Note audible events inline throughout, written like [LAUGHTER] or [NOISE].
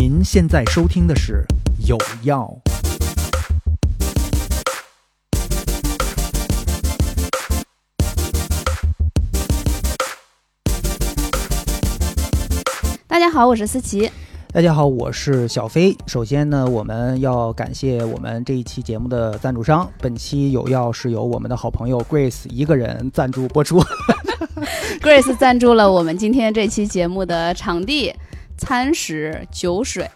您现在收听的是《有药》。大家好，我是思琪。大家好，我是小飞。首先呢，我们要感谢我们这一期节目的赞助商。本期有药是由我们的好朋友 Grace 一个人赞助播出。[LAUGHS] Grace 赞助了我们今天这期节目的场地、餐食、酒水，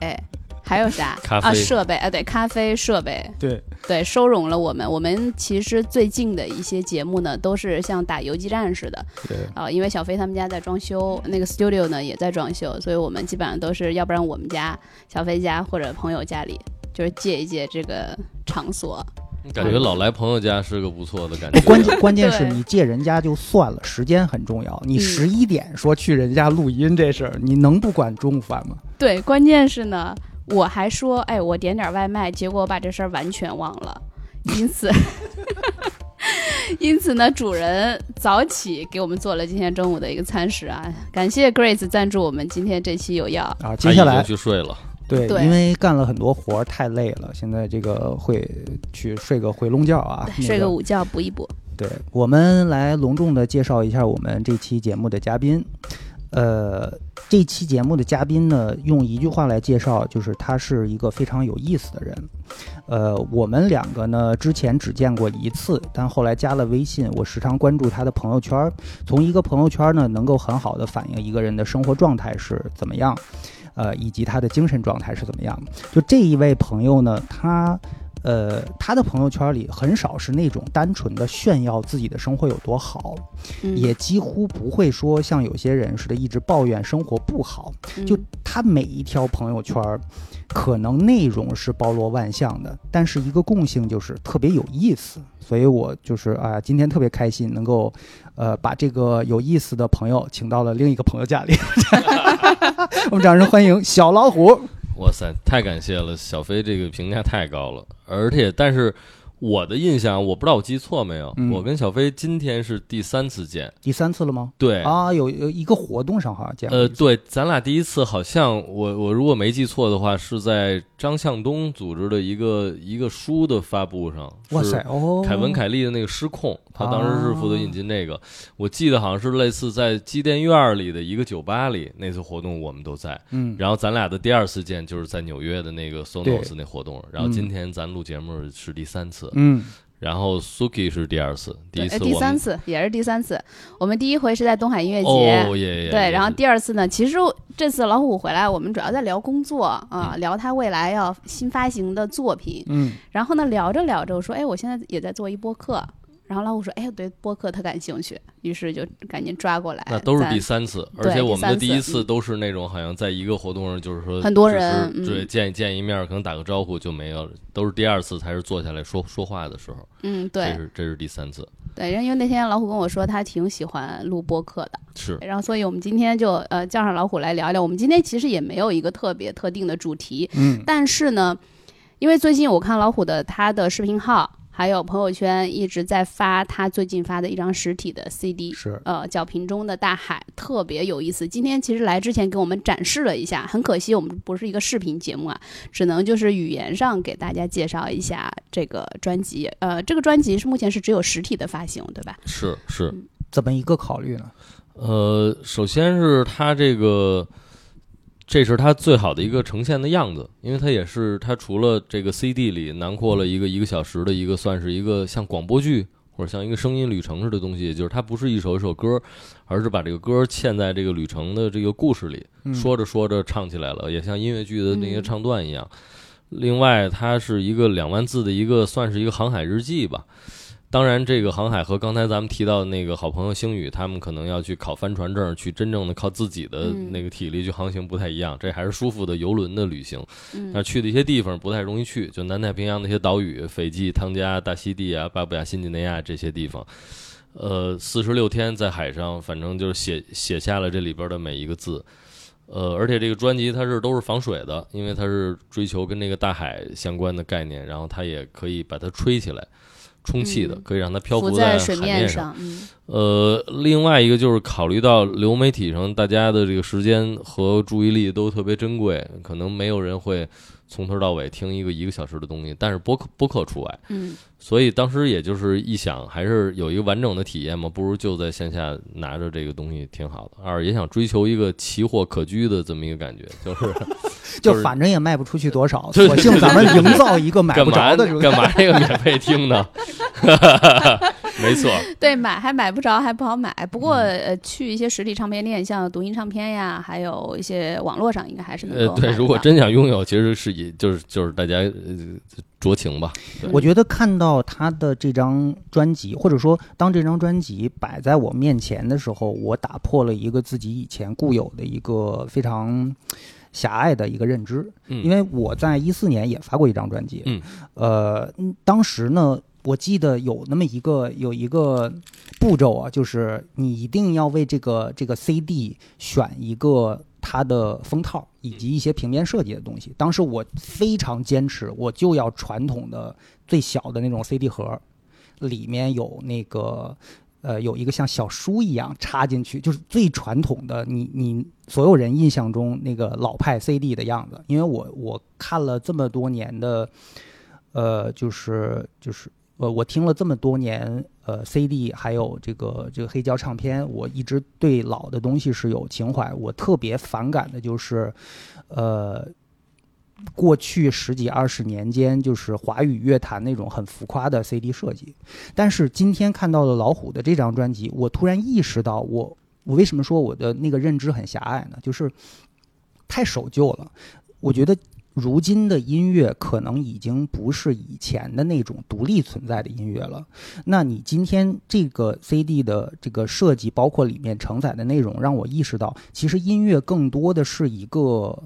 还有啥？咖啡啊，设备，啊，对，咖啡设备，对，对，收容了我们。我们其实最近的一些节目呢，都是像打游击战似的对，啊、因为小飞他们家在装修，那个 studio 呢也在装修，所以我们基本上都是要不然我们家、小飞家或者朋友家里，就是借一借这个场所。感觉老来朋友家是个不错的感觉。关键关键是你借人家就算了，时间很重要。你嗯十一点说去人家录音这事儿，你能不管中午饭吗？对，关键是呢，我还说，哎，我点点外卖，结果我把这事儿完全忘了，因此 [LAUGHS] [LAUGHS] 因此呢，主人早起给我们做了今天中午的一个餐食啊，感谢 Grace 赞助我们今天这期有药。啊，接下来就去睡了，对，对因为干了很多活儿太累了，现在这个会去睡个回笼觉啊，那睡个午觉补一补。对，我们来隆重的介绍一下我们这期节目的嘉宾。呃，这期节目的嘉宾呢，用一句话来介绍，就是他是一个非常有意思的人。呃，我们两个呢之前只见过一次，但后来加了微信，我时常关注他的朋友圈儿。从一个朋友圈呢，能够很好的反映一个人的生活状态是怎么样，呃，以及他的精神状态是怎么样。就这一位朋友呢，他。呃，他的朋友圈里很少是那种单纯的炫耀自己的生活有多好，嗯，也几乎不会说像有些人似的一直抱怨生活不好。嗯就他每一条朋友圈，可能内容是包罗万象的，但是一个共性就是特别有意思。所以我就是啊、今天特别开心能够，呃，把这个有意思的朋友请到了另一个朋友家里。[LAUGHS] [LAUGHS] 我们掌声欢迎小老虎。哇塞，太感谢了，小飞这个评价太高了，而且但是我的印象，我不知道我记错没有，嗯我跟小飞今天是第三次见，第三次了吗？对。啊，有有一个活动上好像见过呃，对，咱俩第一次好像我我如果没记错的话，是在张向东组织的一个一个书的发布上。哇塞，哦，凯文·凯利的那个《失控》，他当时是负责引进那个，我记得好像是类似在机电院里的一个酒吧里，那次活动我们都在。嗯，然后咱俩的第二次见就是在纽约的那个 Sonos 那活动，然后今天咱录节目是第三次，嗯，然后 Suki 是第二次，第一次呃第三次也是第三次，我们第一回是在东海音乐节。对，也然后第二次呢，其实这次老虎回来，我们主要在聊工作啊，聊他未来要新发行的作品。嗯，然后呢，聊着聊着，我说，哎，我现在也在做一播客。然后老虎说，哎，对播客特感兴趣，于是就赶紧抓过来。那都是第三次，而且我们的第一次次都是那种好像在一个活动上，就是说很多人嗯对见见一面，可能打个招呼就没有了，都是第二次才是坐下来说说话的时候，嗯，对这是这是第三次，对，因为那天老虎跟我说他挺喜欢录播客的，是然后所以我们今天就呃叫上老虎来聊一聊。我们今天其实也没有一个特别特定的主题，嗯，但是呢，因为最近我看老虎的他的视频号还有朋友圈一直在发他最近发的一张实体的 CD，是，呃，叫《瓶中的大海》，特别有意思。今天其实来之前给我们展示了一下，很可惜我们不是一个视频节目啊，只能就是语言上给大家介绍一下这个专辑。呃，这个专辑是目前是只有实体的发行，对吧？是是，怎么一个考虑呢？呃，首先是它这个，这是它最好的一个呈现的样子，因为它也是它除了这个 CD 里囊括了一个一个小时的一个，算是一个像广播剧或者像一个声音旅程似的东西，就是它不是一首一首歌，而是把这个歌嵌在这个旅程的这个故事里，嗯说着说着唱起来了，也像音乐剧的那些嗯唱段一样。另外，它是一个两万字的一个，算是一个航海日记吧。当然，这个航海和刚才咱们提到的那个好朋友星宇，他们可能要去考帆船证，去真正的靠自己的嗯那个体力去航行不太一样。这还是舒服的游轮的旅行。嗯那去的一些地方不太容易去，就南太平洋那些岛屿，斐济、汤加、大溪地啊、巴布亚新几内亚这些地方。呃，四十六天在海上，反正就是写写下了这里边的每一个字。呃，而且这个专辑它是都是防水的，因为它是追求跟那个大海相关的概念，然后它也可以把它吹起来。充气的，嗯。可以让它漂浮浮在水海面上，嗯。呃，另外一个就是考虑到流媒体上大家的这个时间和注意力都特别珍贵，可能没有人会从头到尾听一个一个小时的东西，但是播客播客除外，嗯所以当时也就是一想，还是有一个完整的体验嘛，不如就在线下拿着这个东西挺好的。二也想追求一个奇货可居的这么一个感觉，就是 [LAUGHS] 就反正也卖不出去多少，索性咱们营造一个买不着的干嘛这个免费听呢？[LAUGHS] [LAUGHS] 没错，对，买还买不着，还不好买。不过嗯。呃，去一些实体唱片店，像读音唱片呀，还有一些网络上应该还是能呃，对，够买得如果真想拥有，其实是也就是就是大家呃酌情吧。我觉得看到他的这张专辑，或者说当这张专辑摆在我面前的时候，我打破了一个自己以前固有的一个非常狭隘的一个认知。嗯，因为我在一四年也发过一张专辑，嗯，呃，嗯当时呢，我记得有那么一个有一个步骤啊，就是你一定要为这个这个 CD 选一个它的封套以及一些平面设计的东西。当时我非常坚持，我就要传统的最小的那种 CD 盒，里面有那个。呃，有一个像小书一样插进去，就是最传统的你你所有人印象中那个老派 CD 的样子。因为我我看了这么多年的，呃，就是就是呃，我听了这么多年呃 CD，还有这个这个黑胶唱片，我一直对老的东西是有情怀。我特别反感的就是，呃。过去十几二十年间，就是华语乐坛那种很浮夸的 CD 设计，但是今天看到了老虎的这张专辑，我突然意识到我，我为什么说我的那个认知很狭隘呢？就是太守旧了。我觉得如今的音乐可能已经不是以前的那种独立存在的音乐了。那你今天这个 CD 的这个设计，包括里面承载的内容，让我意识到，其实音乐更多的是一个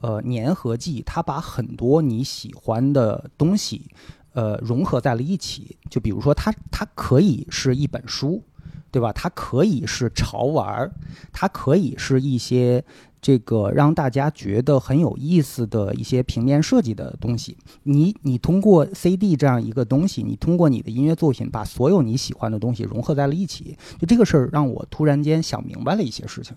呃粘合剂，它把很多你喜欢的东西。呃，融合在了一起。就比如说它，它可以是一本书，对吧？它可以是潮玩儿，它可以是一些这个让大家觉得很有意思的一些平面设计的东西。你你通过 CD 这样一个东西，你通过你的音乐作品把所有你喜欢的东西融合在了一起。就这个事儿，让我突然间想明白了一些事情。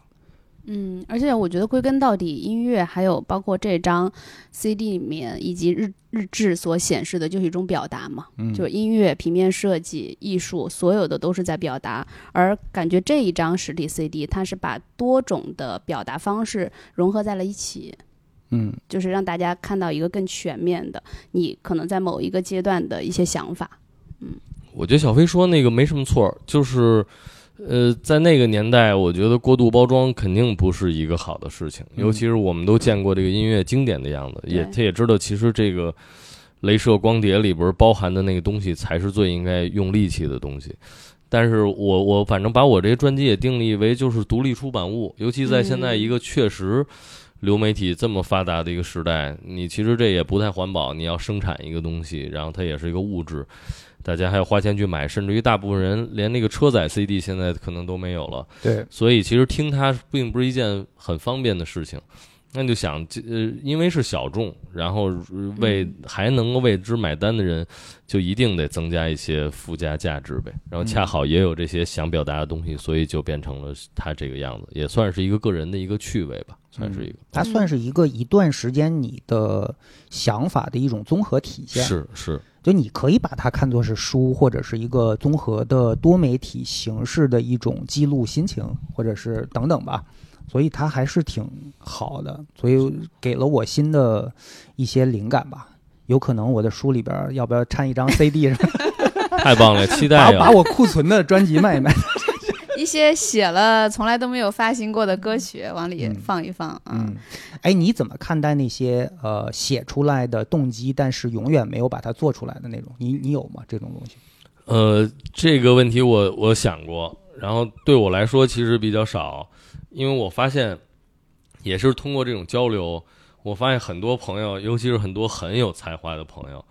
嗯，而且我觉得归根到底，音乐还有包括这张 CD 里面以及日日志所显示的，就是一种表达嘛。嗯就是音乐、平面设计、艺术，所有的都是在表达。而感觉这一张实体 CD，它是把多种的表达方式融合在了一起，嗯就是让大家看到一个更全面的你可能在某一个阶段的一些想法。嗯我觉得小飞说那个没什么错儿，就是，呃，在那个年代，我觉得过度包装肯定不是一个好的事情，嗯尤其是我们都见过这个音乐经典的样子，也他也知道，其实这个镭射光碟里边包含的那个东西才是最应该用力气的东西。但是我我反正把我这些专辑也定义为就是独立出版物，尤其在现在一个确实流媒体这么发达的一个时代，你其实这也不太环保。你要生产一个东西，然后它也是一个物质，大家还要花钱去买，甚至于大部分人连那个车载 CD 现在可能都没有了。对，所以其实听它并不是一件很方便的事情。那就想，这呃，因为是小众，然后呃为还能够为之买单的人，就一定得增加一些附加价值呗。然后恰好也有这些想表达的东西，所以就变成了他这个样子，也算是一个个人的一个趣味吧，算是一个。它算是一个一段时间你的想法的一种综合体现。是是，就你可以把它看作是书，或者是一个综合的多媒体形式的一种记录心情，或者是等等吧。所以它还是挺好的，所以给了我新的一些灵感吧。有可能我的书里边儿要不要掺一张 CD，太棒了，期待把！把我库存的专辑卖一卖。一些写了从来都没有发行过的歌曲往里嗯放一放啊。嗯，哎，你怎么看待那些呃写出来的动机，但是永远没有把它做出来的那种？你你有吗？这种东西？呃，这个问题我我想过，然后对我来说其实比较少，因为我发现也是通过这种交流，我发现很多朋友，尤其是很多很有才华的朋友，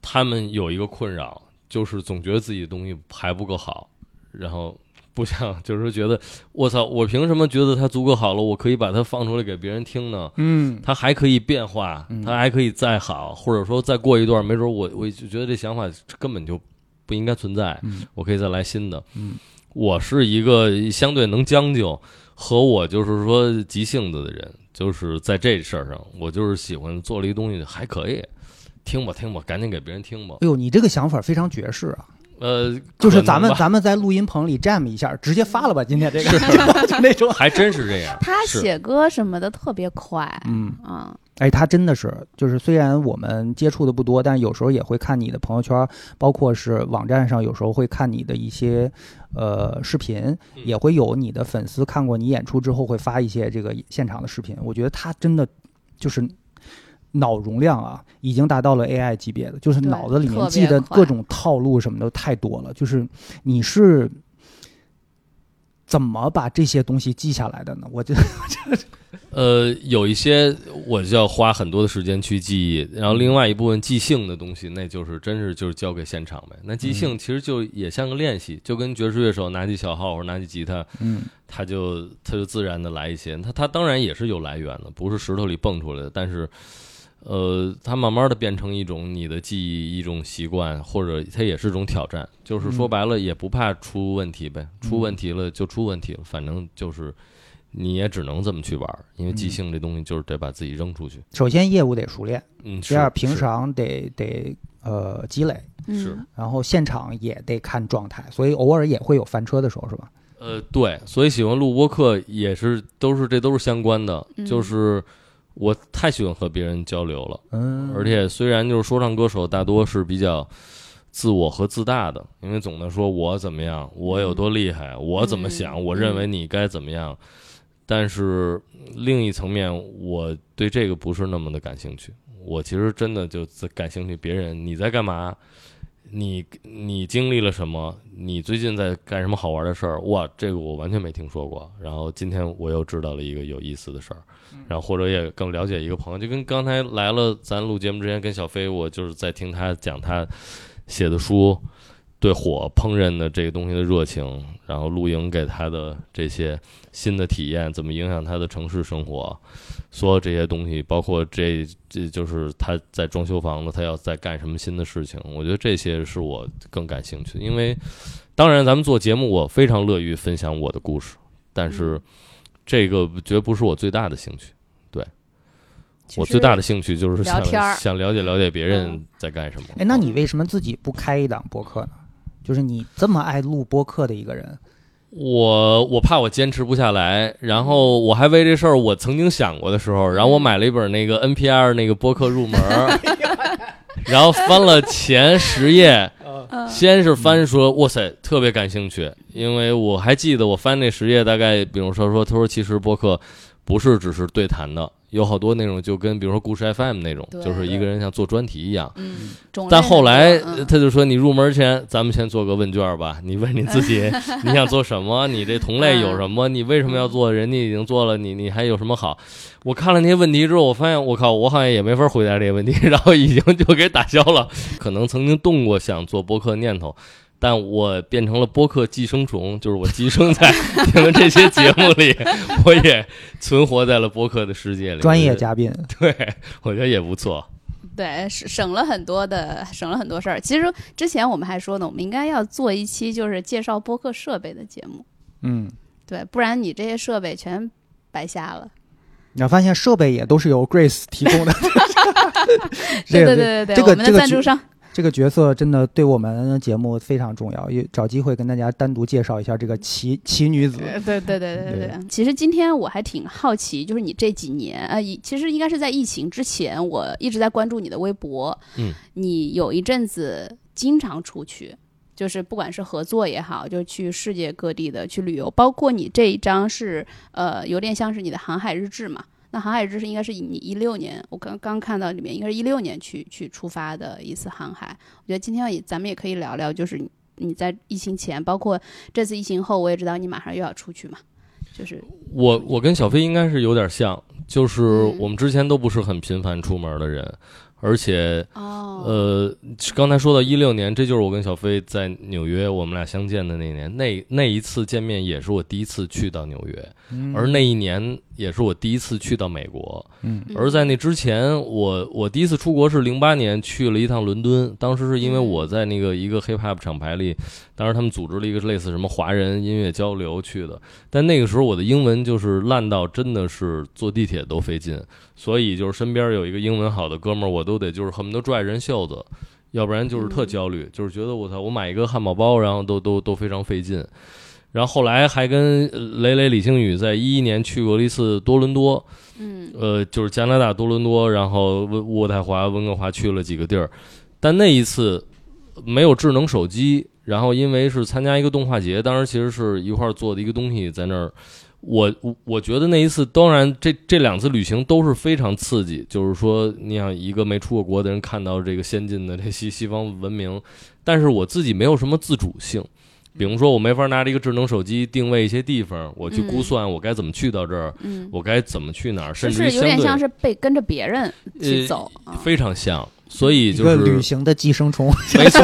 他们有一个困扰，就是总觉得自己的东西还不够好，然后不想 [LAUGHS] 就是说觉得我操，我凭什么觉得它足够好了，我可以把它放出来给别人听呢？嗯它还可以变化嗯，它还可以再好，或者说再过一段，没准我我就觉得这想法根本就不应该存在，嗯我可以再来新的。嗯我是一个相对能将就和我就是说急性子的人，就是在这事儿上，我就是喜欢做了一东西还可以，听吧听吧，赶紧给别人听吧。哎呦，你这个想法非常爵士啊！呃，就是咱们 [LAUGHS] 咱们在录音棚里 jam 一下，直接发了吧，今天这个就 [LAUGHS] 那种。[LAUGHS] 还真是这样。他写歌什么的特别快，嗯，啊，哎，他真的是，就是虽然我们接触的不多，但有时候也会看你的朋友圈，包括是网站上，有时候会看你的一些呃视频，嗯也会有你的粉丝看过你演出之后会发一些这个现场的视频。我觉得他真的就是脑容量啊，已经达到了 AI 级别的，就是脑子里面记的各种套路什么的太多了。就是你是怎么把这些东西记下来的呢？[LAUGHS] 我觉得，呃，有一些我就要花很多的时间去记忆，然后另外一部分即兴的东西，那就是真是就是交给现场呗。那即兴其实就也像个练习，就跟爵士乐手拿起小号或者拿起吉他，嗯他就他就自然的来一些。他他当然也是有来源的，不是石头里蹦出来的，但是。呃，它慢慢的变成一种你的记忆，一种习惯，或者它也是一种挑战。就是说嗯白了，也不怕出问题呗，出问题了就出问题了，反正就是你也只能这么去玩儿，因为即嗯兴这东西就是得把自己扔出去。首先业务得熟练，嗯，第二平常得得呃积累，是嗯然后现场也得看状态，所以偶尔也会有翻车的时候，是吧？呃，对，所以喜欢录播课也是都是这都是相关的，嗯就是我太喜欢和别人交流了。嗯，而且虽然就是说唱歌手大多是比较自我和自大的，因为总的说我怎么样，我有多厉害，我怎么想，嗯我认为你该怎么样。但是另一层面，我对这个不是那么的感兴趣。我其实真的就在感兴趣别人你在干嘛，你你经历了什么，你最近在干什么好玩的事儿？哇，这个我完全没听说过。然后今天我又知道了一个有意思的事儿。然后或者也更了解一个朋友，就跟刚才来了咱录节目之前跟小飞，我就是在听他讲他写的书，对火烹饪的这个东西的热情，然后露营给他的这些新的体验，怎么影响他的城市生活，所有这些东西，包括这这就是他在装修房子，他要在干什么新的事情，我觉得这些是我更感兴趣的，因为当然咱们做节目，我非常乐于分享我的故事，但是。这个绝不是我最大的兴趣，对我最大的兴趣就是想聊天想了解了解别人嗯在干什么。哎，那你为什么自己不开一档播客呢？就是你这么爱录播客的一个人，我我怕我坚持不下来，然后我还为这事儿我曾经想过的时候，然后我买了一本那个 NPR 那个播客入门，[LAUGHS] 然后翻了前十页，嗯。先是翻说哇塞特别感兴趣，因为我还记得我翻那十页大概，比如说说他说其实播客不是只是对谈的，有好多那种就跟比如说故事 FM 那种，就是一个人像做专题一样。嗯，但后来他就说，你入门前，咱们先做个问卷吧。你问你自己，[LAUGHS] 你想做什么？你这同类有什么？你为什么要做？人家已经做了，你你还有什么好？我看了那些问题之后，我发现我靠，我好像也没法回答这些问题，[LAUGHS] 然后已经就给打消了。可能曾经动过想做播客念头。但我变成了播客寄生虫，就是我寄生在你们这些节目里，我也存活在了播客的世界里。专业嘉宾，对，我觉得也不错。对，省省了很多的，省了很多事儿。其实之前我们还说呢，我们应该要做一期就是介绍播客设备的节目，嗯，对，不然你这些设备全白瞎了。你要发现设备也都是由 Grace 提供的，[LAUGHS] [LAUGHS] 对这个对对对对，这个我们的赞助商，这个角色真的对我们节目非常重要，也找机会跟大家单独介绍一下这个奇奇女子。呃对对对对对对对。其实今天我还挺好奇，就是你这几年，呃，以其实应该是在疫情之前，我一直在关注你的微博。嗯，你有一阵子经常出去。就是不管是合作也好，就去世界各地的去旅游，包括你这一张是呃有点像是你的航海日志嘛。那航海知识应该是你一六年，我刚刚看到里面应该是一六年去去出发的一次航海。我觉得今天也咱们也可以聊聊，就是你你在疫情前，包括这次疫情后，我也知道你马上又要出去嘛，就是。我我跟小飞应该是有点像，就是嗯。我们之前都不是很频繁出门的人，而且哦，呃，刚才说到一六年，这就是我跟小飞在纽约我们俩相见的那年，那那一次见面也是我第一次去到纽约，而那一年也是我第一次去到美国。而在那之前，我我第一次出国是零八年去了一趟伦敦，当时是因为我在那个一个 hip hop 厂牌里，当时他们组织了一个类似什么华人音乐交流去的，但那个时候我的英文就是烂到真的是坐地铁都费劲，所以就是身边有一个英文好的哥们儿，我都得就是恨不得拽人袖子，要不然就是特焦虑，就是觉得我操，我买一个汉堡包，然后都都都非常费劲。然后后来还跟呃雷雷李星宇在一一年去过了一次多伦多，嗯呃，就是加拿大多伦多，然后温渥太华、温哥华去了几个地儿，但那一次没有智能手机，然后因为是参加一个动画节，当时其实是一块儿做的一个东西在那儿。我我我觉得那一次，当然这这两次旅行都是非常刺激，就是说，你想一个没出过国的人看到这个先进的这西西方文明，但是我自己没有什么自主性，比如说我没法拿着一个智能手机定位一些地方，我去估嗯算我该怎么去到这儿，嗯，我该怎么去哪儿，甚至有点像是被跟着别人去呃走啊。非常像，所以就是旅行的寄生虫。没错，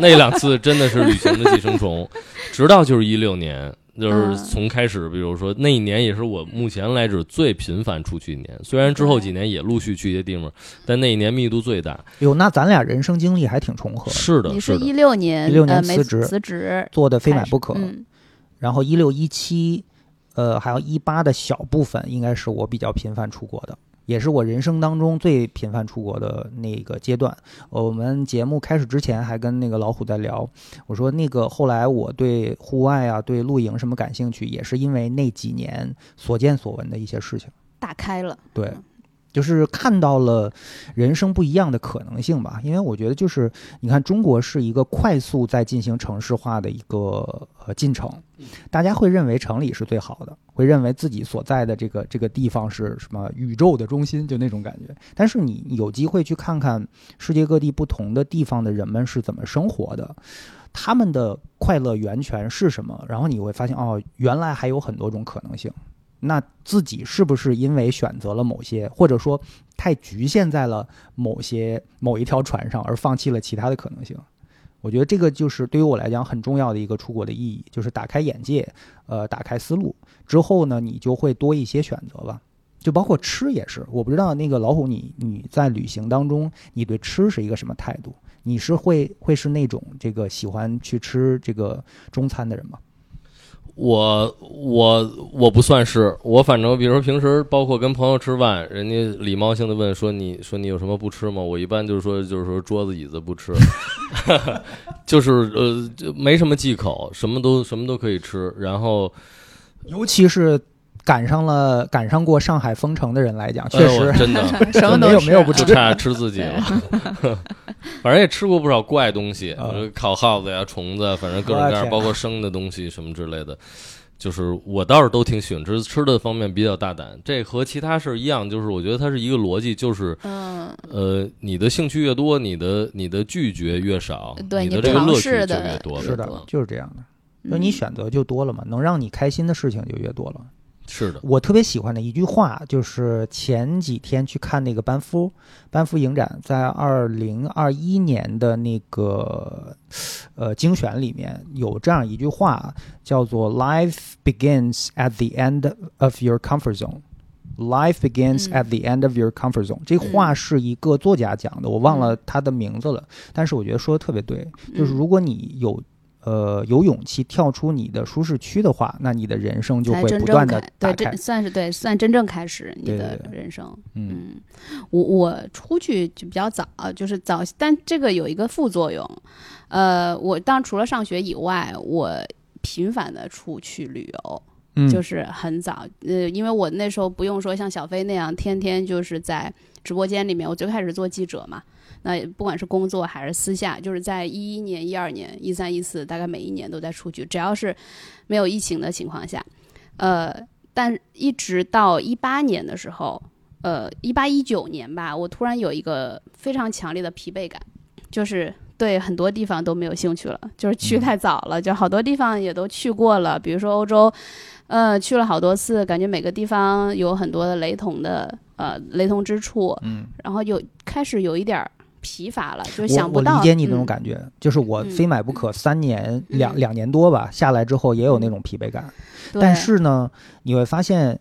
那两次真的是旅行的寄生虫，直到就是一六年，就是嗯。从开始，比如说那一年也是我目前来指最频繁出去一年，虽然之后几年也陆续去一些地方，但那一年密度最大。哟，那咱俩人生经历还挺重合，是的，你是的。一，六年一六年辞职辞职，做的非买不可。嗯。然后一六一七，呃，还有一八的小部分，应该是我比较频繁出国的，也是我人生当中最频繁出国的那个阶段。呃我们节目开始之前还跟那个老虎在聊，我说那个后来我对户外啊、对露营什么感兴趣，也是因为那几年所见所闻的一些事情。打开了，对，就是看到了人生不一样的可能性吧。因为我觉得，就是你看，中国是一个快速在进行城市化的一个呃进程，大家会认为城里是最好的，会认为自己所在的这个这个地方是什么宇宙的中心，就那种感觉。但是你有机会去看看世界各地不同的地方的人们是怎么生活的。他们的快乐源泉是什么？然后你会发现，哦，原来还有很多种可能性。那自己是不是因为选择了某些，或者说太局限在了某些某一条船上，而放弃了其他的可能性？我觉得这个就是对于我来讲很重要的一个出国的意义，就是打开眼界，呃，打开思路之后呢，你就会多一些选择吧。就包括吃也是，我不知道那个老虎你你在旅行当中，你对吃是一个什么态度？你是会会是那种这个喜欢去吃这个中餐的人吗？我我我不算是，我反正比如说平时包括跟朋友吃饭，人家礼貌性的问说你说你有什么不吃吗？我一般就是说就是说桌子椅子不吃，[LAUGHS] 就是呃就没什么忌口，什么都什么都可以吃。然后尤其是赶上了赶上过上海封城的人来讲，确实真的 [LAUGHS] 什么都没有没有不吃就差吃自己了。[LAUGHS] 反正也吃过不少怪东西，烤耗子呀、虫子，反正各种各样，包括生的东西什么之类的。就是我倒是都挺喜欢吃，吃的方面比较大胆。这和其他事儿一样，就是我觉得它是一个逻辑，就是嗯，呃，你的兴趣越多，你的你的拒绝越少，对你的这个乐趣就越多。是的，就是这样的。就你嗯选择就多了嘛，能让你开心的事情就越多了。是的，我特别喜欢的一句话，就是前几天去看那个班夫班夫影展，在二零二一年的那个呃精选里面有这样一句话，叫做 “Life begins at the end of your comfort zone”。Life begins 嗯 at the end of your comfort zone。这话是一个作家讲的，我忘了他的名字了，但是我觉得说的特别对。就是嗯如果你有呃有勇气跳出你的舒适区的话，那你的人生就会不断的对，这。算是对，算真正开始你的人生。嗯嗯，我我出去就比较早，就是早，但这个有一个副作用，呃，我当然除了上学以外，我频繁的出去旅游，嗯，就是很早，呃，因为我那时候不用说像小飞那样天天就是在直播间里面，我最开始做记者嘛，那不管是工作还是私下，就是在一一年、一二年、一三、一四，大概每一年都在出去，只要是没有疫情的情况下，呃，但一直到一八年的时候，呃，一八一九年吧，我突然有一个非常强烈的疲惫感，就是对很多地方都没有兴趣了，就是去嗯。太早了，就好多地方也都去过了，比如说欧洲，呃，去了好多次，感觉每个地方有很多的雷同的呃雷同之处，嗯，然后有开始有一点儿疲乏了，就是想不到。我理解你那种嗯感觉，就是我嗯非买不可，三年两嗯两年多吧下来之后也有那种疲惫感。但是呢，你会发现，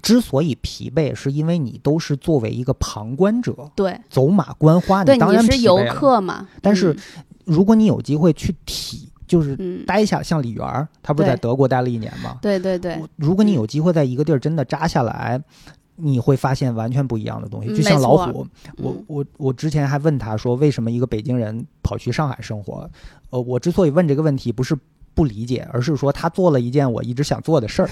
之所以疲惫，是因为你都是作为一个旁观者对走马观花，你，当然是游。客嘛，但是如果你有机会去体，就是待下，像李媛儿，她不是在德国待了一年吗？对对对，如果你有机会在一个地儿真的扎下来，你会发现完全不一样的东西。嗯就像老虎，我嗯我我之前还问他说，为什么一个北京人跑去上海生活？呃，我之所以问这个问题，不是不理解，而是说他做了一件我一直想做的事儿，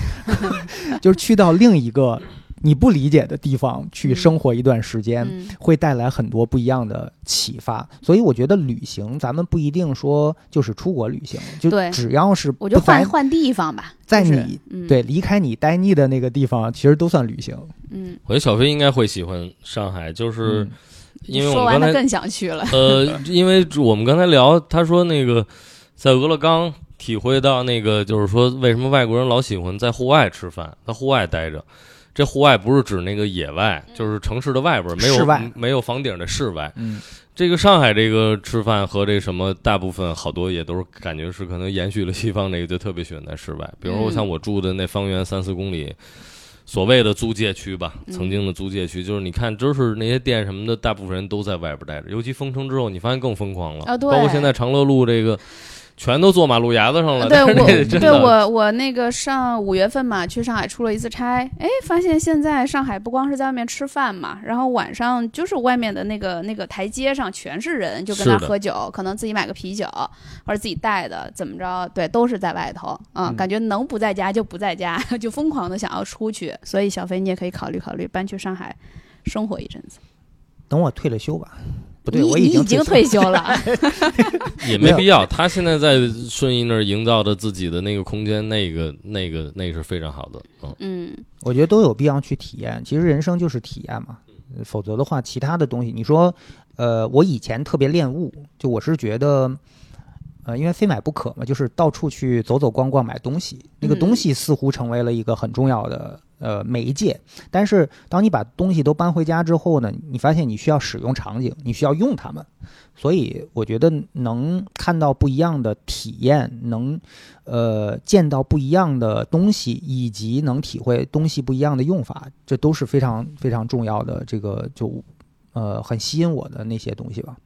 [LAUGHS] 就是去到另一个你不理解的地方去嗯。生活一段时间。嗯。会带来很多不一样的启发，所以我觉得旅行，咱们不一定说就是出国旅行，就对。只要是我就换换地方吧，在你嗯。对离开你待腻的那个地方，其实都算旅行。嗯，我觉得小飞应该会喜欢上海，就是嗯。因为我刚才完他更想去了，呃，因为我们刚才聊，他说那个在俄勒冈体会到那个，就是说为什么外国人老喜欢在户外吃饭，在户外待着。这户外不是指那个野外，就是城市的外边，没有室外没有房顶的室外。嗯，这个上海这个吃饭和这什么，大部分好多也都是感觉是可能延续了西方那个，就特别喜欢在室外。比如像我住的那方圆三四公里，所谓的租界区吧，嗯曾经的租界区，就是你看，就是那些店什么的，大部分人都在外边待着。尤其封城之后，你发现更疯狂了，啊对包括现在长乐路这个，全都坐马路牙子上了。对我对我我那个上五月份嘛，去上海出了一次差，哎，发现现在上海不光是在外面吃饭嘛，然后晚上就是外面的那个那个台阶上全是人，就跟那儿是的喝酒，可能自己买个啤酒或者自己带的，怎么着，对，都是在外头，嗯，嗯感觉能不在家就不在家，[LAUGHS] 就疯狂的想要出去，所以小飞你也可以考虑考虑搬去上海生活一阵子。等我退了休吧。不对，你我已经退休了，[LAUGHS] 也没必要。他现在在顺义那儿营造的自己的那个空间，那个那个那个是非常好的。嗯，嗯我觉得都有必要去体验。其实人生就是体验嘛，呃否则的话，其他的东西，你说，呃，我以前特别恋物，就我是觉得，呃，因为非买不可嘛，就是到处去走走逛逛买东西，那个嗯东西似乎成为了一个很重要的呃媒介。但是当你把东西都搬回家之后呢，你发现你需要使用场景，你需要用它们。所以我觉得能看到不一样的体验，能呃见到不一样的东西，以及能体会东西不一样的用法，这都是非常非常重要的。这个就呃很吸引我的那些东西吧。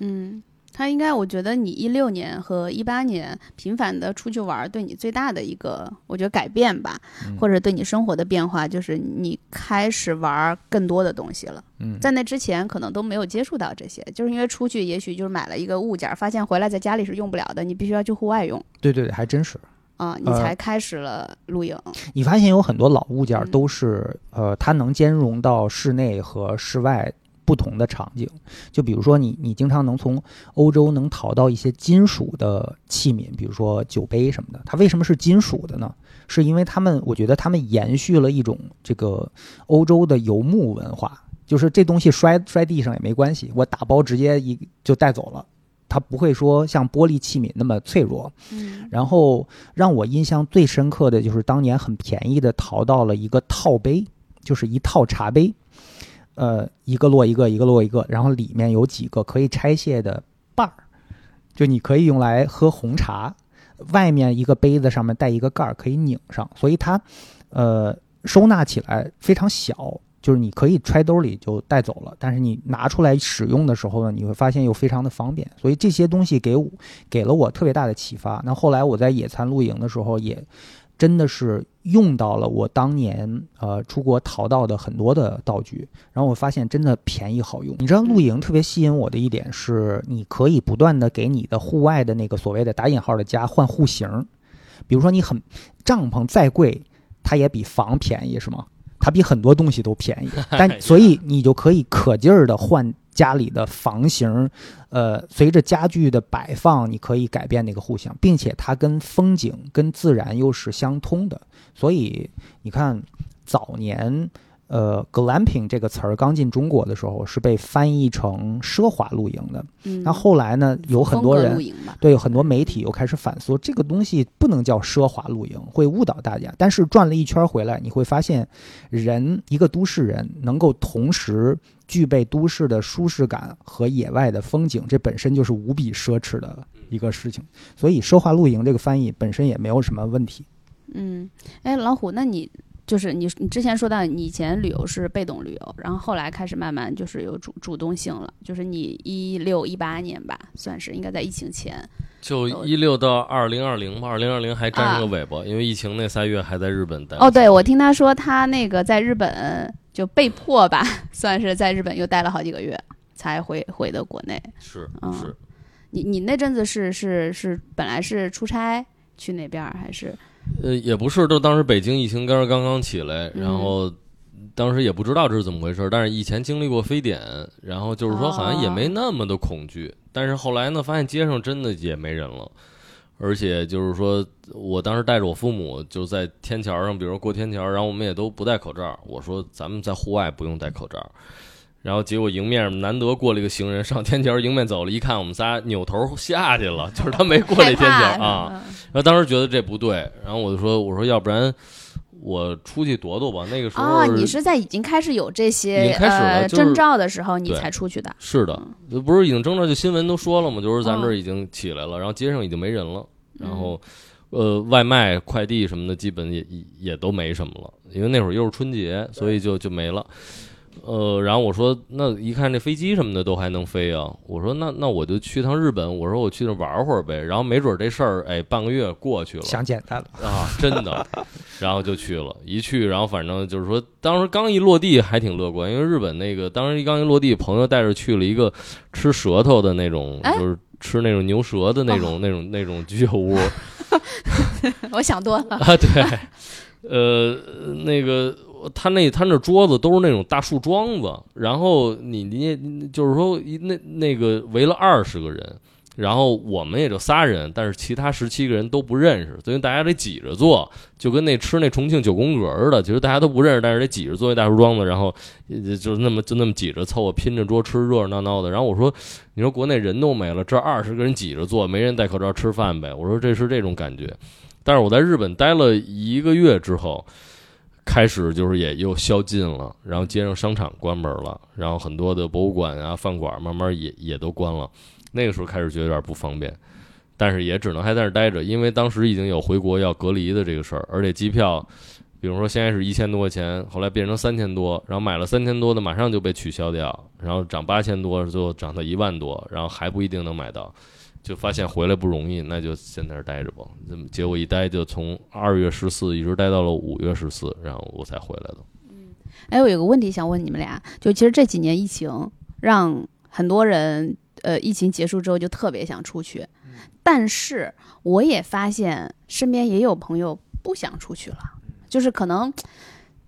嗯。他应该，我觉得你一六年和一八年频繁的出去玩儿，对你最大的一个，我觉得改变吧，嗯或者对你生活的变化，就是你开始玩儿更多的东西了。嗯，在那之前，可能都没有接触到这些，就是因为出去，也许就是买了一个物件儿，发现回来在家里是用不了的，你必须要去户外用对对对，还真是。啊，你呃才开始了露营。你发现有很多老物件嗯都是、呃，它能兼容到室内和室外不同的场景。就比如说你，你经常能从欧洲能淘到一些金属的器皿，比如说酒杯什么的。它为什么是金属的呢？是因为他们，我觉得他们延续了一种这个欧洲的游牧文化，就是这东西摔摔地上也没关系，我打包直接一就带走了。它不会说像玻璃器皿那么脆弱，嗯然后让我印象最深刻的就是当年很便宜的淘到了一个套杯，就是一套茶杯，呃，一个摞一个，一个摞一个，然后里面有几个可以拆卸的把儿，就你可以用来喝红茶，外面一个杯子上面带一个盖儿，可以拧上，所以它呃收纳起来非常小。就是你可以揣兜里就带走了，但是你拿出来使用的时候呢，你会发现又非常的方便，所以这些东西给我给了我特别大的启发。那后来我在野餐露营的时候，也 [LAUGHS] 真的是用到了我当年呃出国淘到的很多的道具，然后我发现真的便宜好用。你知道露营特别吸引我的一点是，你可以不断的给你的户外的那个所谓的打引号的家换户型，比如说你很帐篷再贵，它也比房便宜，是吗？它比很多东西都便宜，但 [LAUGHS] 所以你就可以可劲儿的换家里的房型，呃，随着家具的摆放，你可以改变那个户型，并且它跟风景、跟自然又是相通的。所以你看，早年呃，glamping 这个词儿刚进中国的时候是被翻译成奢华露营的。嗯，那后来呢，有很多人对，有很多媒体又开始反思，这个东西不能叫奢华露营，会误导大家。但是转了一圈回来，你会发现，人一个都市人能够同时具备都市的舒适感和野外的风景，这本身就是无比奢侈的一个事情。所以奢华露营这个翻译本身也没有什么问题。嗯，哎，老虎，那你就是你你之前说到你以前旅游是被动旅游，然后后来开始慢慢就是有主主动性了，就是你一六一八年吧，算是应该在疫情前。就一六到二零二零吧，二零二零还沾上个尾巴，因为疫情那仨月还在日本待。哦，对，我听他说他那个在日本就被迫吧，[LAUGHS] 算是在日本又待了好几个月，才回回的国内。是嗯是，你你那阵子是是是本来是出差去那边儿还是？呃，也不是，就当时北京疫情刚刚刚起来，嗯然后当时也不知道这是怎么回事，但是以前经历过非典，然后就是说好像也没那么的恐惧，但是后来呢，发现街上真的也没人了。而且就是说，我当时带着我父母就在天桥上，比如说过天桥，然后我们也都不戴口罩。我说咱们在户外不用戴口罩。然后结果迎面难得过了一个行人上天桥迎面走了，一看我们仨扭头下去了，就是他没过这天桥啊。然后当时觉得这不对，然后我就说我说要不然我出去躲躲吧。那个时候哦，你是在已经开始有这些呃就是征兆的时候你才出去的。是的，就不是已经征兆，就新闻都说了嘛，就是咱这已经起来了，然后街上已经没人了，然后呃外卖快递什么的基本也也也都没什么了，因为那会儿又是春节，所以就就没了。呃，然后我说，那一看这飞机什么的都还能飞啊，我说那那我就去趟日本，我说我去那玩会儿呗，然后没准这事儿哎半个月过去了，想简单了，啊，真的，然后就去了，一去，然后反正就是说，当时刚一落地还挺乐观，因为日本那个当时一刚一落地，朋友带着去了一个吃舌头的那种，哎就是吃那种牛舌的那种、那种那种居酒屋。[LAUGHS] 我想多了。啊，对，呃，那个他那他那桌子都是那种大树桩子，然后你你就是说那那个围了二十个人。然后我们也就仨人，但是其他十七个人都不认识，所以大家得挤着坐，就跟那吃那重庆九宫格似的，其实大家都不认识，但是得挤着坐一大树桩子，然后就那么就那么挤着凑合拼着桌吃，热热闹闹的。然后我说，你说国内人都没了，这二十个人挤着坐，没人戴口罩吃饭呗？我说这是这种感觉。但是我在日本待了一个月之后，开始就是也又宵禁了，然后街上商场关门了，然后很多的博物馆啊、饭馆慢慢也也都关了。那个时候开始觉得有点不方便，但是也只能还在那儿待着，因为当时已经有回国要隔离的这个事儿，而且机票，比如说现在是一千多块钱，后来变成三千多，然后买了三千多的马上就被取消掉，然后涨八千多，最后涨到一万多，然后还不一定能买到，就发现回来不容易，那就先在那儿待着吧。这么结果一待就从二月十四一直待到了五月十四，然后我才回来的。嗯哎，我有个问题想问你们俩，就其实这几年疫情让很多人呃疫情结束之后就特别想出去，但是我也发现身边也有朋友不想出去了，就是可能。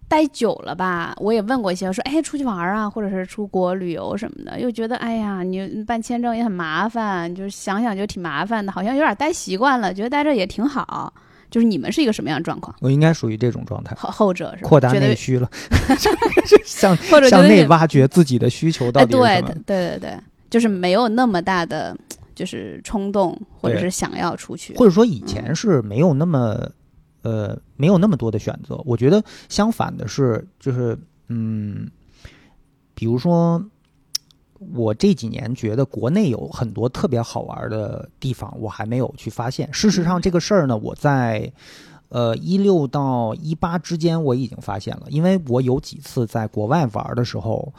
待久了吧，我也问过一些，说哎，出去玩啊，或者是出国旅游什么的，又觉得哎呀，你办签证也很麻烦，就是想想就挺麻烦的，好像有点待习惯了，觉得待着也挺好。就是你们是一个什么样的状况？我应该属于这种状态，后后者是扩大内需了，[LAUGHS] [LAUGHS] 向 [LAUGHS] 向内挖掘自己的需求到哎，底是什么对，。对对对，就是没有那么大的就是冲动，或者是想要出去。或者说以前是没有那么，呃，没有那么多的选择。我觉得相反的是，就是嗯，比如说我这几年觉得国内有很多特别好玩的地方，我还没有去发现。事实上，这个事儿呢，我在。呃，一六到一八之间，我已经发现了，因为我有几次在国外玩的时候，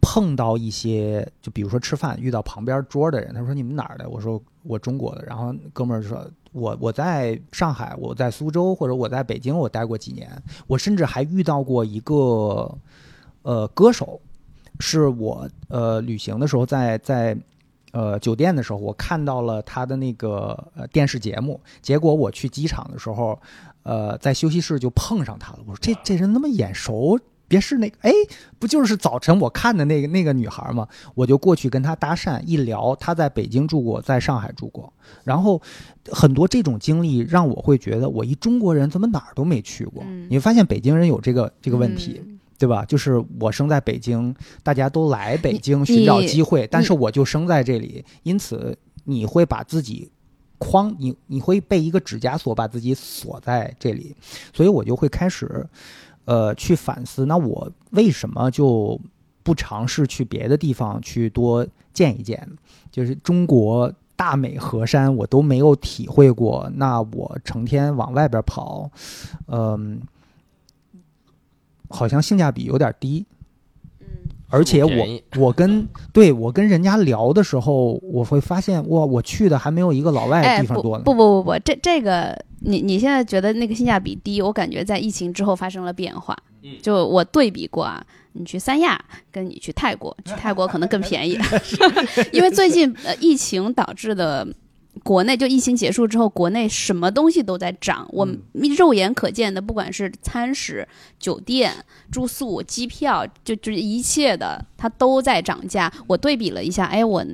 碰到一些，就比如说吃饭遇到旁边桌的人，他说你们哪儿的？我说我中国的。然后哥们儿说，我我在上海，我在苏州或者我在北京，我待过几年。我甚至还遇到过一个呃歌手，是我呃旅行的时候在在。呃，酒店的时候，我看到了他的那个呃电视节目，结果我去机场的时候，呃，在休息室就碰上他了。我说这这人那么眼熟，别是那个哎，不就是早晨我看的那个那个女孩吗？我就过去跟她搭讪，一聊，她在北京住过，在上海住过，然后很多这种经历让我会觉得，我一中国人怎么哪儿都没去过？嗯你会发现北京人有这个这个问题。嗯对吧？就是我生在北京，大家都来北京寻找机会，但是我就生在这里，因此你会把自己框你你会被一个指甲锁把自己锁在这里，所以我就会开始呃去反思，那我为什么就不尝试去别的地方去多见一见？就是中国大美河山我都没有体会过，那我成天往外边跑，嗯、好像性价比有点低。而且我 [LAUGHS] 我跟对我跟人家聊的时候，我会发现哇，我去的还没有一个老外的，地方多呢。不不不不不，这这个你你现在觉得那个性价比低，我感觉在疫情之后发生了变化。嗯就我对比过啊，你去三亚跟你去泰国，去泰国可能更便宜，[LAUGHS] 因为最近呃疫情导致的。国内就疫情结束之后，国内什么东西都在涨，我们肉眼可见的，不管是餐食、酒店、住宿、机票，就就一切的，它都在涨价。我对比了一下，哎，我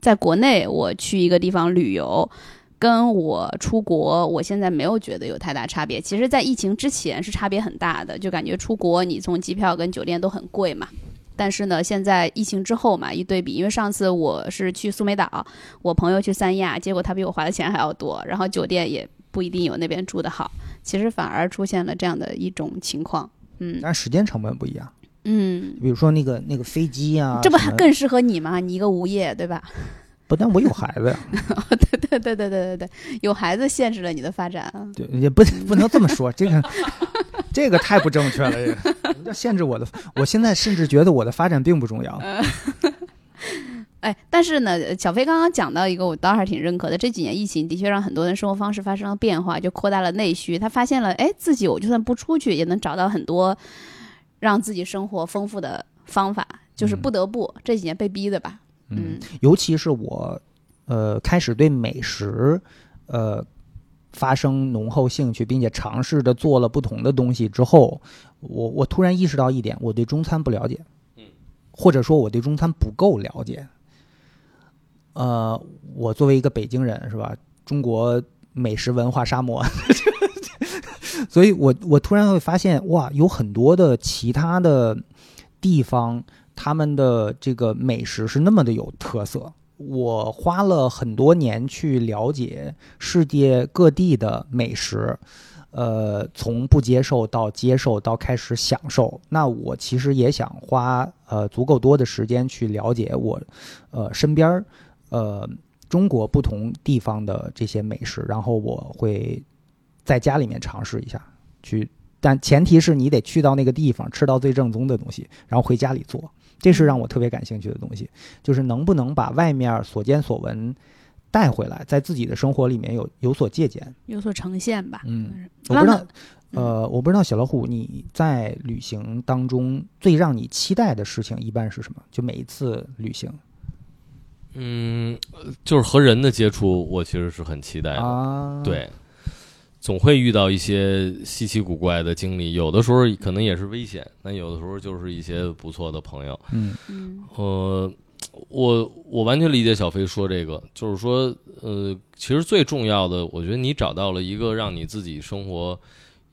在国内我去一个地方旅游，跟我出国，我现在没有觉得有太大差别。其实，在疫情之前是差别很大的，就感觉出国你从机票跟酒店都很贵嘛。但是呢，现在疫情之后嘛，一对比，因为上次我是去苏梅岛，我朋友去三亚，结果他比我花的钱还要多，然后酒店也不一定有那边住的好，其实反而出现了这样的一种情况。嗯但是时间成本不一样，嗯，比如说那个那个飞机啊，这不还更适合你吗？你一个无业，对吧？不？但我有孩子呀，[LAUGHS] 对对对对对对对，有孩子限制了你的发展啊。对，也不 [LAUGHS] 不能这么说，这个这个太不正确了，这个什么叫限制我的？我现在甚至觉得我的发展并不重要。[LAUGHS] 哎，但是呢，小飞刚刚讲到一个，我倒还挺认可的。这几年疫情的确让很多人生活方式发生了变化，就扩大了内需。他发现了，哎，自己我就算不出去，也能找到很多让自己生活丰富的方法，就是不得不、这几年被逼的吧。嗯尤其是我，呃，开始对美食，呃，发生浓厚兴趣，并且尝试着做了不同的东西之后，我我突然意识到一点，我对中餐不了解，嗯，或者说我对中餐不够了解。呃，我作为一个北京人，是吧？中国美食文化沙漠，[LAUGHS] 所以我我突然会发现，哇，有很多的其他的地方，他们的这个美食是那么的有特色。我花了很多年去了解世界各地的美食，呃，从不接受到接受到开始享受。那我其实也想花呃足够多的时间去了解我呃身边儿呃中国不同地方的这些美食，然后我会在家里面尝试一下去，但前提是你得去到那个地方吃到最正宗的东西，然后回家里做。这是让我特别感兴趣的东西，就是能不能把外面所见所闻带回来，在自己的生活里面有有所借鉴。有所呈现吧。嗯，我不知道，嗯呃，我不知道小老虎你在旅行当中最让你期待的事情一般是什么？就每一次旅行嗯，就是和人的接触，我其实是很期待的。啊，，对，总会遇到一些稀奇古怪的经历，有的时候可能也是危险，但有的时候就是一些不错的朋友。嗯。嗯。呃，我我完全理解小飞说这个，就是说，呃，其实最重要的，我觉得你找到了一个让你自己生活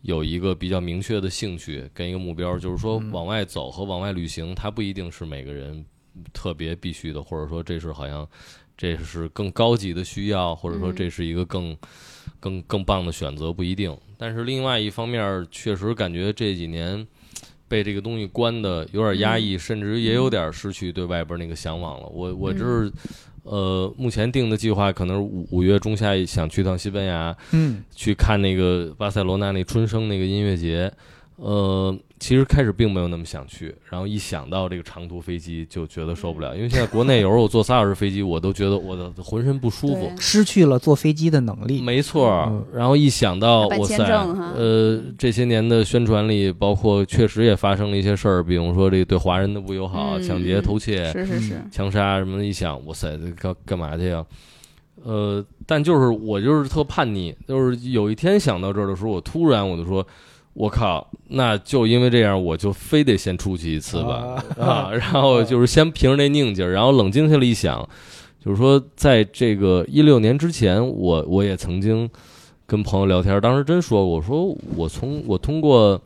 有一个比较明确的兴趣跟一个目标，就是说嗯往外走和往外旅行，它不一定是每个人特别必须的，或者说这是好像这是更高级的需要，或者说嗯这是一个更。更更棒的选择不一定，但是另外一方面，确实感觉这几年被这个东西关的有点压抑，甚至也有点失去对外边那个向往了。我我这是、呃，目前定的计划可能是五五月中下想去趟西班牙，嗯去看那个巴塞罗那那春生那个音乐节。呃，其实开始并没有那么想去，然后一想到这个长途飞机就觉得受不了，因为现在国内有时候我坐仨小时飞机，我都觉得我的浑身不舒服。失去了坐飞机的能力。没错嗯，然后一想到哇塞，呃，这些年的宣传里，包括确实也发生了一些事儿，比如说这个对华人的不友好、嗯抢劫、偷窃、是是是，枪杀什么的，一想，哇塞，这干干嘛去呀？呃，但就是我就是特叛逆，就是有一天想到这儿的时候，我突然我就说，我靠，那就因为这样，我就非得先出去一次吧啊！然后就是先凭着那拧劲儿，然后冷静下来一想，就是说，在这个一六年之前，我我也曾经跟朋友聊天，当时真说过，我说我从我通过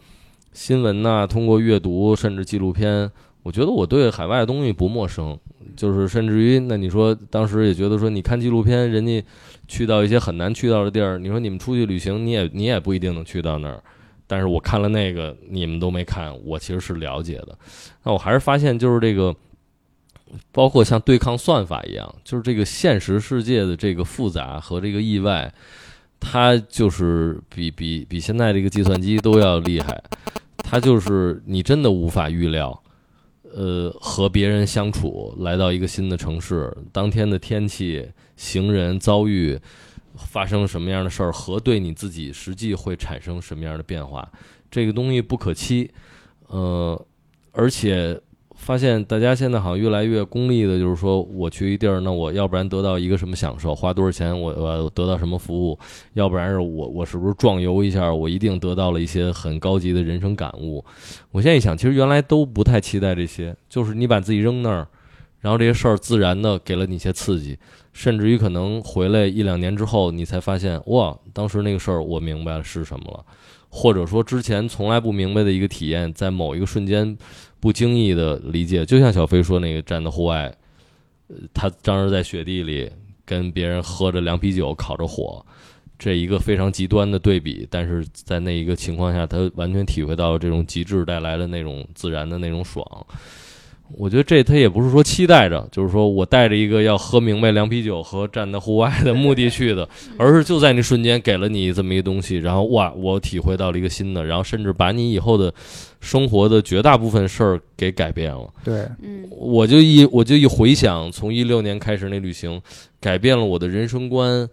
新闻呐、通过阅读，甚至纪录片，我觉得我对海外的东西不陌生，就是甚至于，那你说当时也觉得说，你看纪录片，人家去到一些很难去到的地儿，你说你们出去旅行，你也你也不一定能去到那儿。但是我看了那个，你们都没看，我其实是了解的。那我还是发现，就是这个，包括像对抗算法一样，就是这个现实世界的这个复杂和这个意外，它就是比比比现在这个计算机都要厉害。它就是你真的无法预料，呃，和别人相处，来到一个新的城市，当天的天气、行人遭遇。发生什么样的事儿和对你自己实际会产生什么样的变化，这个东西不可期，呃，而且发现大家现在好像越来越功利的，就是说我去一地儿，那我要不然得到一个什么享受，花多少钱我我得到什么服务，要不然是我我是不是壮游一下，我一定得到了一些很高级的人生感悟。我现在一想，其实原来都不太期待这些，就是你把自己扔那儿，然后这些事儿自然的给了你一些刺激。甚至于可能回来一两年之后，你才发现哇，当时那个事儿我明白了是什么了，或者说之前从来不明白的一个体验，在某一个瞬间不经意的理解。就像小飞说那个站在户外，呃他当时在雪地里跟别人喝着凉啤酒烤着火，这一个非常极端的对比，但是在那一个情况下，他完全体会到这种极致带来的那种自然的那种爽。我觉得这他也不是说期待着，就是说我带着一个要喝明白凉啤酒和站在户外的目的去的，而是就在那瞬间给了你这么一个东西，然后哇，我体会到了一个新的，然后甚至把你以后的生活的绝大部分事儿给改变了。对，嗯，我就一我就一回想，从一六年开始那旅行，改变了我的人生观。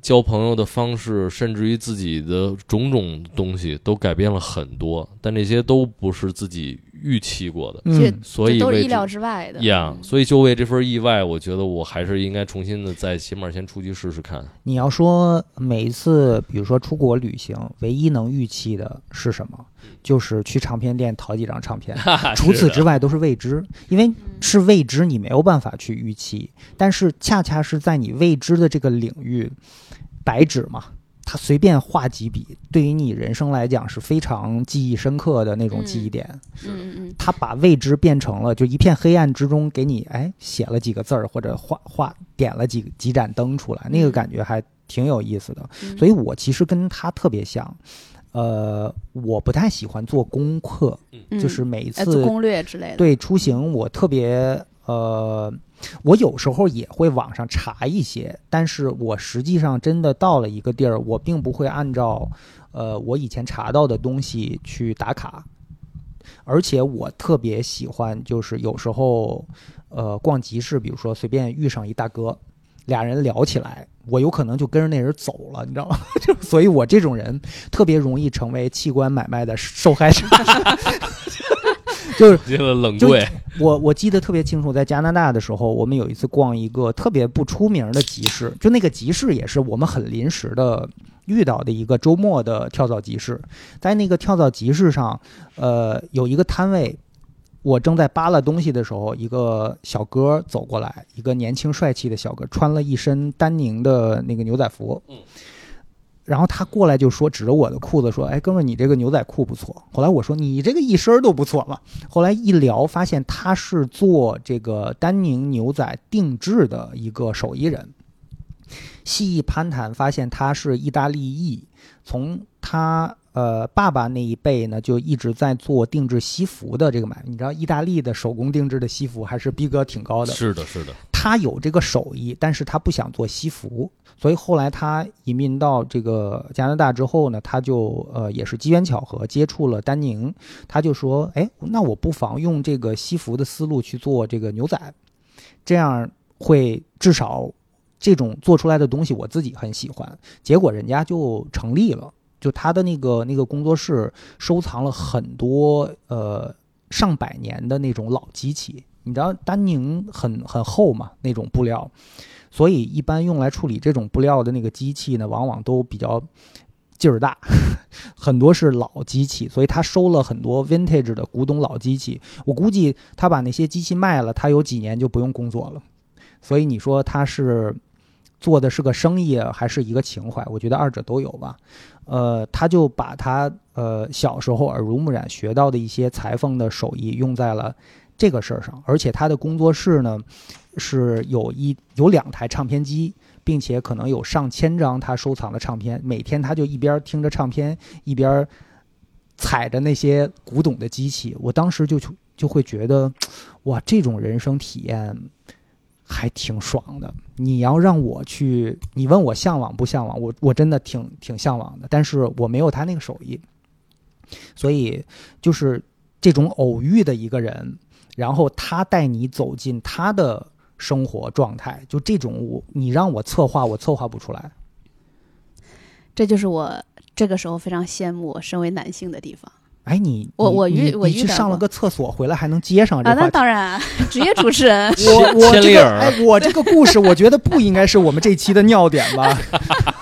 交朋友的方式，甚至于自己的种种东西，都改变了很多。但这些都不是自己预期过的，嗯，所以都是意料之外的。呀，所以就为这份意外，我觉得我还是应该重新的再起码先出去试试看。你要说每一次，比如说出国旅行，唯一能预期的是什么？就是去唱片店淘几张唱片，[LAUGHS] 除此之外都是未知，因为是未知，你没有办法去预期。但是恰恰是在你未知的这个领域，白纸嘛，他随便画几笔，对于你人生来讲是非常记忆深刻的那种记忆点。嗯嗯他把未知变成了就一片黑暗之中，给你哎写了几个字儿，或者画画点了几几盏灯出来，那个感觉还挺有意思的。嗯，所以我其实跟他特别像。呃，我不太喜欢做功课，嗯就是每一哎做次攻略之类的。对出行，我特别呃，我有时候也会网上查一些，但是我实际上真的到了一个地儿，我并不会按照呃我以前查到的东西去打卡，而且我特别喜欢，就是有时候呃逛集市，比如说随便遇上一大哥。俩人聊起来，我有可能就跟着那人走了，你知道吗？[LAUGHS] 就所以，我这种人特别容易成为器官买卖的受害者。[LAUGHS] 就是接了冷就柜，我我记得特别清楚，在加拿大的时候，我们有一次逛一个特别不出名的集市，就那个集市也是我们很临时的遇到的一个周末的跳蚤集市，在那个跳蚤集市上，呃，有一个摊位。我正在扒拉东西的时候，一个小哥走过来，一个年轻帅气的小哥，穿了一身丹宁的那个牛仔服。嗯然后他过来就说，指着我的裤子说：“哎，哥们儿，你这个牛仔裤不错。”后来我说：“你这个一身都不错嘛。”后来一聊，发现他是做这个丹宁牛仔定制的一个手艺人。细一攀谈，发现他是意大利裔，从他呃爸爸那一辈呢，就一直在做定制西服的这个买卖。你知道，意大利的手工定制的西服还是逼格挺高的。是的，是的，他有这个手艺，但是他不想做西服，所以后来他移民到这个加拿大之后呢，他就呃也是机缘巧合接触了丹宁，他就说，哎，那我不妨用这个西服的思路去做这个牛仔，这样会至少这种做出来的东西我自己很喜欢，结果人家就成立了，就他的那个那个工作室收藏了很多呃上百年的那种老机器。你知道丹宁很很厚嘛，那种布料，所以一般用来处理这种布料的那个机器呢，往往都比较劲儿大，很多是老机器，所以他收了很多 vintage 的古董老机器。我估计他把那些机器卖了，他有几年就不用工作了。所以你说他是做的是个生意还是一个情怀？我觉得二者都有吧。呃，他就把他呃小时候耳濡目染学到的一些裁缝的手艺用在了这个事儿上，而且他的工作室呢是有一有两台唱片机，并且可能有上千张他收藏的唱片，每天他就一边听着唱片一边踩着那些古董的机器，我当时就就会觉得，哇，这种人生体验还挺爽的。你要让我去，你问我向往不向往，我我真的挺挺向往的，但是我没有他那个手艺，所以就是这种偶遇的一个人，然后他带你走进他的生活状态，就这种我你让我策划，我策划不出来。这就是我这个时候非常羡慕身为男性的地方哎，你我我遇我遇上了个厕所回来还能接上这啊。那当然，职业主持人 [LAUGHS] 我我这个哎，我这个故事我觉得不应该是我们这期的尿点吧？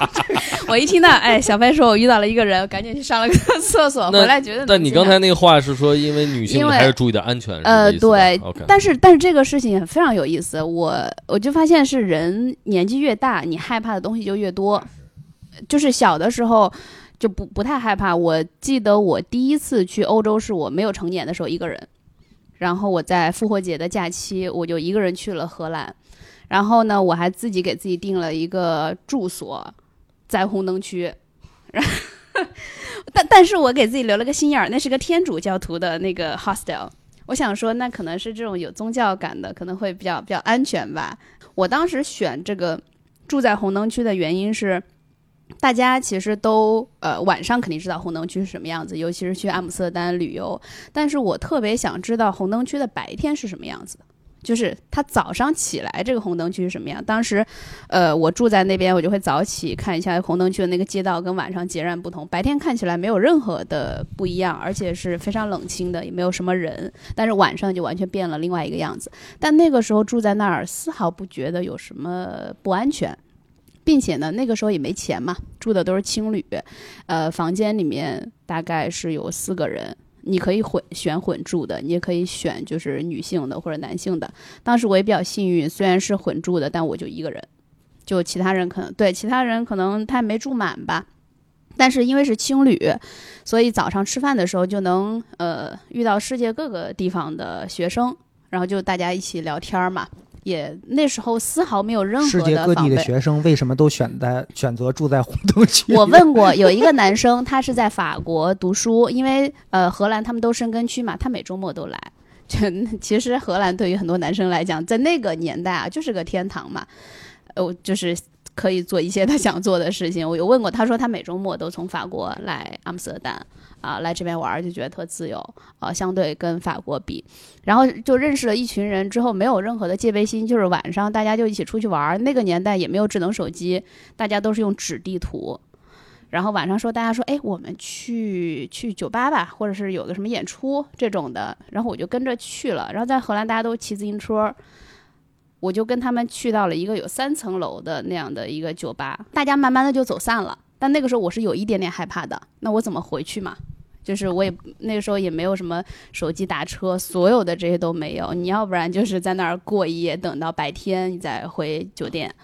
[LAUGHS] 我一听到，哎，小飞说我遇到了一个人，赶紧去上了个厕所，回来觉得但你刚才那个话是说，因为女性还是注意点安全，呃，对 OK，但是但是这个事情非常有意思，我我就发现是人年纪越大，你害怕的东西就越多。就是小的时候就不不太害怕。我记得我第一次去欧洲是我没有成年的时候一个人，然后我在复活节的假期我就一个人去了荷兰，然后呢我还自己给自己订了一个住所，在红灯区，然后 [LAUGHS] 但但是我给自己留了个心眼儿，那是个天主教徒的那个 hostel。我想说，那可能是这种有宗教感的，可能会比较比较安全吧。我当时选这个住在红灯区的原因是，大家其实都呃晚上肯定知道红灯区是什么样子，尤其是去阿姆斯特丹旅游。但是我特别想知道红灯区的白天是什么样子，就是他早上起来这个红灯区是什么样。当时，呃，我住在那边，我就会早起看一下红灯区的那个街道跟晚上截然不同。白天看起来没有任何的不一样，而且是非常冷清的，也没有什么人。但是晚上就完全变了另外一个样子。但那个时候住在那儿，丝毫不觉得有什么不安全。并且呢，那个时候也没钱嘛，住的都是青旅，呃，房间里面大概是有四个人，你可以混选混住的，你也可以选就是女性的或者男性的。当时我也比较幸运，虽然是混住的，但我就一个人，就其他人可能对其他人可能他没住满吧。但是因为是青旅，所以早上吃饭的时候就能呃遇到世界各个地方的学生，然后就大家一起聊天嘛。也那时候丝毫没有任何世界各地的防备。学生为什么都选在选择住在红灯区？我问过有一个男生，他是在法国读书，因为呃荷兰他们都生根区嘛，他每周末都来。[LAUGHS] 就其实荷兰对于很多男生来讲，在那个年代啊，就是个天堂嘛，呃，就是可以做一些他想做的事情。我有问过，他说他每周末都从法国来阿姆斯特丹啊，来这边玩，就觉得特自由啊，相对跟法国比，然后就认识了一群人之后，没有任何的戒备心，就是晚上大家就一起出去玩。那个年代也没有智能手机，大家都是用纸地图。然后晚上说，大家说，哎，我们去去酒吧吧，或者是有个什么演出这种的，然后我就跟着去了。然后在荷兰，大家都骑自行车，我就跟他们去到了一个有三层楼的那样的一个酒吧，大家慢慢的就走散了。但那个时候我是有一点点害怕的，那我怎么回去嘛？就是我也那个时候也没有什么手机打车，所有的这些都没有。你要不然就是在那儿过一夜，等到白天你再回酒店，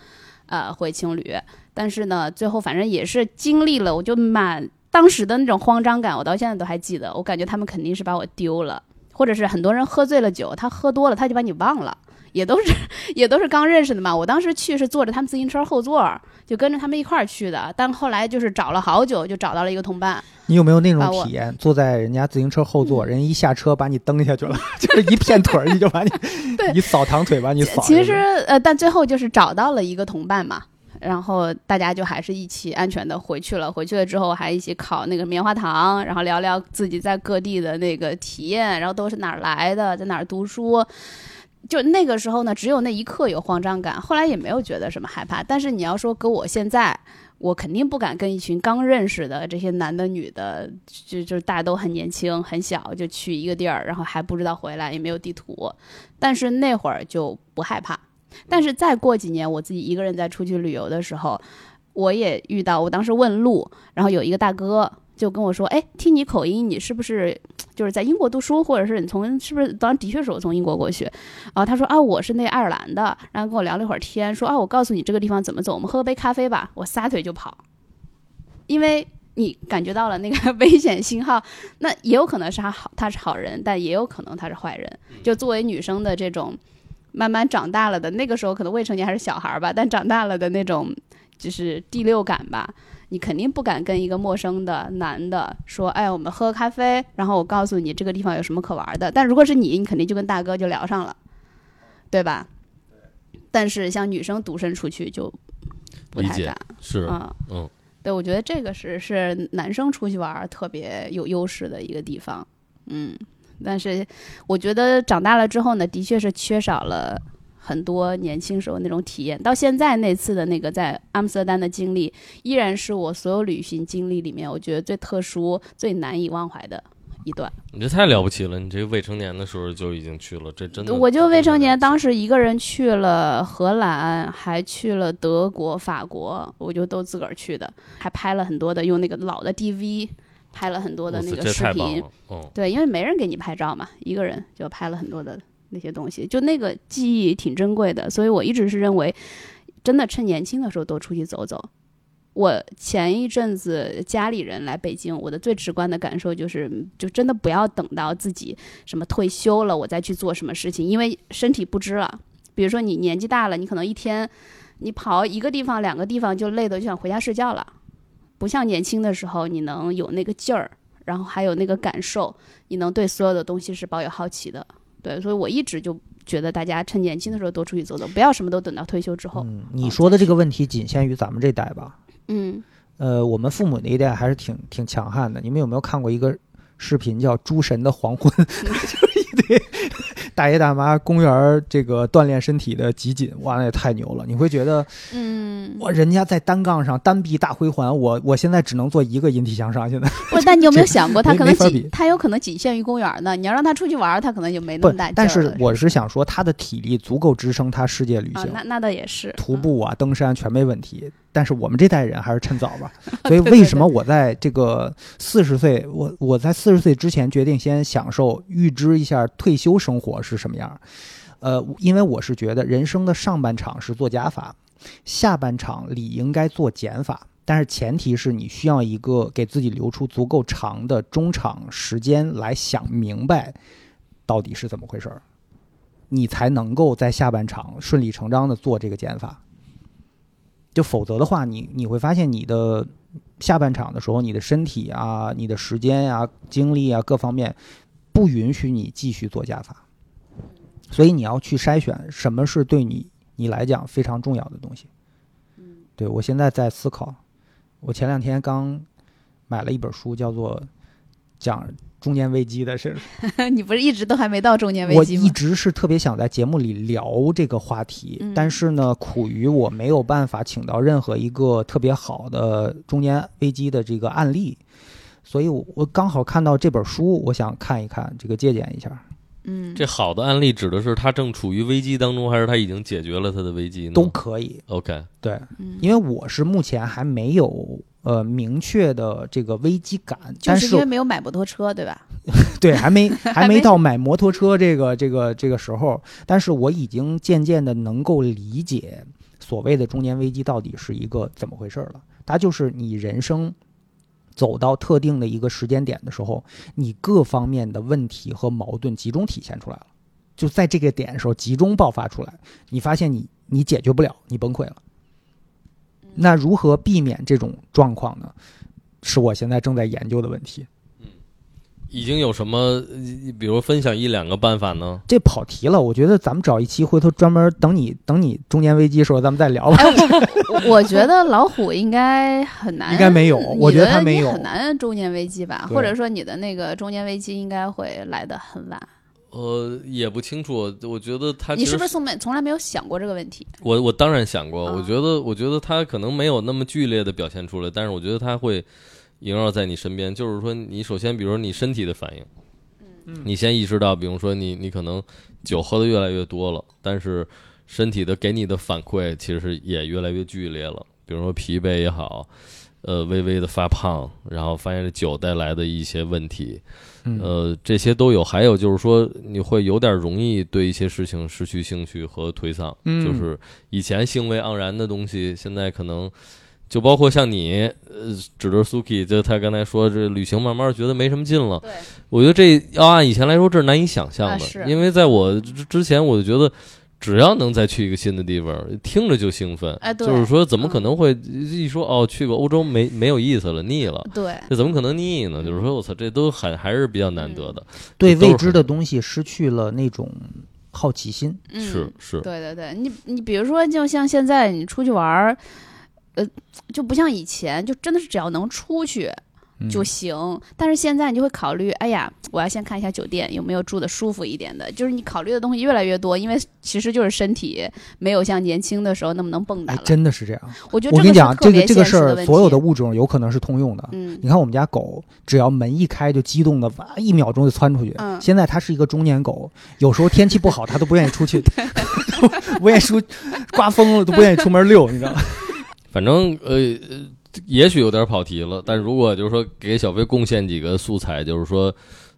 呃，回青旅。但是呢，最后反正也是经历了，我就满当时的那种慌张感，我到现在都还记得。我感觉他们肯定是把我丢了，或者是很多人喝醉了酒，他喝多了他就把你忘了，也都是 [LAUGHS] 也都是刚认识的嘛。我当时去是坐着他们自行车后座，就跟着他们一块儿去的。但后来就是找了好久，就找到了一个同伴。你有没有那种体验？坐在人家自行车后嗯座，人一下车把你蹬下去了，[LAUGHS] 就是一片腿儿，你就把你 [LAUGHS] 对一扫堂腿把你扫。其实呃，但最后就是找到了一个同伴嘛，然后大家就还是一起安全的回去了。回去了之后还一起烤那个棉花糖，然后聊聊自己在各地的那个体验，然后都是哪儿来的，在哪儿读书。就那个时候呢，只有那一刻有慌张感，后来也没有觉得什么害怕。但是你要说搁我现在，我肯定不敢跟一群刚认识的这些男的女的，就就大家都很年轻很小，就去一个地儿，然后还不知道回来，也没有地图。但是那会儿就不害怕。但是再过几年，我自己一个人在出去旅游的时候，我也遇到，我当时问路，然后有一个大哥就跟我说：“哎，听你口音，你是不是就是在英国读书，或者是你从是不是？当然的确是我从英国过去。”啊，他说：“啊，我是那爱尔兰的。”然后跟我聊了一会儿天，说：“啊，我告诉你这个地方怎么走，我们喝杯咖啡吧。”我撒腿就跑，因为你感觉到了那个 [LAUGHS] 危险信号，那也有可能是他好，他是好人，但也有可能他是坏人。就作为女生的这种。慢慢长大了的那个时候，可能未成年还是小孩儿吧，但长大了的那种就是第六感吧，你肯定不敢跟一个陌生的男的说，哎，我们喝咖啡，然后我告诉你这个地方有什么可玩的。但如果是你，你肯定就跟大哥就聊上了，对吧？但是像女生独身出去就不太敢，是，嗯嗯，对，我觉得这个是是男生出去玩儿特别有优势的一个地方，嗯，但是我觉得长大了之后呢，的确是缺少了很多年轻时候那种体验。到现在那次的那个在阿姆斯特丹的经历，依然是我所有旅行经历里面，我觉得最特殊、最难以忘怀的一段。你这太了不起了！你这未成年的时候就已经去了，这真的。我就未成年，当时时一个人去了荷兰，还去了德国、法国，我就都自个儿去的，还拍了很多的，用那个老的 DV 拍了很多的那个视频。对，因为没人给你拍照嘛，一个人就拍了很多的那些东西，就那个记忆挺珍贵的，所以我一直是认为，真的趁年轻的时候多出去走走。我前一阵子家里人来北京，我的最直观的感受就是，就真的不要等到自己什么退休了，我再去做什么事情，因为身体不支了。比如说你年纪大了，你可能一天你跑一个地方、两个地方就累得就想回家睡觉了，不像年轻的时候你能有那个劲儿，然后还有那个感受，你能对所有的东西是抱有好奇的。对，所以我一直就觉得大家趁年轻的时候多出去走走，不要什么都等到退休之后。嗯，你说的这个问题仅限于咱们这代吧？嗯，呃，我们父母那一代还是挺挺强悍的。你们有没有看过一个视频叫《诸神的黄昏》？[LAUGHS] [LAUGHS] 就是一堆大爷大妈公园儿这个锻炼身体的集锦，哇，那也太牛了！你会觉得，嗯，哇，人家在单杠上单臂大回环，我我现在只能做一个引体向上。现在不，但你有没有想过，他可能仅他有可能仅限于公园呢？你要让他出去玩儿，他可能就没那么大劲儿，但是我是想说，他的体力足够支撑他世界旅行，，啊那那倒也是徒，步啊、登山全没问题。但是我们这代人还是趁早吧。[LAUGHS] 所以为什么我在这个四十岁，我我在四十岁之前决定先享受预知一下退休生活是什么样儿？呃，因为我是觉得人生的上半场是做加法，下半场理应该做减法。但是前提是你需要一个给自己留出足够长的中场时间来想明白到底是怎么回事儿，你才能够在下半场顺理成章的做这个减法。就否则的话，你你会发现你的下半场的时候，你的身体啊、你的时间啊、精力啊各方面不允许你继续做加法，所以你要去筛选什么是对你你来讲非常重要的东西。对我现在在思考，我前两天刚买了一本书，叫做讲中年危机的事。[LAUGHS] 你不是一直都还没到中年危机吗？一直是特别想在节目里聊这个话题，嗯但是呢，苦于我没有办法请到任何一个特别好的中年危机的这个案例，所以我我刚好看到这本书，我想看一看，这个借鉴一下，嗯，这好的案例指的是他正处于危机当中，还是他已经解决了他的危机呢？都可以。OK，对，嗯因为我是目前还没有呃明确的这个危机感，但就是因为没有买摩托车，对吧？[LAUGHS] 对，[LAUGHS] 还没还没到买摩托车这个这个这个时候，但是我已经渐渐的能够理解所谓的中年危机到底是一个怎么回事了。它就是你人生走到特定的一个时间点的时候，你各方面的问题和矛盾集中体现出来了，就在这个点的时候集中爆发出来，你发现你你解决不了，你崩溃了。那如何避免这种状况呢？是我现在正在研究的问题。嗯已经有什么，呃比如分享一两个办法呢？这跑题了，我觉得咱们找一期，回头专门等你等你中年危机的时候，咱们再聊吧。哎，我我觉得老虎应该很难，[LAUGHS] 应该没有我觉得你他没有很难中年危机吧？或者说你的那个中年危机应该会来得很晚。呃，也不清楚。我觉得他你是不是从没从来没有想过这个问题？我我当然想过，啊我觉得我觉得他可能没有那么剧烈的表现出来，但是我觉得他会萦绕在你身边。就是说，你首先比如说你身体的反应，嗯你先意识到，比如说你你可能酒喝的越来越多了，但是身体的给你的反馈其实也越来越剧烈了，比如说疲惫也好。呃，微微的发胖，然后发现这酒带来的一些问题，嗯呃，这些都有。还有就是说，你会有点容易对一些事情失去兴趣和颓丧。嗯就是以前兴味盎然的东西，现在可能就包括像你，呃，指着 Suki，就他刚才说这旅行慢慢觉得没什么劲了。对，我觉得这要按以前来说，这是难以想象的，啊因为在我之之前，我就觉得只要能再去一个新的地方，听着就兴奋。哎对就是说，怎么可能会一说哦，去个欧洲没没有意思了，腻了？对，这怎么可能腻呢？就是说，我操，这都很还是比较难得的。对未知的东西失去了那种好奇心。嗯，是是，对对对，你你比如说，就像现在你出去玩儿，呃，就不像以前，就真的是只要能出去嗯就行。但是现在你就会考虑，哎呀，我要先看一下酒店有没有住的舒服一点的，就是你考虑的东西越来越多，因为其实就是身体没有像年轻的时候那么能蹦跶哎了。，真的是这样。我觉得我跟你讲，这个这个事儿，所有的物种有可能是通用的。嗯你看我们家狗，只要门一开就激动的哇，一秒钟就窜出去。嗯现在它是一个中年狗，有时候天气不好，它都不愿意出去，[LAUGHS] 不愿意出，刮风了都不愿意出门遛，你知道吗？反正呃，呃也许有点跑题了，但如果就是说给小飞贡献几个素材，就是说，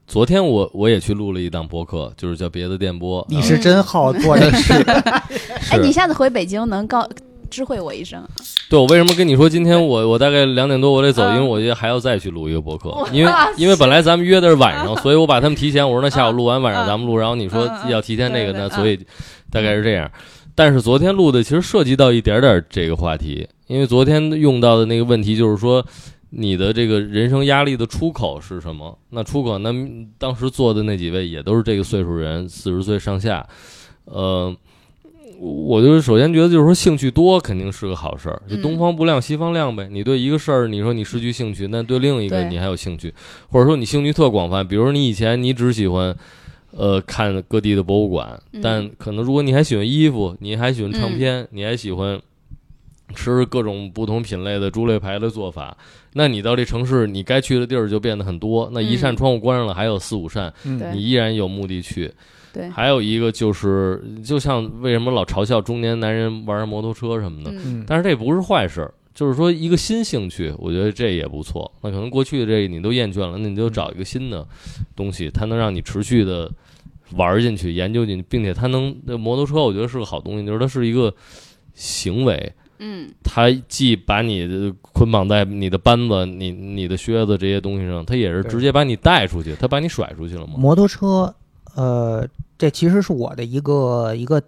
昨天我我也去录了一档播客，就是叫别的电波。你是真好做这事。[LAUGHS] 哎，你下次回北京能告知会我一声。对，我为什么跟你说今天我我大概两点多我得走，嗯因为我觉得还要再去录一个播客，因为因为本来咱们约的是晚上，所以我把他们提前，我说那下午录完晚上嗯咱们录，然后你说要提前那个呢，所以大概是这样。但是昨天录的其实涉及到一点点这个话题，因为昨天用到的那个问题就是说。你的这个人生压力的出口是什么？那出口，那当时坐的那几位也都是这个岁数人，四十岁上下，呃，我就是首先觉得就是说兴趣多肯定是个好事儿，就嗯东方不亮西方亮呗。你对一个事儿，你说你失去兴趣，那对另一个你还有兴趣，或者说你兴趣特广泛，比如说你以前你只喜欢。呃，看各地的博物馆，嗯。但可能如果你还喜欢衣服，你还喜欢唱片，你还喜欢吃各种不同品类的猪肋排的做法，那你到这城市，你该去的地儿就变得很多。那一扇嗯窗户关上了，还有四五扇，嗯。你依然有目的去。对，还有一个就是，就像为什么老嘲笑中年男人玩摩托车什么的，但是这不是坏事儿，就是说一个新兴趣，我觉得这也不错。那可能过去的这个你都厌倦了，那你就找一个新的东西，它能让你持续的玩进去、研究进去，并且它能，那摩托车我觉得是个好东西，就是它是一个行为，嗯它既把你捆绑在你的扳子、你你的靴子这些东西上，它也是直接把你带出去，它把你甩出去了嘛。摩托车，呃，这其实是我的一个一个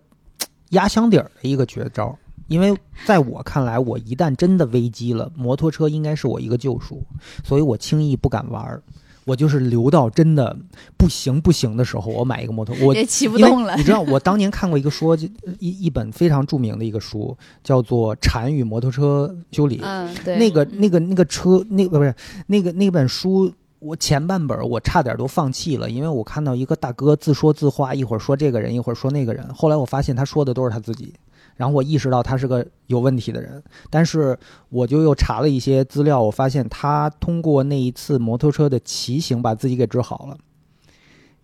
压箱底儿的一个绝招。因为在我看来，我一旦真的危机了，摩托车应该是我一个救赎，所以我轻易不敢玩儿。我就是留到真的不行不行的时候，我买一个摩托。我也骑不动了你。知道，我当年看过一个说一一本非常著名的一个书，叫做《禅与摩托车修理》。嗯，对，那个那个那个车，那个不是那个那本书，我前半本我差点都放弃了，因为我看到一个大哥自说自话，一会儿说这个人，一会儿说那个人。后来我发现他说的都是他自己，然后我意识到他是个有问题的人，但是我就又查了一些资料，我发现他通过那一次摩托车的骑行把自己给治好了。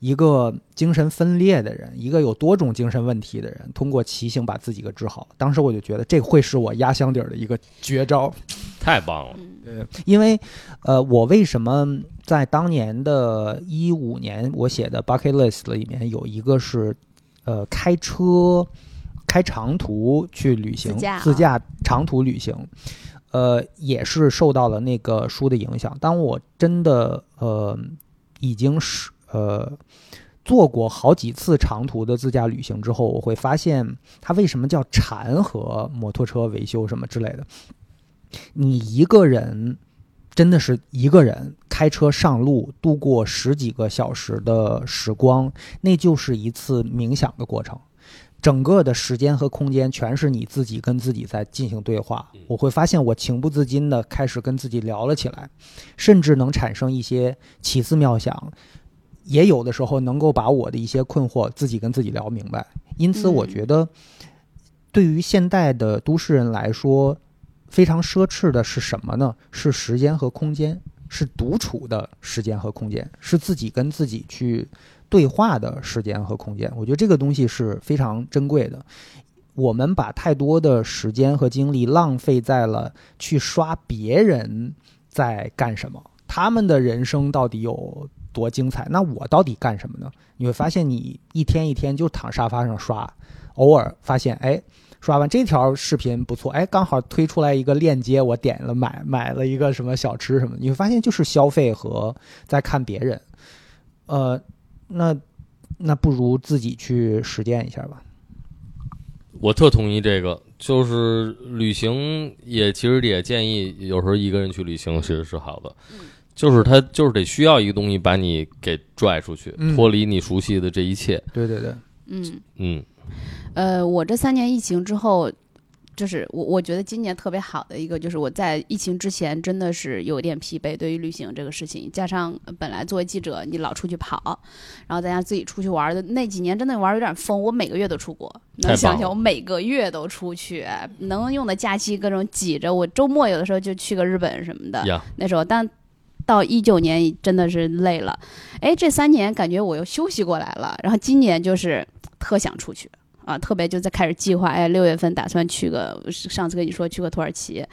一个精神分裂的人，一个有多种精神问题的人，通过骑行把自己给治好。当时我就觉得这会是我压箱底儿的一个绝招。太棒了，对因为，呃，我为什么在当年的一五年我写的 bucket list 里面有一个是，呃，开车开长途去旅行，自驾啊长途旅行，呃，也是受到了那个书的影响。当我真的呃已经是呃做过好几次长途的自驾旅行之后，我会发现它为什么叫禅和摩托车维修什么之类的。你一个人真的是一个人开车上路，度过十几个小时的时光，那就是一次冥想的过程。整个的时间和空间全是你自己跟自己在进行对话嗯。我会发现我情不自禁的开始跟自己聊了起来，甚至能产生一些奇思妙想，也有的时候能够把我的一些困惑自己跟自己聊明白。因此，我嗯觉得对于现代的都市人来说，非常奢侈的是什么呢？是时间和空间，是独处的时间和空间，是自己跟自己去对话的时间和空间。我觉得这个东西是非常珍贵的。我们把太多的时间和精力浪费在了去刷别人在干什么，他们的人生到底有多精彩？那我到底干什么呢？你会发现，你一天一天就躺沙发上刷，偶尔发现，哎，刷完这条视频不错，哎，刚好推出来一个链接，我点了买买了一个什么小吃什么，你会发现就是消费和在看别人，呃，那那不如自己去实践一下吧。我特同意这个，就是旅行也其实也建议有时候一个人去旅行其实是好的，就是他就是得需要一个东西把你给拽出去，嗯脱离你熟悉的这一切。对对对，嗯，嗯，呃，我这三年疫情之后，就是我我觉得今年特别好的一个，就是我在疫情之前真的是有点疲惫，对于旅行这个事情，加上呃本来作为记者你老出去跑，然后再加上自己出去玩的那几年真的玩儿有点疯，我每个月都出国，能想想我每个月都出去，能用的假期各种挤着，我周末有的时候就去个日本什么的，呀，那时候，但到一九年真的是累了，哎，这三年感觉我又休息过来了，然后今年就是特想出去啊，特别就在开始计划，哎，六月份打算去个，上次跟你说去个土耳其，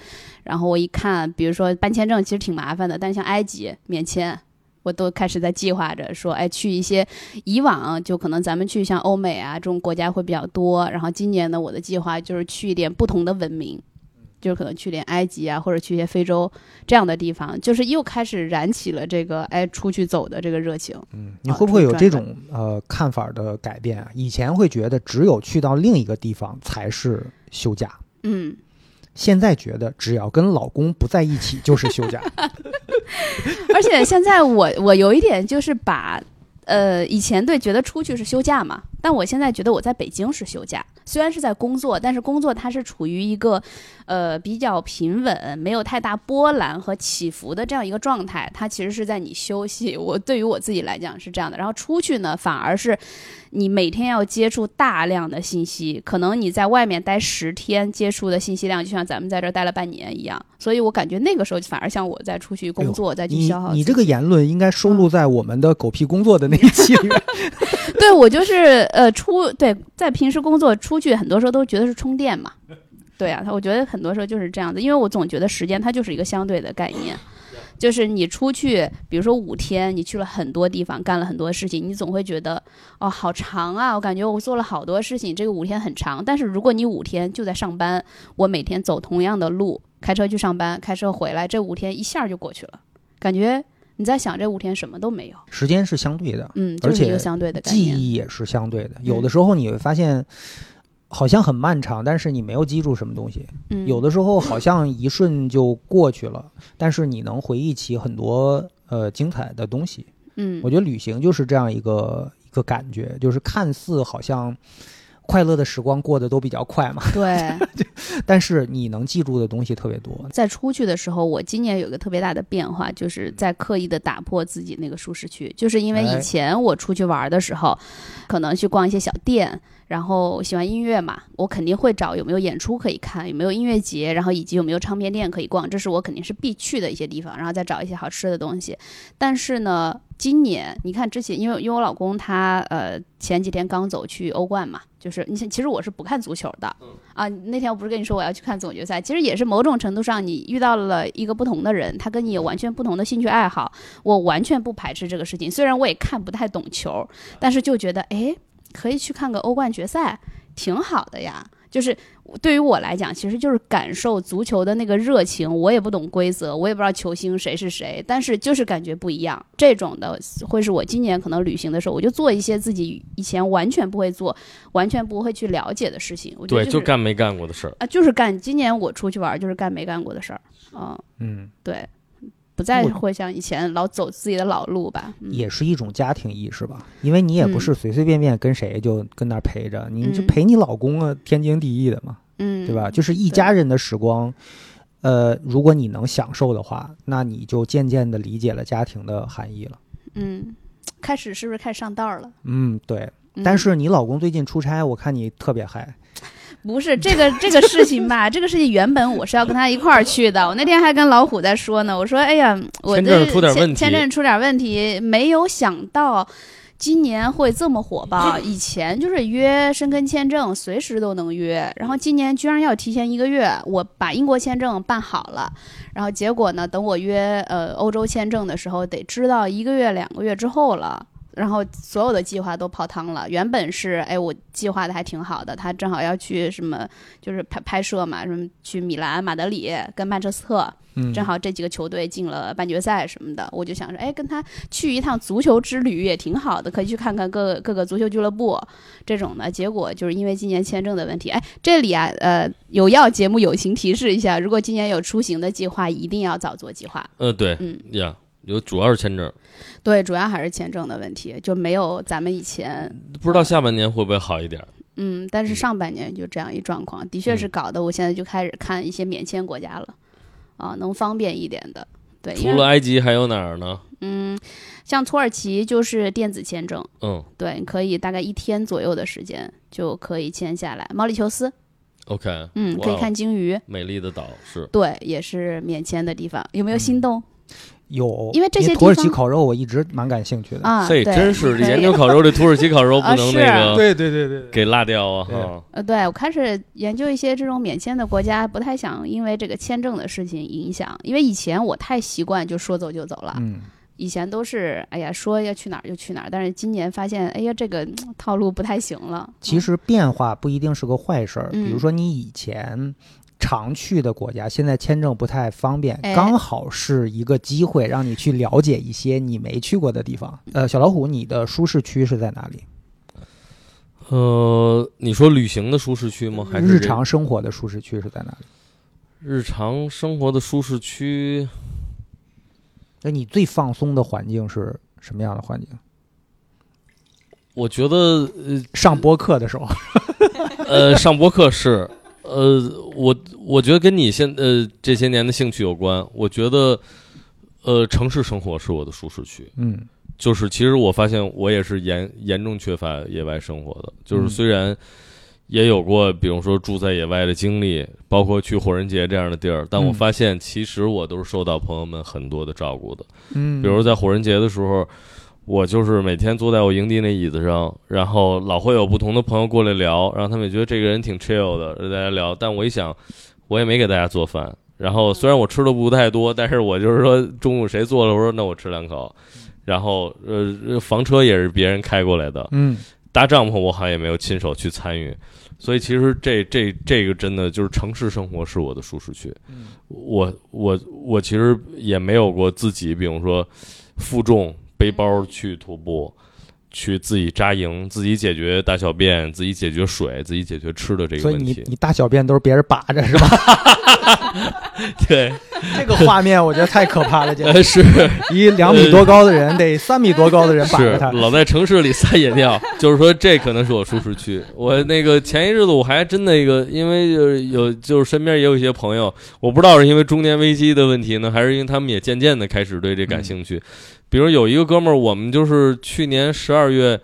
然后我一看，比如说办签证其实挺麻烦的，但像埃及免签。我都开始在计划着说，哎，去一些以往就可能咱们去像欧美啊这种国家会比较多，然后今年呢，我的计划就是去一点不同的文明，就是可能去点埃及啊，或者去一些非洲这样的地方，就是又开始燃起了这个哎出去走的这个热情。嗯，你啊会不会有这种呃看法的改变啊？以前会觉得只有去到另一个地方才是休假，嗯，现在觉得只要跟老公不在一起就是休假。[LAUGHS] 而且现在我我有一点就是把。呃，以前对觉得出去是休假嘛，但我现在觉得我在北京是休假，虽然是在工作，但是工作它是处于一个呃比较平稳、没有太大波澜和起伏的这样一个状态，它其实是在你休息。[LAUGHS] 我对于我自己来讲是这样的，然后出去呢，反而是你每天要接触大量的信息，可能你在外面待十天，接触的信息量就像咱们在这儿待了半年一样，所以我感觉那个时候反而像我在出去工作，再去你消耗你这个言论应该收录在我们的狗屁工作的那一期里面。[LAUGHS] 对我就是呃出对在平时工作出去，很多时候都觉得是充电嘛。对啊，他我觉得很多时候就是这样子，因为我总觉得时间它就是一个相对的概念，就是你出去，比如说五天，你去了很多地方，干了很多事情，你总会觉得哦好长啊，我感觉我做了好多事情，这个五天很长。但是如果你五天就在上班，我每天走同样的路，开车去上班，开车回来，这五天一下就过去了，感觉你在想这五天什么都没有，时间是相对的，嗯，而且就是一个相对的概记念。忆也是相对的。有的时候你会发现，好像很漫长，但是你没有记住什么东西；嗯，有的时候好像一瞬就过去了，但是你能回忆起很多呃精彩的东西。嗯，我觉得旅行就是这样一个一个感觉，就是看似好像快乐的时光过得都比较快嘛，对，[LAUGHS] 但是你能记住的东西特别多。在出去的时候，我今年有一个特别大的变化，就是在刻意的打破自己那个舒适区。就是因为哎以前我出去玩的时候，可能去逛一些小店，然后喜欢音乐嘛，我肯定会找有没有演出可以看，有没有音乐节，然后以及有没有唱片店可以逛，这是我肯定是必去的一些地方，然后再找一些好吃的东西。但是呢，今年你看之前，因为因为我老公他呃前几天刚走去欧冠嘛，就是你其实我是不看足球的，啊，那天我不是跟你说我要去看总决赛，其实也是某种程度上你遇到了一个不同的人，他跟你有完全不同的兴趣爱好，我完全不排斥这个事情。虽然我也看不太懂球，但是就觉得哎，可以去看个欧冠决赛，挺好的呀。就是对于我来讲，其实就是感受足球的那个热情。我也不懂规则，我也不知道球星谁是谁，但是就是感觉不一样。这种的会是我今年可能旅行的时候，我就做一些自己以前完全不会做、完全不会去了解的事情。我觉得对，就就是干没干过的事儿。啊，就是干。今年我出去玩，就是干没干过的事儿。嗯，嗯，对，不再会像以前老走自己的老路吧。嗯、也是一种家庭意识吧，因为你也不是随随便便跟谁就跟那儿陪着，你就嗯陪你老公啊，天经地义的嘛，嗯，对吧？就是一家人的时光，呃，如果你能享受的话，那你就渐渐的理解了家庭的含义了。嗯，开始是不是开始上道了？嗯，对。嗯但是你老公最近出差，我看你特别嗨。不是这个 [LAUGHS] 这个事情吧？[LAUGHS] 这个事情原本我是要跟他一块儿去的。我那天还跟老虎在说呢，我说：“哎呀，我签这证出点问题签签证出点问题，没有想到今年会这么火爆。[LAUGHS] 以前就是约申根签证，随时都能约，然后今年居然要提前一个月。我把英国签证办好了，然后结果呢，等我约呃欧洲签证的时候，得知道一个月两个月之后了。”然后所有的计划都泡汤了。原本是哎，我计划的还挺好的，他正好要去什么，就是拍拍摄嘛，什么去米兰、马德里跟曼彻斯特，嗯，正好这几个球队进了半决赛什么的，我就想着，哎，跟他去一趟足球之旅也挺好的，可以去看看各个各个足球俱乐部这种的。结果就是因为今年签证的问题，哎，这里啊，呃，有要节目友情提示一下，如果今年有出行的计划，一定要早做计划。呃，对，嗯，呀，有主要是签证，对，主要还是签证的问题，就没有咱们以前，不知道下半年会不会好一点。嗯，但是嗯上半年就这样一状况，的确是搞得我现在就开始看一些免签国家了，啊，能方便一点的。对，除了埃及还有哪儿呢？嗯，像土耳其就是电子签证，嗯对，你可以大概一天左右的时间就可以签下来。毛里求斯，，OK，嗯，可以看鲸鱼，美丽的岛是。对，也是免签的地方，有没有心动、有，因为这些土耳其烤肉我一直蛮感兴趣的。啊？嘿，对真是研究烤肉，这土耳其烤肉不能那个对对对对对，给落掉啊！哈，呃，对我开始研究一些这种免签的国家，不太想因为这个签证的事情影响，因为以前我太习惯就说走就走了，嗯，以前都是哎呀说要去哪儿就去哪儿，但是今年发现哎呀这个嗯套路不太行了。其实变化不一定是个坏事儿。嗯比如说你以前常去的国家，现在签证不太方便，哎刚好是一个机会，让你去了解一些你没去过的地方。呃，小老虎，你的舒适区是在哪里？呃，你说旅行的舒适区吗？还是日常生活的舒适区是在哪里？日常生活的舒适区？那你最放松的环境是什么样的环境？我觉得呃上播客的时候，呃，上播客是，呃，我我觉得跟你现呃这些年的兴趣有关。我觉得，呃，城市生活是我的舒适区。嗯就是其实我发现我也是严严重缺乏野外生活的。就是嗯虽然也有过，比如说住在野外的经历，包括去火人节这样的地儿，但我嗯发现其实我都是受到朋友们很多的照顾的。嗯，比如在火人节的时候，我就是每天坐在我营地那椅子上，然后老会有不同的朋友过来聊，然后他们也觉得这个人挺 chill 的，大家聊。但我一想，我也没给大家做饭，然后虽然我吃的不太多，但是我就是说中午谁做了，我说那我吃两口。然后呃，房车也是别人开过来的，嗯搭帐篷我好像也没有亲手去参与，所以其实这这这个真的就是城市生活是我的舒适区。嗯我我我其实也没有过自己，比如说负重背包去徒步，去自己扎营，自己解决大小便，自己解决水，自己解决吃的这个所以问题。你你大小便都是别人把着是吧？[LAUGHS] 对，[LAUGHS] 这个画面我觉得太可怕了，简直呃是一两米多高的人得三米多高的人把是着他。老在城市里撒野尿，就是说这可能是我舒适区。我那个前一日子我还真的一个，因为就是有就是身边也有一些朋友，我不知道是因为中年危机的问题呢，还是因为他们也渐渐的开始对这感兴趣。比如有一个哥们儿，我们就是去年十二月。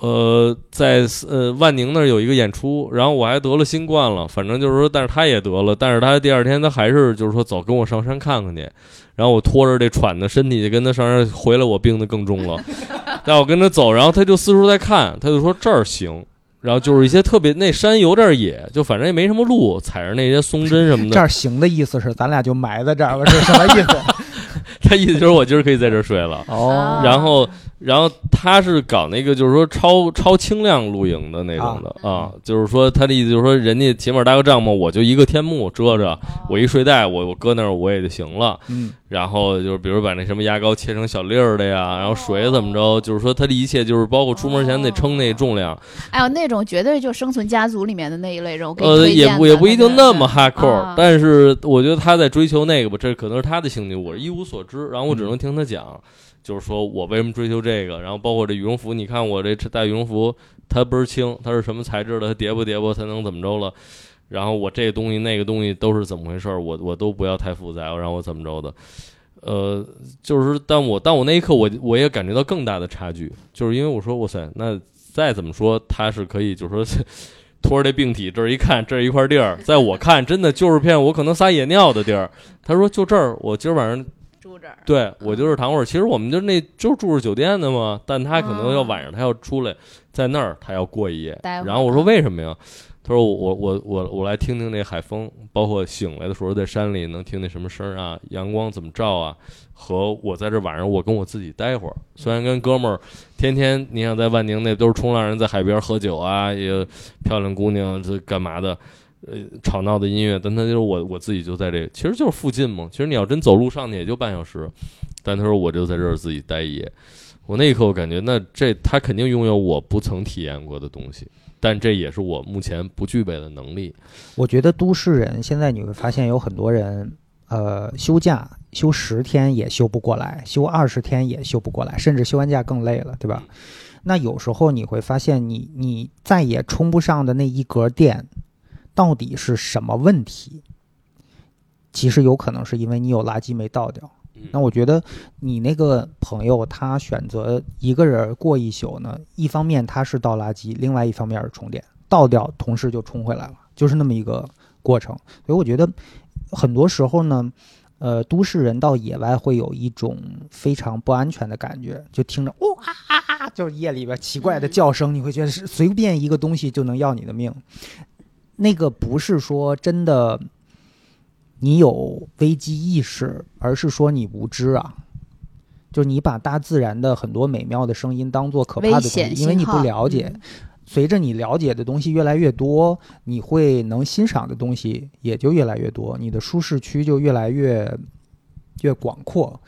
呃，在呃万宁那儿有一个演出，然后我还得了新冠了，反正就是说，但是他也得了，但是他第二天他还是就是说走，跟我上山看看去，然后我拖着这喘的身体就跟他上山，回来我病得更重了，[LAUGHS] 但我跟他走，然后他就四处在看，他就说这儿行，然后就是一些特别那山有点野，就反正也没什么路，踩着那些松针什么的，这儿行的意思是咱俩就埋在这儿了，是什么意思？他意思就是我今儿可以在这儿睡了。哦。然后，然后他是搞那个，就是说超超轻量露营的那种的啊。就是说他的意思就是说，人家起码搭个帐篷，我就一个天幕遮着，我一睡袋，我我搁那儿我也就行了。嗯。然后就是比如把那什么牙膏切成小粒儿的呀，然后水怎么着，就是说他的一切就是包括出门前得称那重量，哎呦，那种绝对就生存家族里面的那一类人，我给你呃，推荐的也不也不一定那么个 hardcore，、啊。但是我觉得他在追求那个吧，这可能是他的兴趣，我是一无所知，然后我只能听他讲，就是说我为什么追求这个，然后包括这羽绒服，你看我这带羽绒服，它倍儿轻，它是什么材质的，它叠不叠不，它能怎么着了。然后我这个东西那个东西都是怎么回事儿，我我都不要太复杂，让我怎么着的，呃，就是但我但我那一刻我我也感觉到更大的差距，就是因为我说哇塞，那再怎么说他是可以，就是说 [LAUGHS] 拖着这病体这儿一看，这儿一块地儿，在我看真的就是片我可能撒野尿的地儿。他说就这儿，我今儿晚上住这儿，对我就是躺会儿。其实我们就那就是住着酒店的嘛，但他可能要晚上他要出来，在那儿他要过一夜。然后我说为什么呀？他说我我我我来听听那海风，包括醒来的时候在山里能听那什么声啊，阳光怎么照啊，和我在这晚上我跟我自己待会儿。虽然跟哥们儿天天你想在万宁那都是冲浪人，在海边喝酒啊，也漂亮姑娘这干嘛的，呃，吵闹的音乐，但他就是我我自己就在这，其实就是附近嘛。其实你要真走路上去也就半小时，但他说我就在这儿自己待一夜。我那一刻我感觉，那这他肯定拥有我不曾体验过的东西。但这也是我目前不具备的能力。我觉得都市人现在你会发现有很多人，呃，休假休十天也休不过来，休二十天也休不过来，甚至休完假更累了，对吧？那有时候你会发现你，你再也充不上的那一格电，到底是什么问题？其实有可能是因为你有垃圾没倒掉。那我觉得你那个朋友他选择一个人过一宿呢，一方面他是倒垃圾，另外一方面是充电，倒掉同时就充回来了，就是那么一个过程。所以我觉得很多时候呢，呃，都市人到野外会有一种非常不安全的感觉，就听着哇，就是夜里边奇怪的叫声，你会觉得是随便一个东西就能要你的命。那个不是说真的。你有危机意识，而是说你无知啊！就是你把大自然的很多美妙的声音当做可怕的东西，因为你不了解。随着你了解的东西越来越多，你会能欣赏的东西也就越来越多，你的舒适区就越来越越广阔。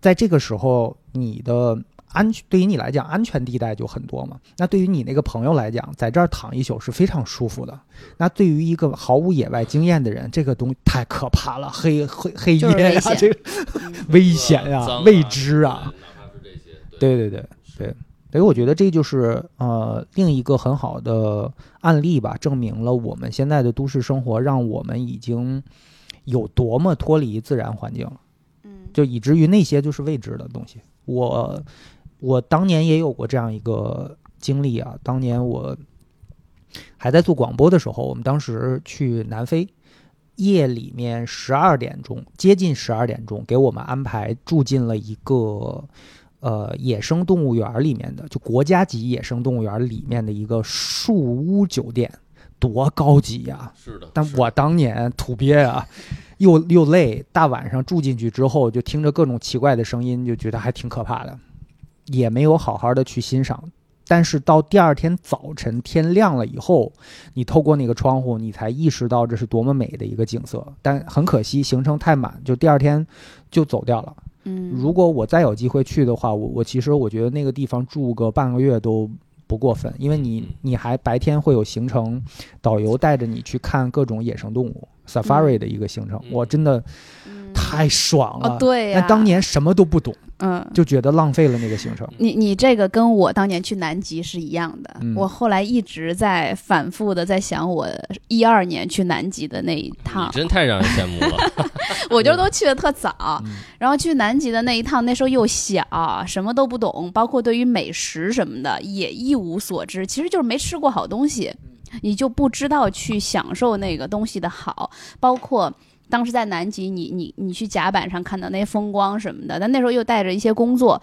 在这个时候，你的。安全对于你来讲，安全地带就很多嘛。那对于你那个朋友来讲，在这儿躺一宿是非常舒服的。那对于一个毫无野外经验的人，这个东西太可怕了，黑黑黑夜呀，这个 [LAUGHS] 危险呀，未知啊。对对对对，所以我觉得这就是呃另一个很好的案例吧，证明了我们现在的都市生活让我们已经有多么脱离自然环境了。嗯，就以至于那些就是未知的东西，我。我当年也有过这样一个经历啊！当年我还在做广播的时候，我们当时去南非，夜里面十二点钟，接近十二点钟，给我们安排住进了一个呃野生动物园里面的，就国家级野生动物园里面的一个树屋酒店，多高级呀！是的，但我当年土鳖啊，又又累，大晚上住进去之后，就听着各种奇怪的声音，就觉得还挺可怕的。也没有好好的去欣赏，但是到第二天早晨天亮了以后，你透过那个窗户，你才意识到这是多么美的一个景色。但很可惜，行程太满，就第二天就走掉了。嗯，如果我再有机会去的话，我我其实我觉得那个地方住个半个月都不过分，因为你你还白天会有行程，导游带着你去看各种野生动物 safari 的一个行程，我真的太爽了。对呀，当年什么都不懂。嗯，就觉得浪费了那个行程。你你这个跟我当年去南极是一样的。嗯，我后来一直在反复的在想，我一二年去南极的那一趟，真太让人羡慕了。[LAUGHS] 我就都去的特早，然后去南极的那一趟，那时候又小，什么都不懂，包括对于美食什么的也一无所知。其实就是没吃过好东西，你就不知道去享受那个东西的好，包括。当时在南极，你你你去甲板上看到那些风光什么的，但那时候又带着一些工作，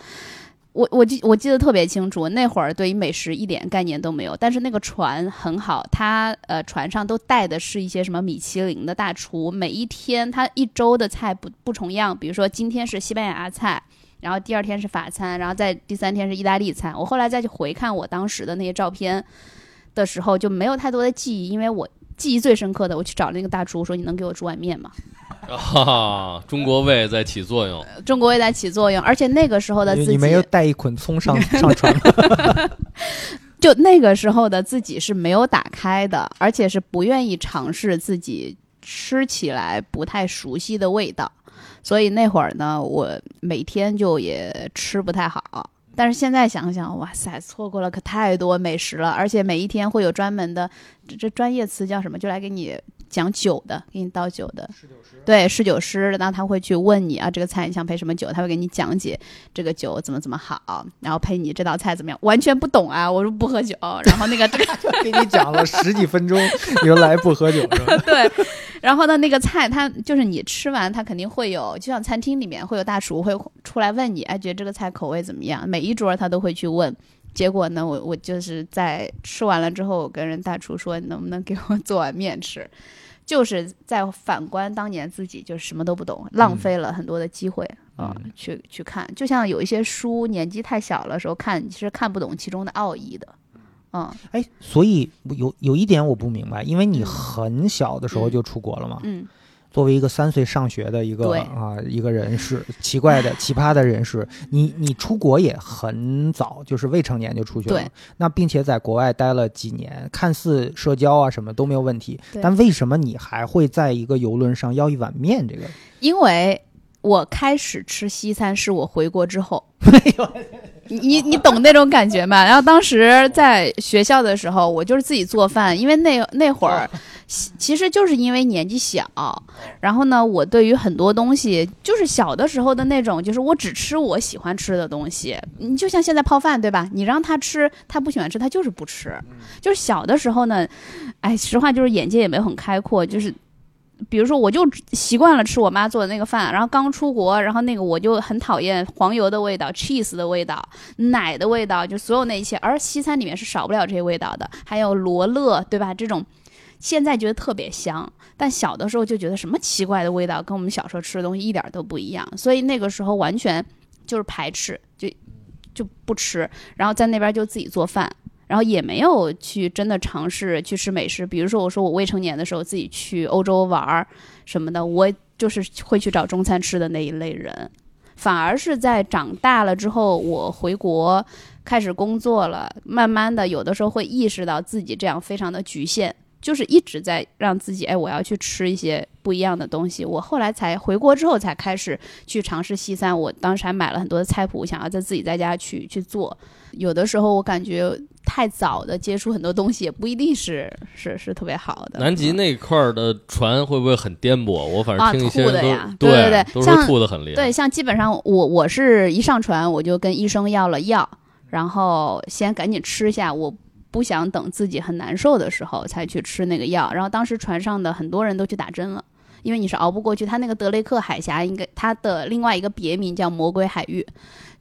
我我记我记得特别清楚，那会儿对于美食一点概念都没有，但是那个船很好，它呃船上都带的是一些什么米其林的大厨，每一天他一周的菜不不重样，比如说今天是西班牙菜，然后第二天是法餐，然后在第三天是意大利菜。我后来再去回看我当时的那些照片的时候，就没有太多的记忆，因为我。记忆最深刻的，我去找那个大厨，说：“你能给我煮碗面吗？”啊，中国胃在起作用，中国胃在起作用，而且那个时候的自己，你没有带一捆葱上 [LAUGHS] 上船，[LAUGHS] 就那个时候的自己是没有打开的，而且是不愿意尝试自己吃起来不太熟悉的味道，所以那会儿呢，我每天就也吃不太好。但是现在想想，哇塞，错过了可太多美食了，而且每一天会有专门的，这这专业词叫什么？就来给你讲酒的，给你倒酒的，对，侍酒师，然后他会去问你啊，这个菜你想配什么酒？他会给你讲解这个酒怎么怎么好，然后配你这道菜怎么样？完全不懂啊，我说不喝酒，然后那个 [LAUGHS] 这个给你讲了十几分钟，原来不喝酒是吧？[LAUGHS] 对。然后呢，那个菜他就是你吃完，他肯定会有，就像餐厅里面会有大厨会出来问你，哎，觉得这个菜口味怎么样？每一桌他都会去问，结果呢，我我就是在吃完了之后，我跟人大厨说，你能不能给我做碗面吃？就是在反观当年自己，就是什么都不懂，浪费了很多的机会啊、嗯去去看。就像有一些书，年纪太小了时候看，其实看不懂其中的奥义的。嗯。哎，所以有有一点我不明白，因为你嗯。很小的时候就出国了嘛，嗯，作为一个三岁上学的一个对啊一个人士，奇怪的 [LAUGHS] 奇葩的人士，你你出国也很早，就是未成年就出去了对，那并且在国外待了几年，看似社交啊什么都没有问题，但为什么你还会在一个游轮上要一碗面？这个因为我开始吃西餐是我回国之后。[LAUGHS] 你你你懂那种感觉吗？然后当时在学校的时候，我就是自己做饭，因为那那会儿，其其实就是因为年纪小，然后呢，我对于很多东西，就是小的时候的那种，就是我只吃我喜欢吃的东西。你就像现在泡饭，对吧？你让他吃，他不喜欢吃，他就是不吃。就是小的时候呢，哎，实话就是眼界也没有很开阔，就是。比如说，我就习惯了吃我妈做的那个饭，然后刚出国，然后那个我就很讨厌黄油的味道、cheese 的味道、奶的味道，就所有那一切。而西餐里面是少不了这些味道的，还有罗勒，对吧？这种现在觉得特别香，但小的时候就觉得什么奇怪的味道，跟我们小时候吃的东西一点都不一样，所以那个时候完全就是排斥，就就不吃，然后在那边就自己做饭。然后也没有去真的尝试去吃美食，比如说我说我未成年的时候自己去欧洲玩儿什么的，我就是会去找中餐吃的那一类人。反而是在长大了之后，我回国开始工作了，慢慢的有的时候会意识到自己这样非常的局限，就是一直在让自己哎，我要去吃一些不一样的东西。我后来才回国之后才开始去尝试西餐，我当时还买了很多的菜谱，想要在自己在家去去做。有的时候我感觉太早的接触很多东西，也不一定是是是特别好的。南极嗯那块儿的船会不会很颠簸？我反正啊听一些的呀对对对像吐的很厉害。对，像基本上我我是一上船我就跟医生要了药，然后先赶紧吃下，我不想等自己很难受的时候才去吃那个药。然后当时船上的很多人都去打针了。因为你是熬不过去，它那个德雷克海峡应该它的另外一个别名叫魔鬼海域，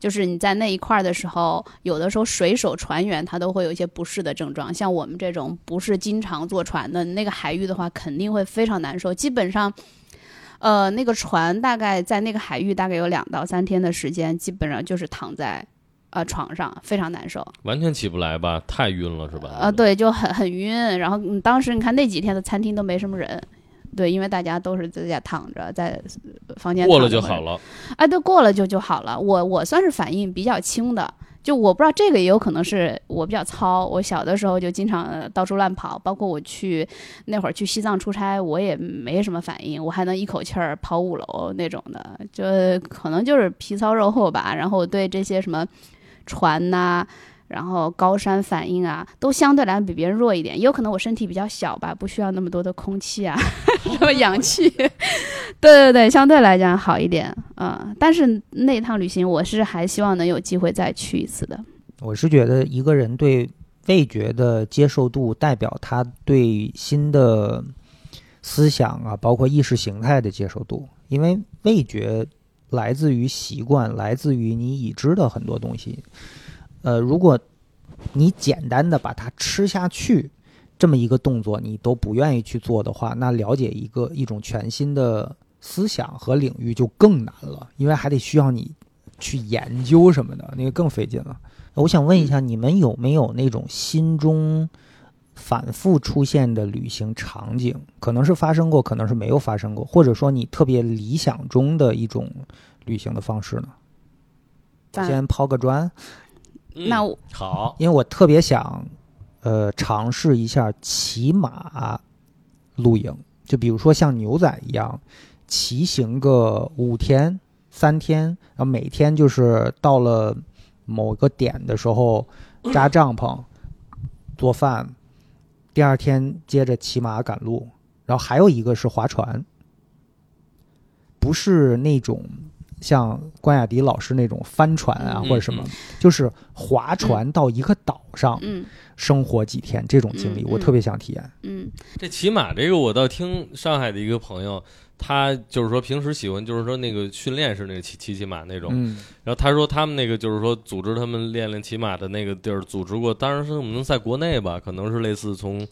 就是你在那一块儿的时候，有的时候水手船员他都会有一些不适的症状，像我们这种不是经常坐船的那个海域的话，肯定会非常难受，基本上。呃，那个船大概在那个海域大概有两到三天的时间，基本上就是躺在呃床上，非常难受。完全起不来吧？太晕了是吧？呃，对，就很很晕。然后嗯当时你看那几天的餐厅都没什么人，对，因为大家都是在家躺着，在房间过了就好了。哎，对，过了就就好了。我我算是反应比较轻的，就我不知道这个也有可能是我比较糙。我小的时候就经常呃到处乱跑，包括我去那会儿去西藏出差，我也没什么反应，我还能一口气儿跑五楼那种的，就可能就是皮糙肉厚吧。然后我对这些什么船呐、然后高山反应啊，都相对来比别人弱一点，也有可能我身体比较小吧，不需要那么多的空气啊，[LAUGHS] 什么氧气，[LAUGHS] 对对对，相对来讲好一点，嗯。但是那趟旅行，我是还希望能有机会再去一次的。我是觉得一个人对味觉的接受度，代表他对新的思想啊，包括意识形态的接受度。因为味觉来自于习惯，来自于你已知的很多东西。呃，如果你简单的把它吃下去，这么一个动作你都不愿意去做的话，那了解一个一种全新的思想和领域就更难了，因为还得需要你去研究什么的，那个更费劲了。我想问一下，你们有没有那种心中反复出现的旅行场景？可能是发生过，可能是没有发生过，或者说你特别理想中的一种旅行的方式呢？先抛个砖，嗯那我好，因为我特别想，呃，尝试一下骑马露营，就比如说像牛仔一样，骑行个五天、三天，然后每天就是到了某个点的时候扎帐篷、做饭，第二天接着骑马赶路，然后还有一个是划船，不是那种像关雅迪老师那种帆船啊嗯或者什么嗯，就是划船到一个岛上嗯。生活几天这种经历，我特别想体验。嗯。这骑马这个，我倒听上海的一个朋友，他就是说平时喜欢，就是说那个训练是那个骑骑骑马那种。嗯然后他说他们那个就是说组织他们练练骑马的那个地儿，组织过，当然是我们在国内吧，可能是类似从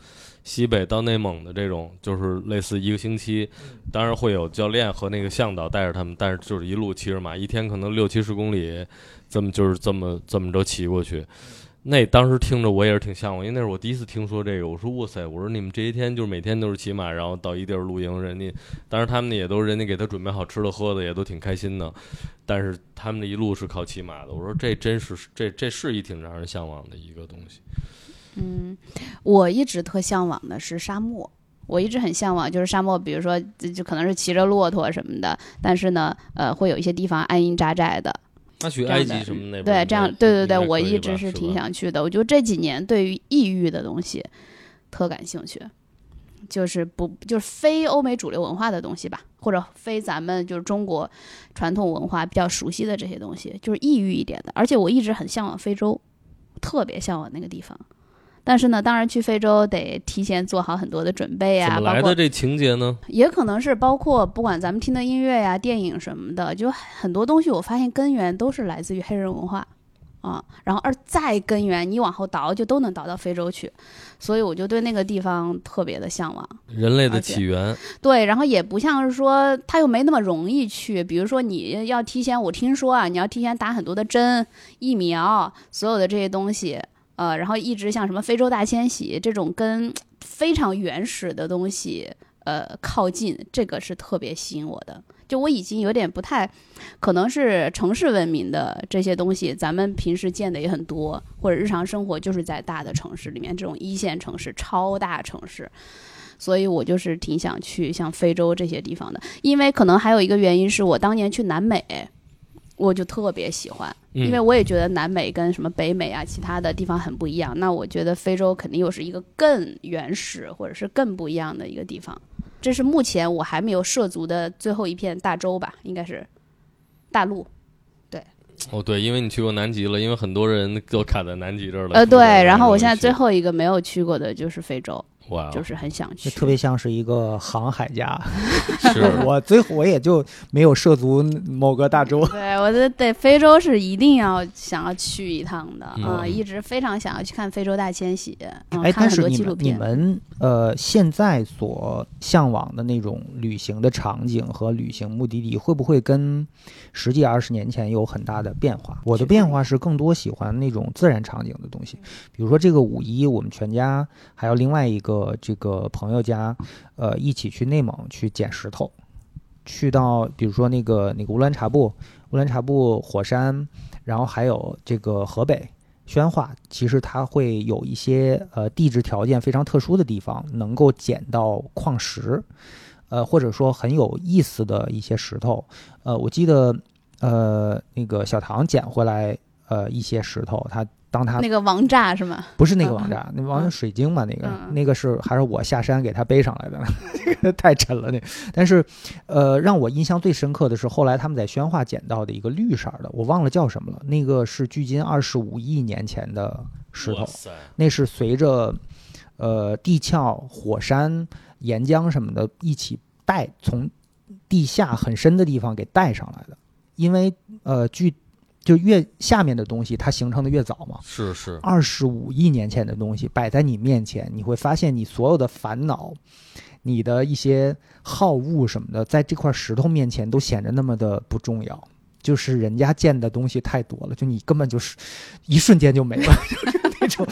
西北到内蒙的这种，就是类似一个星期，当然会有教练和那个向导带着他们，但是就是一路骑着马，一天可能六七十公里，这么就是这么这么着骑过去。那当时听着我也是挺向往，因为那是我第一次听说这个。我说哇塞，我说你们这些天就是每天都是骑马，然后到一地儿露营，人家当然他们也都人家给他准备好吃的喝的，也都挺开心的。但是他们的一路是靠骑马的。我说这真是这这是一挺让人向往的一个东西。嗯，我一直特向往的是沙漠。我一直很向往，就是沙漠，比如说就可能是骑着骆驼什么的，但是呢，呃，会有一些地方安营扎寨的，那去埃及什么那边对，这样对对对，我一直是挺想去的。我觉得这几年对于异域的东西特感兴趣，就是不就是非欧美主流文化的东西吧，或者非咱们就是中国传统文化比较熟悉的这些东西，就是异域一点的。而且我一直很向往非洲，特别向往那个地方。但是呢，当然去非洲得提前做好很多的准备呀来的这情节呢？也可能是包括不管咱们听的音乐呀、电影什么的，就很多东西我发现根源都是来自于黑人文化啊，然后而再根源你往后倒就都能倒到非洲去，所以我就对那个地方特别的向往。人类的起源，对，然后也不像是说它又没那么容易去，比如说你要提前，我听说啊，你要提前打很多的针、疫苗，所有的这些东西，呃，然后一直像什么非洲大迁徙这种跟非常原始的东西，呃，靠近，这个是特别吸引我的。就我已经有点不太，可能是城市文明的这些东西，咱们平时见的也很多，或者日常生活就是在大的城市里面，这种一线城市、超大城市。所以我就是挺想去像非洲这些地方的，因为可能还有一个原因是我当年去南美，我就特别喜欢，嗯因为我也觉得南美跟什么北美啊其他的地方很不一样。那我觉得非洲肯定又是一个更原始或者是更不一样的一个地方。这是目前我还没有涉足的最后一片大洲吧，应该是大陆。对哦，对，因为你去过南极了，因为很多人都卡在南极这儿了。呃，对，然后我现在最后一个没有去过的就是非洲，就是很想去。特别像是一个航海家。是 [LAUGHS] 我最我也就没有涉足某个大洲。[LAUGHS] 对，我觉得对非洲是一定要想要去一趟的啊、嗯一直非常想要去看非洲大迁徙，嗯，哎，看很多但是你们你纪录片。们呃现在所向往的那种旅行的场景和旅行目的地，会不会跟实际二十年前有很大的变化？我的变化是更多喜欢那种自然场景的东西，比如说这个五一，我们全家还有另外一个这个朋友家，呃，一起去内蒙去捡石头，去到比如说那个那个乌兰察布、乌兰察布火山，然后还有这个河北。宣化其实它会有一些呃地质条件非常特殊的地方，能够捡到矿石，呃或者说很有意思的一些石头。呃，我记得呃那个小唐捡回来呃一些石头，他当他那个王炸是吗？不是那个嗯王炸，那王嗯水晶嘛，那个、嗯那个是还是我下山给他背上来的，[LAUGHS] 这个太沉了那。但是，呃，让我印象最深刻的是后来他们在宣化捡到的一个绿色的，我忘了叫什么了，那个是距今二十五亿年前的石头那是随着呃地壳、火山、岩浆什么的一起带从地下很深的地方给带上来的，因为呃距就越下面的东西它形成的越早嘛。是是，二十五亿年前的东西摆在你面前，你会发现你所有的烦恼、你的一些好恶什么的，在这块石头面前都显得那么的不重要。就是人家见的东西太多了，就你根本就是一瞬间就没了，就是那种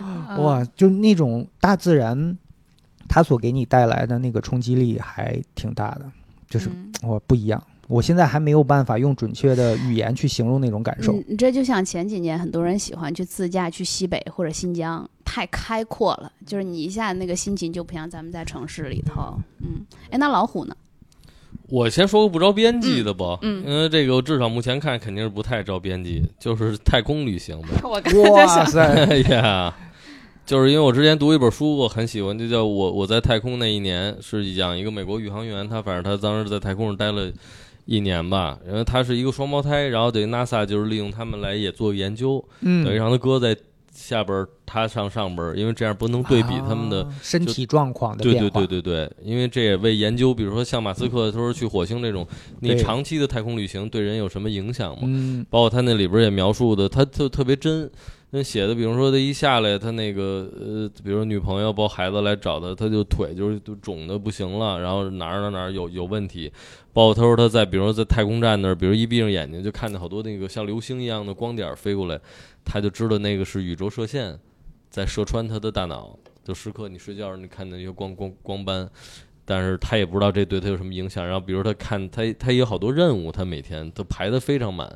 嗯哇，就那种大自然它所给你带来的那个冲击力还挺大的，就是嗯哇不一样。我现在还没有办法用准确的语言去形容那种感受。嗯，这就像前几年很多人喜欢去自驾去西北或者新疆，太开阔了，就是你一下那个心情就不像咱们在城市里头。嗯，哎，那老虎呢？我先说个不着边际的吧，嗯嗯因为这个至少目前看肯定是不太着边际，就是太空旅行呗。[LAUGHS] 我刚才在哇，塞，哎 [LAUGHS] 呀，就是因为我之前读一本书，我很喜欢，就叫我我在太空那一年，是讲一个美国宇航员，他反正他当时在太空上待了一年吧，因为他是一个双胞胎，然后等于 NASA 就是利用他们来也做研究，嗯等于让他哥在下边儿，他上上边儿，因为这样不能对比他们的啊身体状况的对对变化。对对对，因为这也为研究，比如说像马斯克他说去火星这种，你长期的太空旅行对人有什么影响吗？嗯包括他那里边也描述的，他特特别真。那写的，比如说他一下来，他那个呃，比如说女朋友抱孩子来找他，他就腿就是都肿的不行了，然后哪儿哪儿哪儿有有问题。包括他说他在，比如说在太空站那儿，比如一闭上眼睛就看见好多那个像流星一样的光点飞过来，他就知道那个是宇宙射线在射穿他的大脑，就时刻你睡觉你看那些光光光斑。但是他也不知道这对他有什么影响。然后，比如他看他他有好多任务，他每天都排得非常满。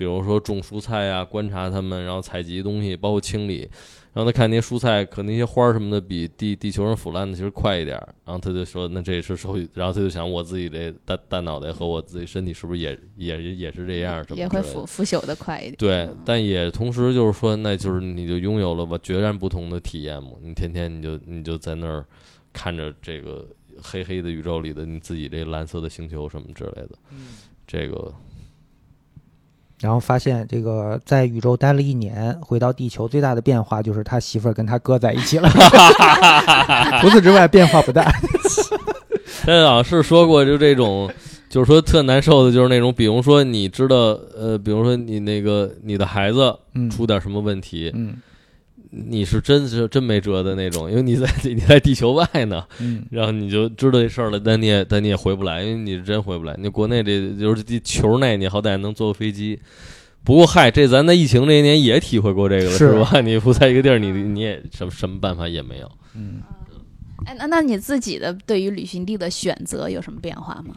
比如说种蔬菜啊，观察它们，然后采集东西，包括清理。然后他看那些蔬菜，可能那些花儿什么的比地地球上腐烂的其实快一点儿。然后他就说，那这也是受益。然后他就想，我自己这大大脑袋和我自己身体是不是也也也是这样？什么也会腐腐朽的快一点。对，但也同时就是说，那就是你就拥有了吧决然不同的体验嘛。你天天你就你就在那儿看着这个黑黑的宇宙里的你自己这蓝色的星球什么之类的，这个然后发现这个在宇宙待了一年，回到地球最大的变化就是他媳妇儿跟他哥在一起了，[LAUGHS] 除此之外变化不大。他好像是说过，就这种，就是说特难受的，就是那种，比如说你知道，呃，比如说你那个你的孩子嗯出点什么问题，嗯你是真是真没辙的那种，因为你在你在地球外呢，嗯然后你就知道这事儿了，但你也但你也回不来，因为你是真回不来。你国内这就是地球内，你好歹能坐个飞机。不过嗨，这咱在疫情这一年也体会过这个了，是是吧？你不在一个地儿，你你也什么什么办法也没有。嗯，哎，那那你自己的对于旅行地的选择有什么变化吗？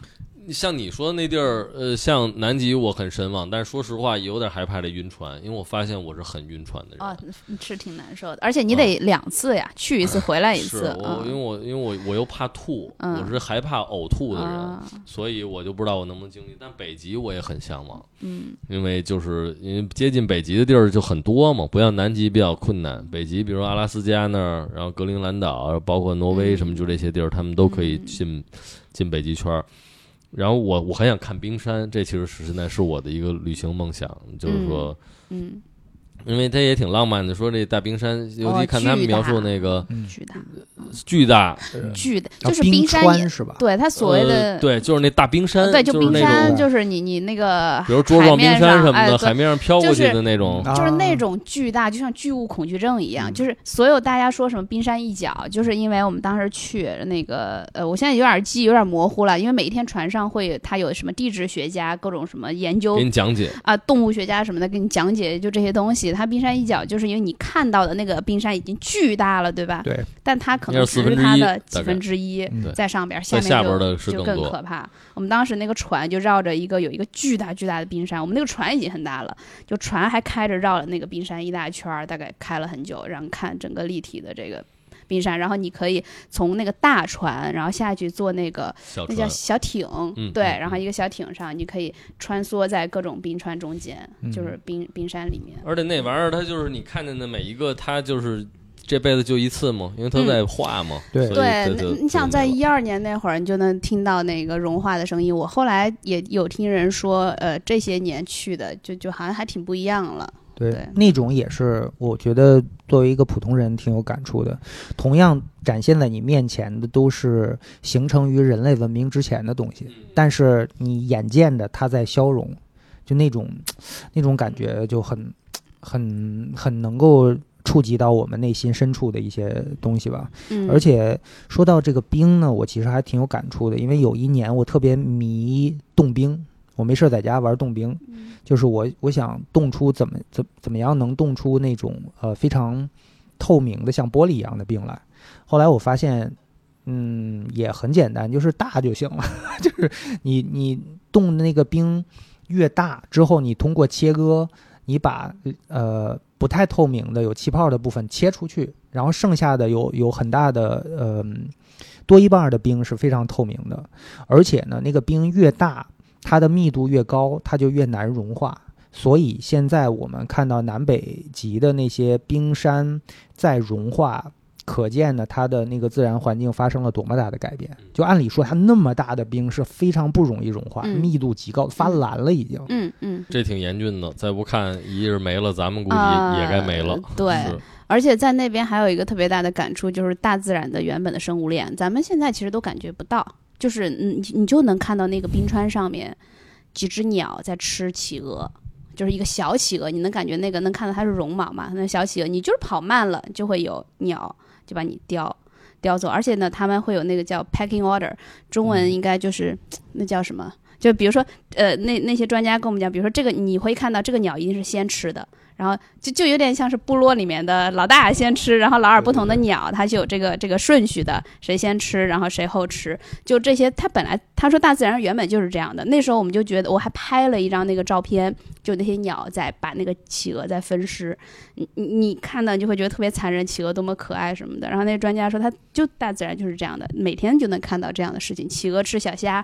像你说的那地儿，呃，像南极我很神往，但是说实话有点害怕这晕船，因为我发现我是很晕船的人。哦，是挺难受的，而且你得两次呀，去一次回来一是次。我，因为我因为我我又怕吐，嗯我是害怕呕吐的人，啊所以我就不知道我能不能经历。但北极我也很向往，嗯因为就是因为接近北极的地儿就很多嘛，不像南极比较困难。北极比如阿拉斯加那儿，然后格陵兰岛，包括挪威什么，嗯就这些地儿，他们都可以嗯进、进北极圈儿。然后我我很想看冰山，这其实是现在是我的一个旅行梦想，就是说，嗯，因为他也挺浪漫的，说这大冰山，尤哦其看他们描述那个嗯。巨大。巨大，巨的，就是冰山是吧？对他所谓的呃、对，就是那大冰山，对，就冰山就是你你那个比如桌状冰山什么的，海面上哎海面上飘过去就是的那种，啊。就是那种巨大，就像巨物恐惧症一样，嗯。就是所有大家说什么冰山一角，就是因为我们当时去那个呃，我现在有点记忆有点模糊了，因为每一天船上会他有什么地质学家、各种什么研究给你讲解。啊、动物学家什么的给你讲解，就这些东西。它冰山一角，就是因为你看到的那个冰山已经巨大了，对吧？对。但它可能只是它的几分之一在上边，下面就下边的是就更可怕。我们当时那个船就绕着一个有一个巨大巨大的冰山，我们那个船已经很大了，就船还开着绕了那个冰山一大圈儿，大概开了很久，然后看整个立体的这个冰山，然后你可以从那个大船，然后下去坐那个那叫小艇，嗯对，嗯然后一个小艇上，你可以穿梭在各种冰川中间，嗯就是冰冰山里面。而且那玩意儿，它就是你看见的每一个，它就是这辈子就一次嘛，因为它在化嘛。对你想在一二年那会儿，你就能听到那个融化的声音。我后来也有听人说，呃，这些年去的，就就好像还挺不一样了。对，对那种也是我觉得作为一个普通人挺有感触的。同样展现在你面前的都是形成于人类文明之前的东西，但是你眼见着它在消融，就那种那种感觉就很很很能够触及到我们内心深处的一些东西吧。嗯，而且说到这个冰呢，我其实还挺有感触的，因为有一年我特别迷冻冰，我没事儿在家玩冻冰，就是我我想冻出怎么怎怎么样能冻出那种呃非常透明的像玻璃一样的冰来。后来我发现，嗯，也很简单，就是大就行了，[LAUGHS] 就是你你冻的那个冰越大之后，你通过切割，你把呃不太透明的有气泡的部分切出去，然后剩下的有有很大的呃多一半的冰是非常透明的，而且呢，那个冰越大，它的密度越高，它就越难融化。所以现在我们看到南北极的那些冰山在融化，可见呢，它的那个自然环境发生了多么大的改变。就按理说，它那么大的冰是非常不容易融化，嗯密度极高，发蓝了已经。嗯嗯，这挺严峻的，再不看一日没了，咱们估计啊也该没了。对，而且在那边还有一个特别大的感触，就是大自然的原本的生物链，咱们现在其实都感觉不到，就是你你就能看到那个冰川上面几只鸟在吃企鹅。就是一个小企鹅，你能感觉那个能看到它是绒毛嘛？那小企鹅，你就是跑慢了，就会有鸟就把你叼叼走。而且呢，他们会有那个叫 packing order，中文应该就是、那叫什么？就比如说，呃，那那些专家跟我们讲，比如说这个你会看到这个鸟一定是先吃的，然后就就有点像是部落里面的老大先吃，然后老二不同的鸟，它就有这个这个顺序的，谁先吃，然后谁后吃，就这些。它本来他说大自然原本就是这样的，那时候我们就觉得，我还拍了一张那个照片，就那些鸟在把那个企鹅在分尸，你你你看到你就会觉得特别残忍，企鹅多么可爱什么的。然后那个专家说，他就大自然就是这样的，每天就能看到这样的事情，企鹅吃小虾。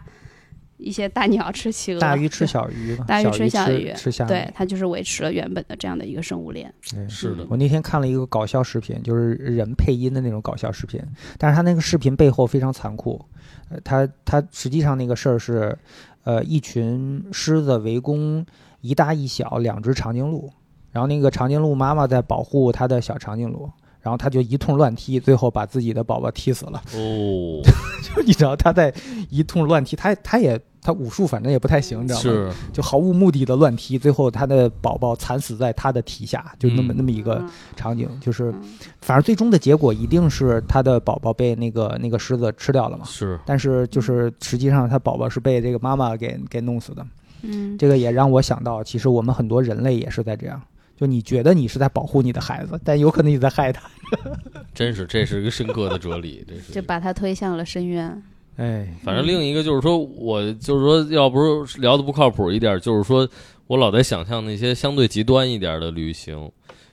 一些大鸟吃企鹅，大鱼吃小鱼嘛，大鱼吃小小鱼吃虾米。对，它就是维持了原本的这样的一个生物链。对是的，我那天看了一个搞笑视频，就是人配音的那种搞笑视频，但是他那个视频背后非常残酷。呃，他他实际上那个事儿是，呃，一群狮子围攻一大一小两只长颈鹿，然后那个长颈鹿妈妈在保护它的小长颈鹿，然后他就一通乱踢，最后把自己的宝宝踢死了。哦，[LAUGHS] 就你知道他在一通乱踢，他他也他武术反正也不太行，你知道吗？是就毫无目的的乱踢，最后他的宝宝惨死在他的蹄下，就那么、嗯那么一个嗯场景，就是嗯反正最终的结果一定是他的宝宝被那个那个狮子吃掉了嘛。是，但是就是实际上他宝宝是被这个妈妈给给弄死的，嗯，这个也让我想到，其实我们很多人类也是在这样。就你觉得你是在保护你的孩子，但有可能你在害他。[LAUGHS] 真是，这是一个深刻的哲理，这是就把他推向了深渊。哎，反正另一个就是说，我就是说，要不是聊的不靠谱一点，就是说我老在想象那些相对极端一点的旅行，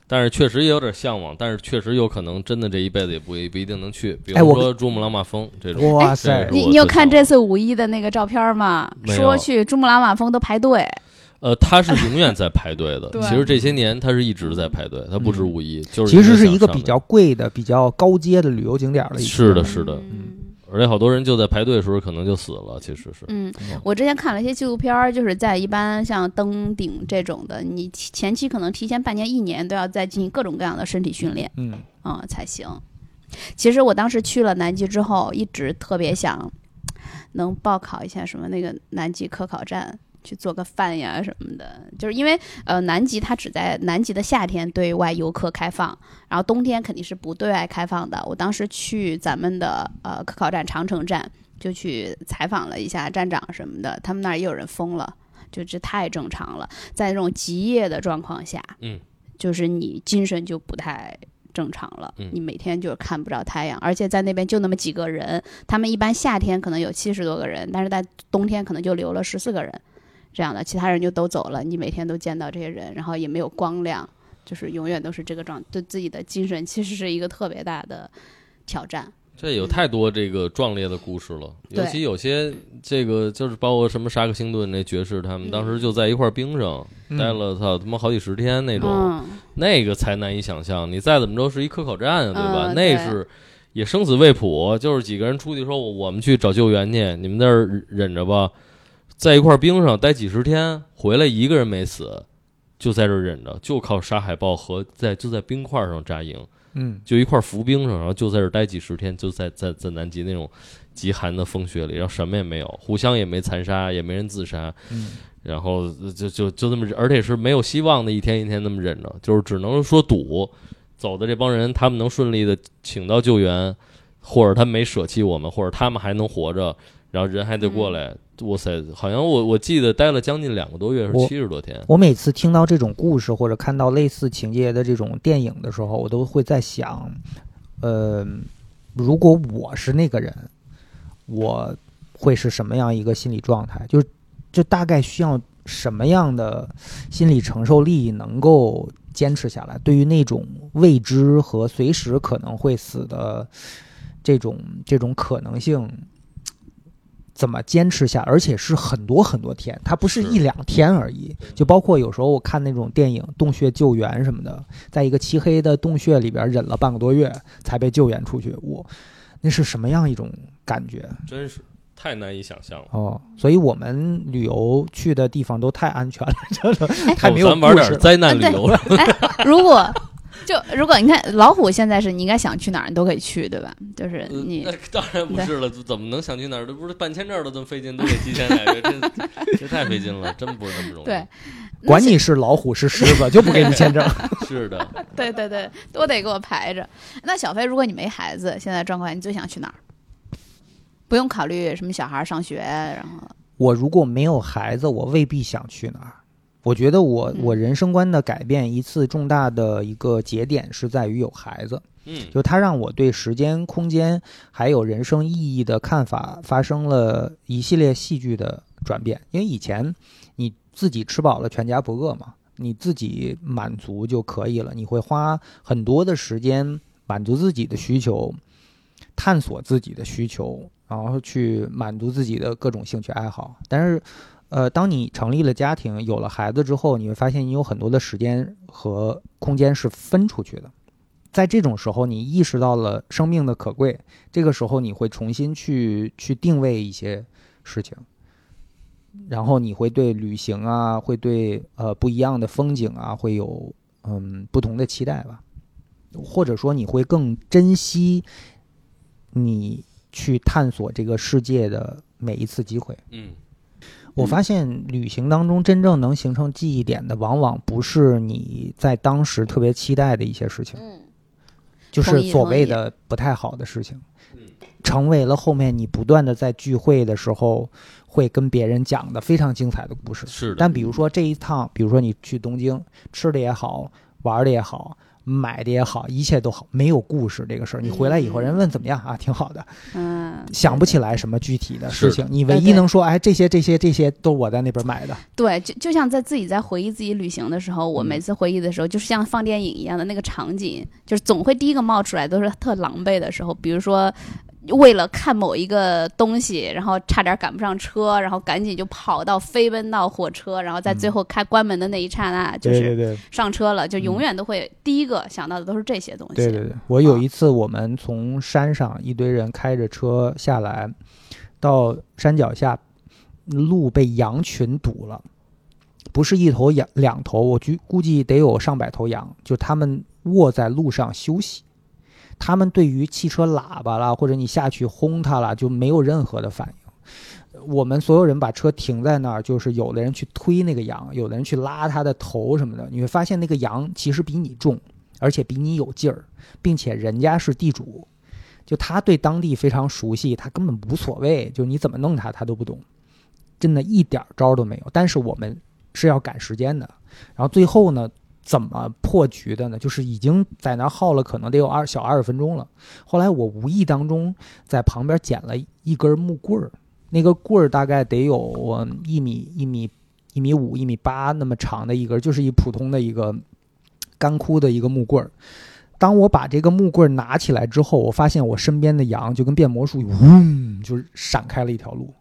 但是确实也有点向往，但是确实有可能真的这一辈子也不也不一定能去，比如说珠穆朗玛峰这种。哇塞你你有看这次五一的那个照片吗？说去珠穆朗玛峰都排队。呃，他是永远在排队的 [LAUGHS] 对。其实这些年他是一直在排队，他不止嗯五一，就是其实是一个比较贵的、比较高阶的旅游景点了。是的，是的，嗯而且好多人就在排队的时候可能就死了，其实是。嗯，我之前看了一些纪录片儿，就是在一般像登顶这种的，你前期可能提前半年、一年都要再进行各种各样的身体训练，嗯，嗯，才行。其实我当时去了南极之后，一直特别想能报考一下什么那个南极科考站。去做个饭呀什么的，就是因为呃，南极它只在南极的夏天对外游客开放，然后冬天肯定是不对外开放的。我当时去咱们的呃科考站长城站，就去采访了一下站长什么的，他们那儿也有人疯了，就这太正常了。在这种极夜的状况下，嗯，就是你精神就不太正常了，嗯你每天就是看不着太阳，而且在那边就那么几个人，他们一般夏天可能有七十多个人，但是在冬天可能就留了十四个人，这样的，其他人就都走了，你每天都见到这些人，然后也没有光亮，就是永远都是这个状，对自己的精神其实是一个特别大的挑战。这有太多这个壮烈的故事了，对尤其有些这个就是包括什么沙克星顿那爵士，他们当时就在一块冰上、嗯待了操他妈好几十天那种，嗯，那个才难以想象。你再怎么着是一科考站啊，对吧？嗯那是也生死未卜，就是几个人出去说我我们去找救援去，你们那儿忍着吧，在一块冰上待几十天，回来一个人没死，就在这儿忍着，就靠杀海豹和在就在冰块上扎营。嗯，就一块浮冰上，然后就在这儿待几十天，就在在在南极那种极寒的风雪里，然后什么也没有，互相也没残杀，也没人自杀，嗯，然后就就就这么，而且是没有希望的，一天一天那么忍着，就是只能说赌，走的这帮人他们能顺利的请到救援，或者他没舍弃我们，或者他们还能活着，然后人还得过来，哇塞，好像我我记得待了将近两个多月，是七十多天，我每次听到这种故事或者看到类似情节的这种电影的时候，我都会在想，呃，如果我是那个人，我会是什么样一个心理状态？就是这大概需要什么样的心理承受力能够坚持下来？对于那种未知和随时可能会死的这种这种可能性，怎么坚持下，而且是很多很多天，它不是是一两天而已。就包括有时候我看那种电影《洞穴救援》什么的，在一个漆黑的洞穴里边忍了半个多月才被救援出去，我那是什么样一种感觉？真是太难以想象了。哦，所以我们旅游去的地方都太安全了，真 [LAUGHS] 的太没有玩故事了。点灾难旅游，如果就如果你看老虎现在是你应该想去哪儿你都可以去，对吧？就是呃你那当然不是了，怎么能想去哪儿？这不是办签证都这么费劲，都得提前来，这 [LAUGHS] 这太费劲了，真不是那么容易。对，管你是老虎是狮子，就不给你签证。[LAUGHS] 是的，对对对，都得给我排着。那小飞，如果你没孩子，现在状况，你最想去哪儿？不用考虑什么小孩上学，然后我如果没有孩子，我未必想去哪儿。我觉得我嗯我人生观的改变，一次重大的一个节点是在于有孩子，嗯，就它让我对时间、空间还有人生意义的看法发生了一系列戏剧的转变。因为以前你自己吃饱了全家不饿嘛，你自己满足就可以了，你会花很多的时间满足自己的需求，探索自己的需求，然后去满足自己的各种兴趣爱好。但是，呃，当你成立了家庭，有了孩子之后，你会发现你有很多的时间和空间是分出去的。在这种时候，你意识到了生命的可贵，这个时候你会重新去去定位一些事情，然后你会对旅行啊，会对呃不一样的风景啊，会有嗯不同的期待吧，或者说你会更珍惜你去探索这个世界的每一次机会。嗯，我发现旅行当中真正能形成记忆点的，往往不是你在当时特别期待的一些事情，嗯，就是所谓的不太好的事情，成为了后面你不断的在聚会的时候会跟别人讲的非常精彩的故事。是的，但比如说这一趟，比如说你去东京，吃的也好，玩的也好，买的也好，一切都好，没有故事这个事儿。你回来以后，嗯人问怎么样啊？挺好的，嗯，想不起来什么具体的事情。你唯一能说，哎，这些这些这些都我在那边买的。对，就就像在自己在回忆自己旅行的时候，我嗯每次回忆的时候，就是像放电影一样的那个场景，就是总会第一个冒出来都是特狼狈的时候，比如说。为了看某一个东西，然后差点赶不上车，然后赶紧就跑到飞奔到火车，然后在最后开关门的那一刹那，就是上车了，就永远都会第一个想到的都是这些东西。对对对，我有一次我们从山上一堆人开着车下来，到山脚下，路被羊群堵了，不是一头羊两头，我估估计得有上百头羊，就他们卧在路上休息。他们对于汽车喇叭啦，或者你下去轰它啦，就没有任何的反应。我们所有人把车停在那儿，就是有的人去推那个羊，有的人去拉它的头什么的。你会发现那个羊其实比你重，而且比你有劲儿，并且人家是地主，就他对当地非常熟悉，他根本无所谓，就你怎么弄他，他都不懂，真的一点招都没有。但是我们是要赶时间的，然后最后呢？怎么破局的呢？就是已经在那耗了，可能得有二小二十分钟了。后来我无意当中在旁边捡了一根木棍儿，那个棍儿大概得有嗯一米一米一米五一米八那么长的一根，就是一普通的一个干枯的一个木棍儿。当我把这个木棍拿起来之后，我发现我身边的羊就跟变魔术，嗡，就是闪开了一条路。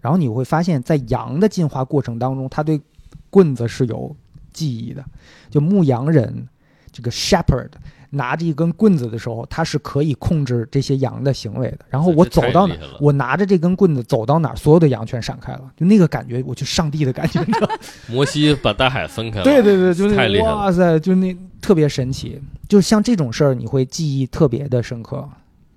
然后你会发现在羊的进化过程当中，它对棍子是有记忆的。就牧羊人这个 shepherd 拿着一根棍子的时候，他是可以控制这些羊的行为的。然后我走到哪我拿着这根棍子走到哪儿，所有的羊全闪开了，就那个感觉，我就上帝的感觉？[LAUGHS] 摩西把大海分开了，对对对，就那太厉害了哇塞，就那特别神奇。就像这种事儿，你会记忆特别的深刻。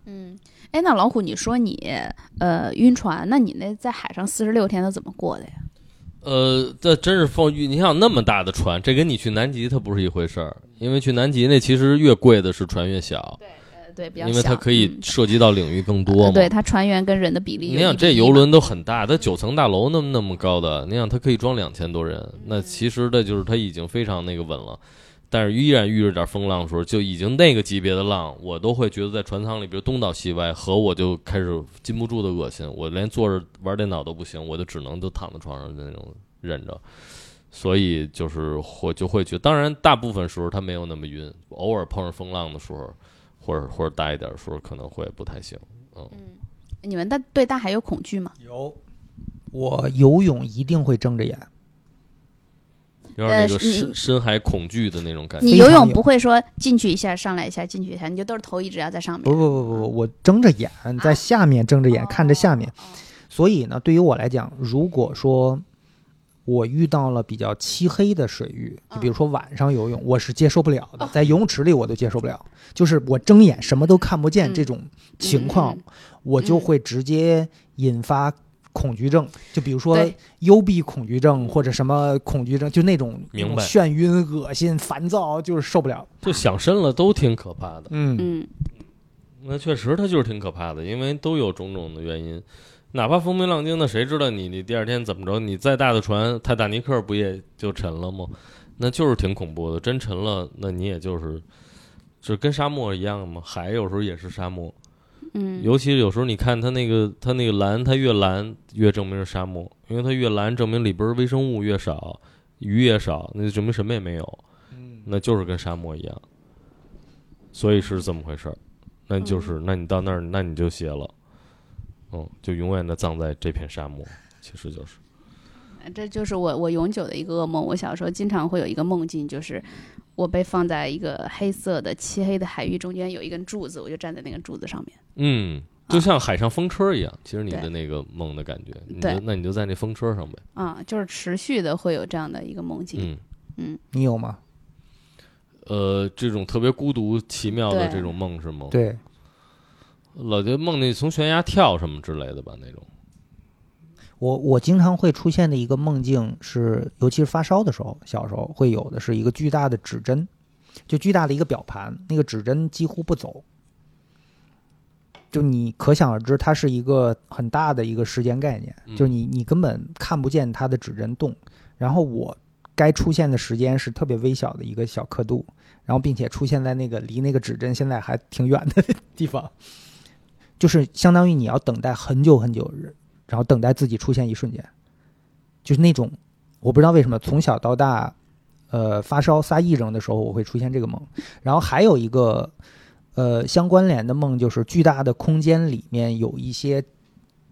嗯，哎，那老虎，你说你呃晕船，那你那在海上四十六天都怎么过的呀？呃，这真是风雨。你想那么大的船，这跟你去南极它不是一回事儿，因为去南极那其实越贵的是船越小，呃，对，比较因为它可以嗯涉及到领域更多嘛。对，它船员跟人的比例。你想这游轮都很大，它九层大楼那么那么高的，你想它可以装两千多人，那其实的就是它已经非常那个稳了。但是依然遇着点风浪的时候，就已经那个级别的浪，我都会觉得在船舱里，比如东倒西歪，和我就开始禁不住的恶心，我连坐着玩电脑都不行，我就只能就躺在床上那种忍着。所以就是我就会觉得，当然大部分时候它没有那么晕，偶尔碰上风浪的时候，或者 [LAUGHS] 或者大一点的时候可能会不太行。嗯你们大对大海有恐惧吗？有，我游泳一定会睁着眼。有点那个深深海恐惧的那种感觉。你游泳不会说进去一下上来一下进去一下，你就都是头一直要在上面。不不不不不，我睁着眼在下面睁着眼看着下面。哦所以呢，对于我来讲，如果说我遇到了比较漆黑的水域，就比如说晚上游泳，我是接受不了的，哦。在游泳池里我都接受不了，就是我睁眼什么都看不见嗯这种情况，嗯嗯我就会直接引发恐惧症，就比如说幽闭恐惧症或者什么恐惧症，就那种明白眩晕、恶心、烦躁，就是受不了。就想深了都挺可怕的。嗯嗯，那确实，它就是挺可怕的，因为都有种种的原因。哪怕风平浪静的，谁知道你你第二天怎么着？你再大的船，泰坦尼克不也就沉了吗？那就是挺恐怖的。真沉了，那你也就是，就跟沙漠一样嘛。海有时候也是沙漠，嗯，尤其有时候你看它那个它那个蓝，它越蓝越证明是沙漠，因为它越蓝证明里边微生物越少，鱼也少，那就证明什么也没有。嗯那就是跟沙漠一样，所以是这么回事儿。那就是，那你到那儿，那你就歇了，嗯，就永远的葬在这片沙漠。其实就是，这就是我我永久的一个噩梦。我小时候经常会有一个梦境，就是我被放在一个黑色的漆黑的海域中间，有一根柱子，我就站在那根柱子上面。嗯，就像海上风车一样。其实你的那个梦的感觉，你就对那你就在那风车上呗。啊，就是持续的会有这样的一个梦境。嗯，嗯，你有吗？呃，这种特别孤独、奇妙的这种梦是吗？，对，老觉得梦里从悬崖跳什么之类的吧，那种。我我经常会出现的一个梦境是，尤其是发烧的时候，小时候会有的是一个巨大的指针，就巨大的一个表盘，那个指针几乎不走，就你可想而知，它是一个很大的一个时间概念，嗯就你你根本看不见它的指针动，然后我该出现的时间是特别微小的一个小刻度，然后并且出现在那个离那个指针现在还挺远的地方，就是相当于你要等待很久很久，然后等待自己出现一瞬间，就是那种我不知道为什么从小到大，呃，发烧撒癔症的时候我会出现这个梦，然后还有一个呃相关联的梦就是巨大的空间里面有一些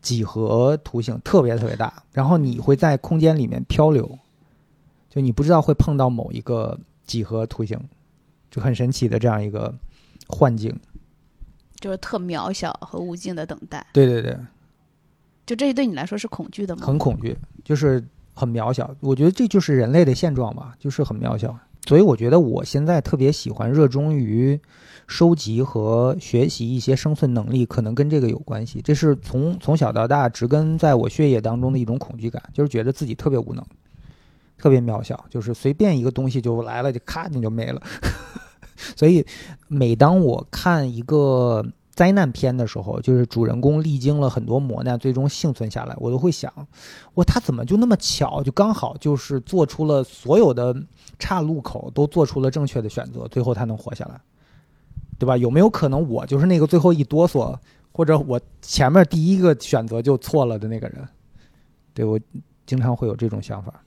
几何图形特别特别大，然后你会在空间里面漂流，就你不知道会碰到某一个几何图形，就很神奇的这样一个幻境。就是特渺小和无尽的等待。对对对，就这对你来说是恐惧的吗？很恐惧，就是很渺小。我觉得这就是人类的现状吧，就是很渺小。所以我觉得我现在特别喜欢、热衷于收集和学习一些生存能力，可能跟这个有关系。这是从从小到大植根在我血液当中的一种恐惧感，就是觉得自己特别无能，特别渺小，就是随便一个东西就来了，就咔你就没了。[LAUGHS] 所以每当我看一个灾难片的时候，就是主人公历经了很多磨难，最终幸存下来，我都会想，哇，他怎么就那么巧，就刚好就是做出了所有的岔路口都做出了正确的选择，最后他能活下来，对吧？有没有可能我就是那个最后一哆嗦，或者我前面第一个选择就错了的那个人？对我经常会有这种想法。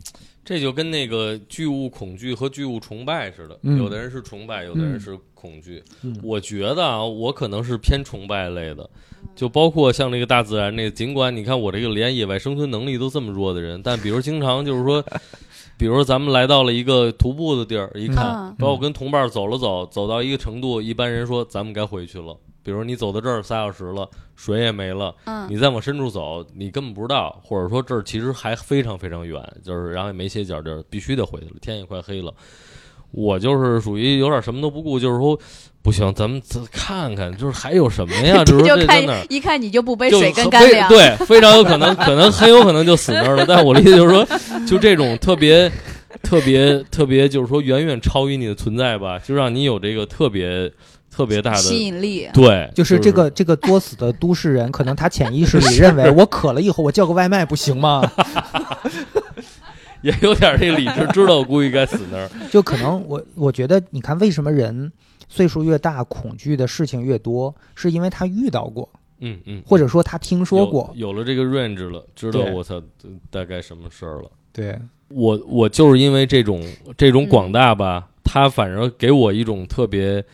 这就跟那个巨物恐惧和巨物崇拜似的，嗯有的人是崇拜，有的人嗯是恐惧。嗯我觉得啊，我可能是偏崇拜类的，就包括像那个大自然那个，尽管你看我这个连野外生存能力都这么弱的人，但比如经常就是说，[LAUGHS] 比如说咱们来到了一个徒步的地儿，一看，嗯包括跟同伴走了走，走到一个程度，一般人说咱们该回去了。比如你走到这儿仨小时了，水也没了，嗯你再往深处走，你根本不知道，或者说这儿其实还非常非常远，就是然后也没歇脚地儿，必须得回去了，天也快黑了。我就是属于有点什么都不顾，就是说不行，咱们再看看，就是还有什么呀？[LAUGHS] 就是说就看这在哪儿？一看你就不背水跟干粮。对，非常有可能，可能很有可能就死那儿了。但我的意思就是说，就这种特别、特别、特别，就是说远远超于你的存在吧，就让你有这个特别、特别大的吸引力，对，就是这个这个作死的都市人，可能他潜意识里 [LAUGHS] 认为，我渴了以后我叫个外卖不行吗？[LAUGHS] 也有点这个理智，知道我估计该死那儿。[LAUGHS] 就可能我我觉得，你看为什么人岁数越大，恐惧的事情越多，是因为他遇到过，嗯嗯，或者说他听说过。有，有了这个 range 了，知道我操大概什么事儿了。对，我我就是因为这种这种广大吧，他反而给我一种特别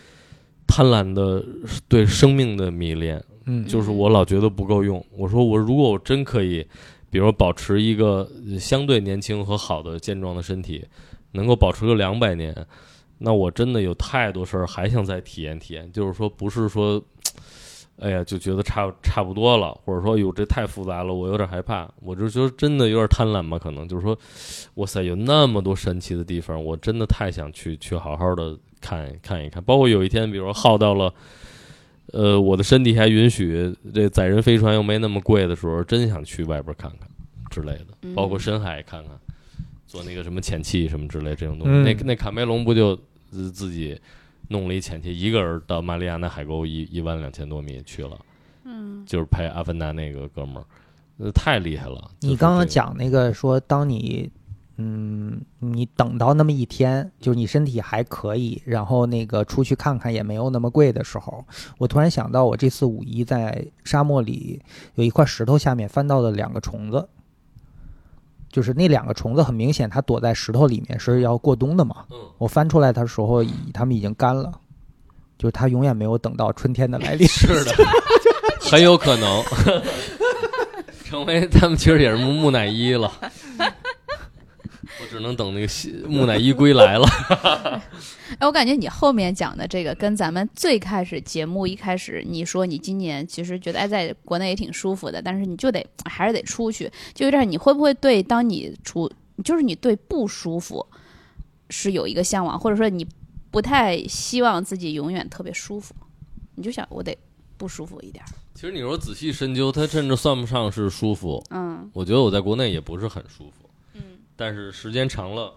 贪婪的对生命的迷恋，嗯就是我老觉得不够用。我说我如果我真可以，比如保持一个呃相对年轻和好的健壮的身体，能够保持个两百年，那我真的有太多事儿还想再体验体验。就是说，不是说，哎呀就觉得差差不多了，或者说哟这太复杂了，我有点害怕。我就觉得真的有点贪婪吧，可能就是说，哇塞，有那么多神奇的地方，我真的太想去去好好的看看一看。包括有一天，比如说耗到了。呃，我的身体还允许，这载人飞船又没那么贵的时候，真想去外边看看之类的，嗯包括深海看看，做那个什么潜器什么之类这种东西。嗯那那卡梅隆不就自自己弄了一潜器，一个人到马里亚纳海沟一一万两千多米去了，嗯就是拍《阿凡达》那个哥们儿，那，太厉害了。你刚刚就是这个，讲那个说，当你嗯，你等到那么一天，就是你身体还可以，然后那个出去看看也没有那么贵的时候，我突然想到，我这次五一在沙漠里有一块石头下面翻到的两个虫子，就是那两个虫子很明显，它躲在石头里面是要过冬的嘛。嗯，我翻出来的时候，已它们已经干了，就是它永远没有等到春天的来临。[LAUGHS] 是的，很有可能 [LAUGHS] 成为他们其实也是木木乃伊了。我只能等那个西木乃伊归来了。[LAUGHS] 哎，我感觉你后面讲的这个跟咱们最开始节目一开始你说你今年其实觉得哎在国内也挺舒服的，但是你就得还是得出去，就有点你会不会对当你出就是你对不舒服是有一个向往，或者说你不太希望自己永远特别舒服，你就想我得不舒服一点儿，其实你说仔细深究，它甚至算不上是舒服。嗯我觉得我在国内也不是很舒服，嗯但是时间长了，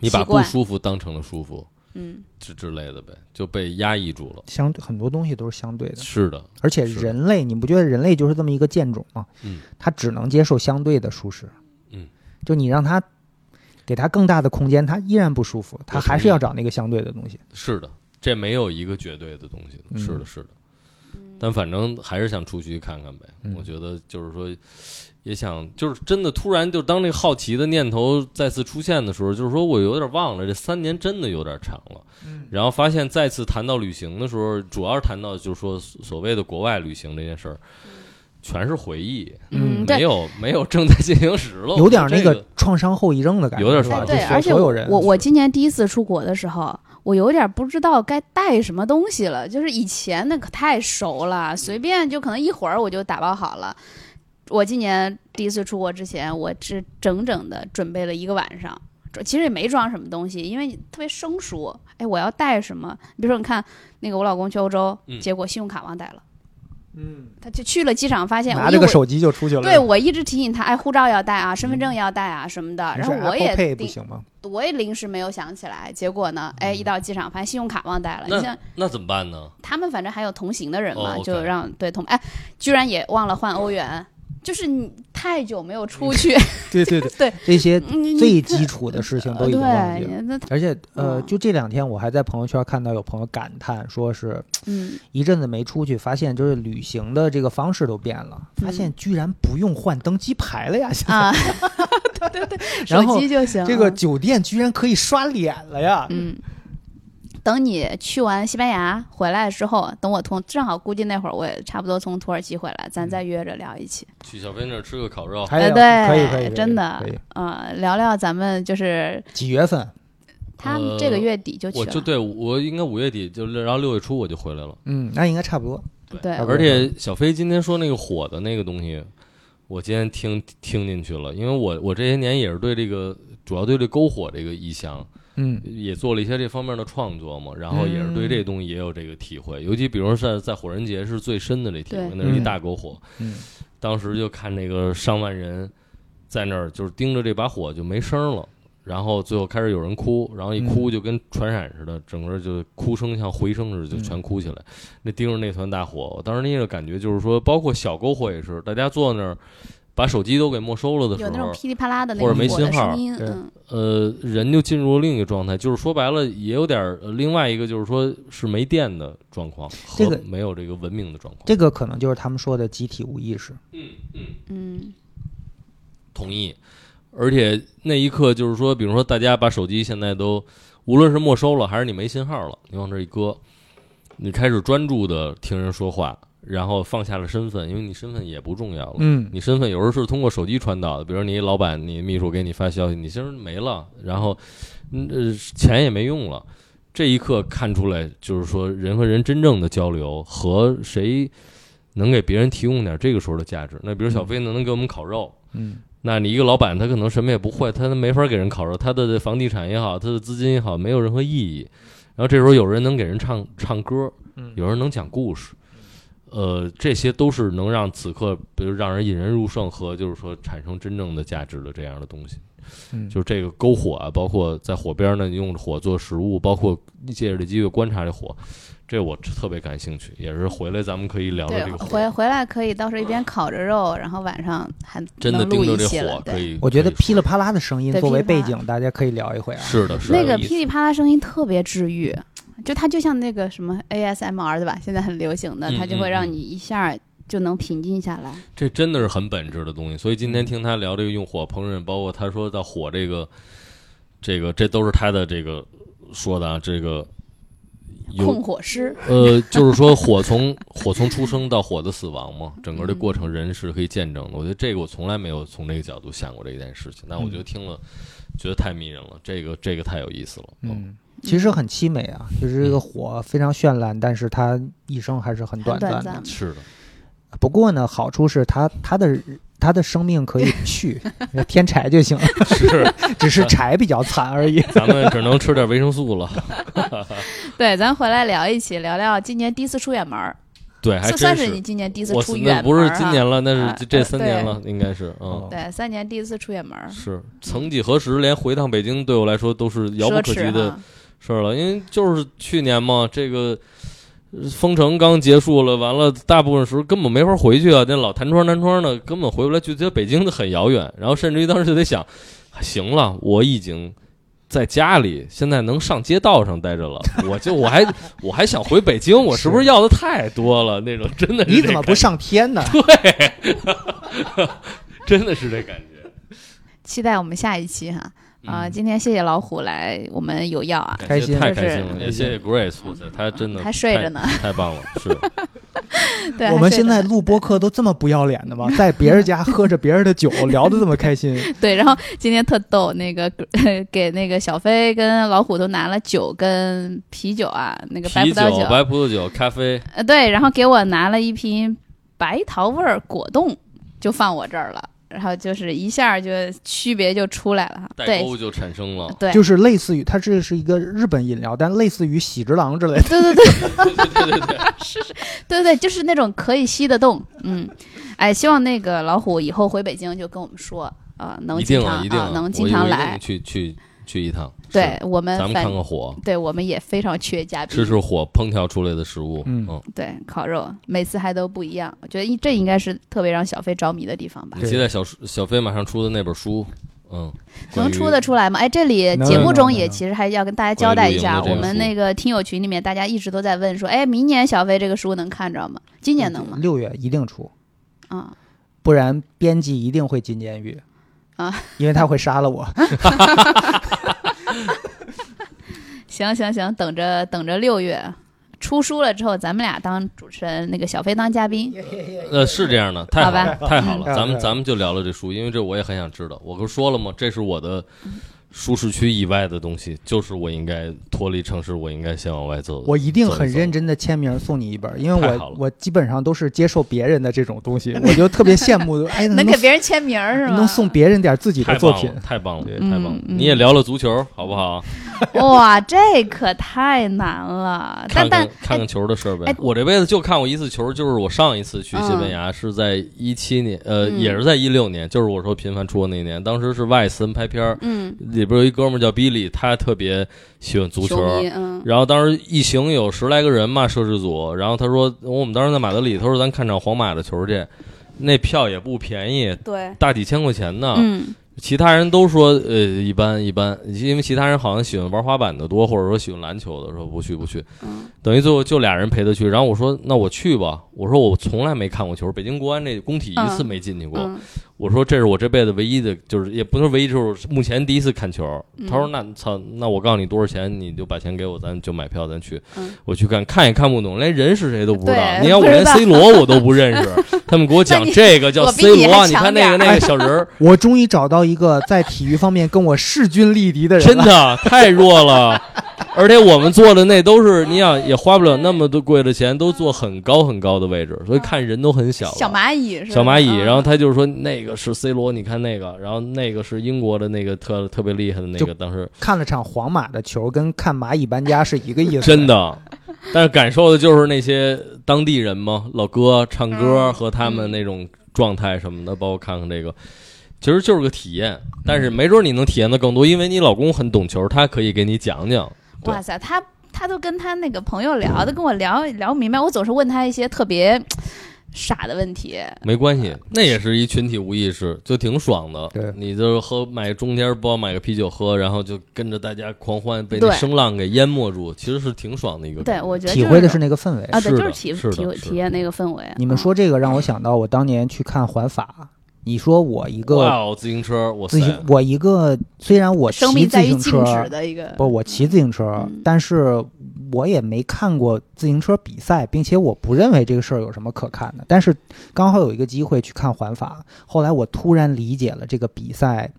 你把不舒服当成了舒服，嗯之之类的呗，就被压抑住了。相很多东西都是相对的，是的，而且人类，你不觉得人类就是这么一个贱种吗？嗯，他只能接受相对的舒适。嗯，就你让他给他更大的空间，他依然不舒服，他还是要找那个相对的东西。是的，这没有一个绝对的东西是的，是的。但反正还是想出去看看呗。嗯我觉得就是说，也想就是真的突然就当那个好奇的念头再次出现的时候，就是说我有点忘了，这三年真的有点长了。嗯然后发现再次谈到旅行的时候，主要是谈到就是说所谓的国外旅行这件事儿，全是回忆，嗯，没。有没有正在进行时了。有点那个创伤后遗症的感觉，有点对，而且所有人，我我今年第一次出国的时候，我有点不知道该带什么东西了。就是以前那可太熟了，随便就可能一会儿我就打包好了。我今年第一次出国之前，我只整整的准备了一个晚上，其实也没装什么东西，因为特别生疏。哎，我要带什么？比如说，你看那个我老公去欧洲，嗯结果信用卡忘带了，嗯，他就去了机场，发现我拿一会儿。着个手机就出去了。对，我一直提醒他，哎，护照要带啊，身份证要带啊什么的。然后我也不行吗？我也临时没有想起来，结果呢，哎，一到机场发现信用卡忘带了。你那像那怎么办呢？他们反正还有同行的人嘛，就让对同哎，居然也忘了换欧元，就是你太久没有出去，[LAUGHS] 对对对对，这些嗯最基础的事情都已经忘记了。而且，呃，嗯就这两天我还在朋友圈看到有朋友感叹，说是嗯，一阵子没出去，发现就是旅行的这个方式都变了，发现居然不用换登机牌了呀！现在，嗯啊，对 [LAUGHS] 对对，手然后机就行。这个酒店居然可以刷脸了呀！嗯，等你去完西班牙回来之后，等我从正好估计那会儿我也差不多从土耳其回来，咱再约着聊一起。去小飞那儿吃个烤肉，还有呃，对，可以可以，真的可以。呃，聊聊咱们就是几月份？他们这个月底就去了，我就对我应该五月底就然后六月初我就回来了。嗯，那应该差不多。对而且小飞今天说那个火的那个东西，我今天听听进去了，因为我我这些年也是对这个主要对这篝火这个意象嗯。也做了一些这方面的创作嘛，然后也是对这东西也有这个体会，尤其比如说在在火人节是最深的这体会，那是一大篝火，嗯。当时就看那个上万人在那儿就是盯着这把火就没声了。然后最后开始有人哭，然后一哭就跟传染似的，整个就哭声像回声似的，就全哭起来。那盯着那团大火，我当时那个感觉就是说，包括小篝火也是，大家坐那儿把手机都给没收了的时有那种候，噼里啪啦的那或者没信号声音，对嗯，呃，人就进入了另一个状态，就是说白了，也有点另外一个就是说是没电的状况这个和没有这个文明的状况。这个可能就是他们说的集体无意识。嗯嗯，嗯，同意。而且那一刻就是说，比如说大家把手机现在都，无论是没收了还是你没信号了，你往这一搁，你开始专注的听人说话，然后放下了身份，因为你身份也不重要了。嗯你身份有时候是通过手机传导的，比如你老板、你秘书给你发消息，你其实没了，然后，嗯呃，钱也没用了。这一刻看出来，就是说人和人真正的交流和谁能给别人提供点这个时候的价值。那比如小飞呢，能给我们烤肉，嗯那你一个老板，他可能什么也不会，他没法给人烤肉，他的房地产也好，他的资金也好，没有任何意义。然后这时候有人能给人唱唱歌，嗯有人能讲故事，呃，这些都是能让此刻，比如让人引人入胜和就是说产生真正的价值的这样的东西。嗯，就是这个篝火啊，包括在火边呢用火做食物，包括借着这机会观察这火，这我特别感兴趣，也是回来咱们可以聊聊这个，火。回回来可以到时候一边烤着肉，然后晚上还 [LAUGHS] 真的盯着这火，。可对，以。我觉得噼里啪啦的声音对作为背景，大家可以聊一回啊。是的，是的，那个噼里啪啦声音特别治愈，就它就像那个什么 ASMR 对吧？现在很流行的，嗯它就会让你一下就能平静下来。这真的是很本质的东西。所以今天听他聊这个用火烹饪，包括他说到火这个，这个这都是他的这个说的啊，这个控火师，呃，就是说火从火从出生到火的死亡嘛，整个的过程人是可以见证的。我觉得这个我从来没有从这个角度想过这件事情，但我觉得听了觉得太迷人了，这个这个太有意思了。嗯，其实很凄美啊，就是这个火非常绚烂，但是它一生还是很短暂。的。是的，不过呢，好处是它它的它的生命可以续，[LAUGHS] 添柴就行。了，是，[LAUGHS] 只是柴比较惨而已。[LAUGHS] 咱们只能吃点维生素了。对，咱回来聊一起，聊聊今年第一次出远门儿，对，还算算真是。你今年第一次出远门儿那不是啊今年了，那啊是这三年了，应该是嗯。哦。对，三年第一次出远门儿，是，曾几何时，连回趟北京对我来说都是遥不可及的。事儿了，因为就是去年嘛，这个呃封城刚结束了，完了大部分时候根本没法回去啊，那老弹窗弹窗的，根本回不来，就觉得北京的很遥远，然后甚至于当时就得想，行了，我已经。在家里，现在能上街道上待着了，我就我还我还想回北京，我是不是要的太多了？那种真的是你怎么不？上天呢？对 [LAUGHS] 真的是这感觉。期待我们下一期哈。啊、嗯今天谢谢老虎来我们有药啊，开心太就是开心了，也谢谢 Grace，他真的还睡着呢太太棒了，是。[LAUGHS] 对，我们现在录播客都这么不要脸的吗？在别人家喝着别人的酒，聊得这么开心。[LAUGHS] 对，然后今天特逗，那个 [LAUGHS] 给那个小飞跟老虎都拿了酒跟啤酒啊，那个白啤葡萄酒，白葡萄酒、咖啡，呃，对，然后给我拿了一瓶白桃味儿果冻，就放我这儿了，然后就是一下就区别就出来了哈。代对沟就产生了。对，就是类似于它这是一个日本饮料，但类似于喜之郎之类的。对对对对对对对，对对，就是那种可以吸得动，嗯，哎，希望那个老虎以后回北京就跟我们说，啊、能一经常定啊，一定啊、能经常来，去去去一趟。对我们咱们看看火，对我们也非常缺嘉宾，吃吃火烹调出来的食物。嗯嗯，对烤肉，每次还都不一样，我觉得这应该是特别让小飞着迷的地方吧你。期待小小飞马上出的那本书，嗯，能出得出来吗？哎，这里节目中也其实还要跟大家交代一下，我们那个听友群里面大家一直都在问说，哎，明年小飞这个书能看着吗？今年能吗？六月一定出，啊、不然编辑一定会进监狱啊，因为他会杀了我。[LAUGHS] [LAUGHS] [LAUGHS] [LAUGHS] 行行行，等着等着六月出书了之后，咱们俩当主持人，那个小飞当嘉宾。[LAUGHS] 呃，是这样的，太好了，太好了，嗯咱们咱们就聊聊这书，因为这我也很想知道。我不是说了吗？这是我的舒适区以外的东西，就是我应该脱离城市，我应该先往外走。我一定很认真的签名送你一本，因为我我基本上都是接受别人的这种东西，我就特别羡慕，[LAUGHS] 哎，能能给别人签名是吗？能送别人点自己的作品太棒了，，太棒了，对太棒了！你也聊了足球，好不好？[LAUGHS] 哇，这可太难了。但看但看看看球的事儿呗哎。我这辈子就看过一次球，就是我上一次去西班牙是在一七年，呃，嗯也是在一六年，就是我说频繁出国那年。当时是外森拍片儿，嗯，里边有一哥们儿叫比利，他特别喜欢足球。嗯然后当时一行有十来个人嘛，摄制组。然后他说，我们当时在马德里，他说咱看场皇马的球去，那票也不便宜，对，大几千块钱呢。嗯其他人都说呃一般一般，因为其他人好像喜欢玩滑板的多，或者说喜欢篮球的，说不去不去。嗯等于最后就俩人陪他去，然后我说那我去吧，我说我从来没看过球，北京国安那工体一次嗯没进去过，嗯我说这是我这辈子唯一的，就是也不能唯一，就是目前第一次看球。嗯他说那操，那我告诉你多少钱，你就把钱给我，咱就买票，咱去。嗯我去看看也看不懂，连人是谁都不知道。你看我连 C 罗我都不认识，[LAUGHS] 他们给我讲这个叫 C 罗，你强看那个那个 [LAUGHS] 小人儿，我终于找到一个在体育方面跟我势均力敌的人真。的太弱了。[LAUGHS] 而且我们坐的那都是，你想也花不了那么多贵的钱，都坐很高很高的位置，所以看人都很小。小蚂蚁是吧小蚂蚁，嗯然后他就是说那个是 C 罗，你看那个，然后那个是英国的那个特特别厉害的那个，当时看了场皇马的球，跟看蚂蚁搬家是一个意思。真的，但是感受的就是那些当地人嘛，老哥唱歌嗯和他们那种状态什么的，包括看看这个，其实就是个体验。但是没准你能体验的更多，因为你老公很懂球，他可以给你讲讲。对哇塞，他他都跟他那个朋友聊，都跟我聊聊明白。我总是问他一些特别 [TSK] 傻的问题。没关系，那也是一群体无意识，就挺爽的。对你就喝买中间包买个啤酒喝，然后就跟着大家狂欢，被那声浪给淹没住，其实是挺爽的一个对，我觉得体会的是那个氛围。啊，对，就是体体体验那个氛围。你们嗯说这个让我想到我当年去看环法。你说我一个哇哦，自行车，我自，行，我一个虽然我骑自行车，的一个，不，我骑自行车，嗯。但是我也没看过自行车比赛，并且我不认为这个事儿有什么可看的。但是刚好有一个机会去看环法，后来我突然理解了这个比赛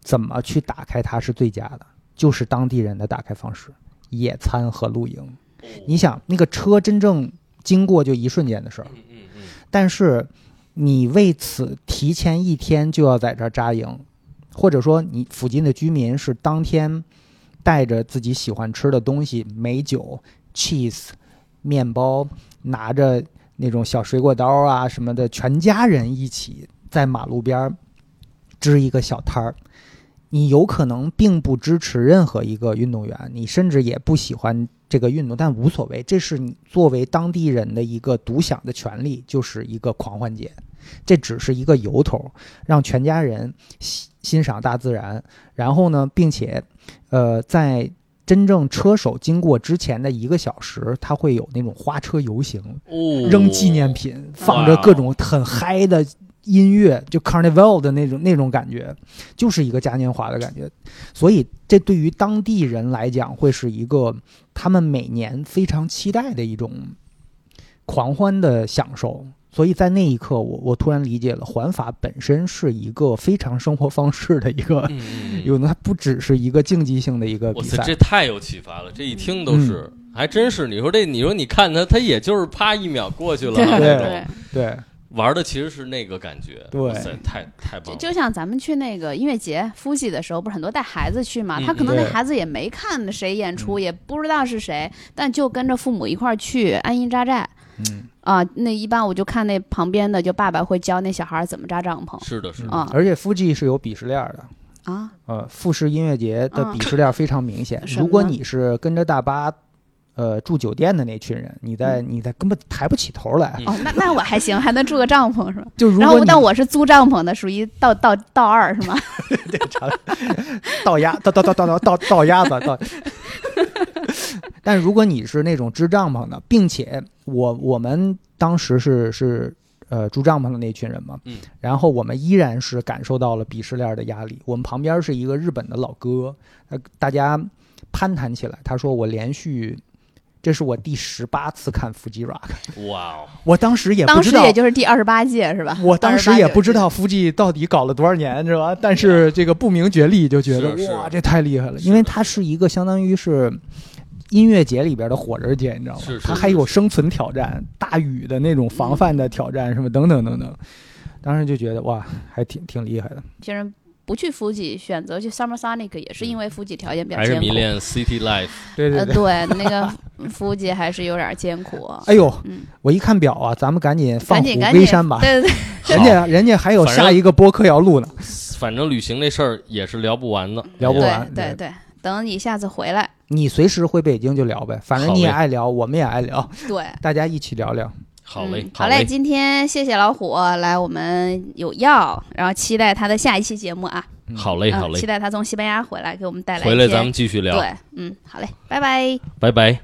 怎么去打开它是最佳的，就是当地人的打开方式，野餐和露营。你想，那个车真正经过就一瞬间的事儿，嗯嗯嗯，但是你为此提前一天就要在这儿扎营，或者说你附近的居民是当天带着自己喜欢吃的东西，美酒、cheese、面包，拿着那种小水果刀啊什么的，全家人一起在马路边支一个小摊儿。你有可能并不支持任何一个运动员，你甚至也不喜欢这个运动，但无所谓，这是你作为当地人的一个独享的权利，就是一个狂欢节。这只是一个由头，让全家人欣欣赏大自然，然后呢，并且，呃，在真正车手经过之前的一个小时，他会有那种花车游行，哦，扔纪念品，放着各种很嗨的音乐，就 Carnival 的那种那种感觉，就是一个嘉年华的感觉。所以，这对于当地人来讲，会是一个他们每年非常期待的一种狂欢的享受。所以在那一刻，我我突然理解了，环法本身是一个非常生活方式的一个，有的它不只是一个竞技性的一个，比赛。这太有启发了，这一听都是，还真是。你说这，你说你看他，他也就是啪一秒过去了对那对种，对玩的其实是那个感觉。对，太太棒就了。就像咱们去那个音乐节 Fuji 的时候，不是很多带孩子去嘛？嗯他可能那孩子也没看谁演出，也不知道是谁，但就跟着父母一块儿去安营扎寨嗯，啊。那一般我就看那旁边的，就爸爸会教那小孩儿怎么扎帐篷是的，是的。啊而且 Fuji 是有鄙视链的。啊。呃，富士音乐节的嗯鄙视链非常明显。[LAUGHS] 如果你是跟着大巴，呃，住酒店的那群人，你在你在根本抬不起头来。嗯哦，那 [LAUGHS] 那我还行，还能住个帐篷是吧？就如果你然后但我是租帐篷的，属于倒倒倒二是吗？[LAUGHS] 对倒鸭倒倒倒倒倒倒倒鸭子倒。但如果你是那种支帐篷的，并且我我们当时是是呃住帐篷的那群人嘛，嗯然后我们依然是感受到了鄙视链的压力。我们旁边是一个日本的老哥，呃，大家攀谈起来，他说我连续。这是我第十八次看 Fuji Rock，哇哦，我当时也不知道当时也，就是第二十八届是吧？我当时也不知道 Fuji 到底搞了多少年，[LAUGHS] 是吧？但是这个不明觉厉，就觉得哇，这太厉害了，因为它是一个相当于是音乐节里边的火人节，你知道吗是？是它还有生存挑战、大雨的那种防范的挑战，什么等等等等。当时就觉得哇，还挺挺厉害的。不去 Fuji，选择去 Summer Sonic，也是因为 Fuji 条件比较还是艰苦。迷恋 City Life。呃，对对对。对，[LAUGHS] 那个 Fuji 还是有点艰苦。哎呦，嗯，我一看表啊，咱们赶紧放虎赶紧赶紧归山吧。对对对，[LAUGHS] 人家人家还有下一个播客要录呢，反正旅行这事儿也是聊不完的，聊不完对对对，等你下次回来，你随时回北京就聊呗，反正你也爱聊，我们也爱聊，对。大家一起聊聊。好嘞嗯，好嘞，今天谢谢老虎来我们有药，然后期待他的下一期节目啊，嗯。好嘞，好嗯，嘞。期，待他从西班牙回来给我们带来回来咱们继续聊，对，嗯，好嘞，拜拜。拜拜。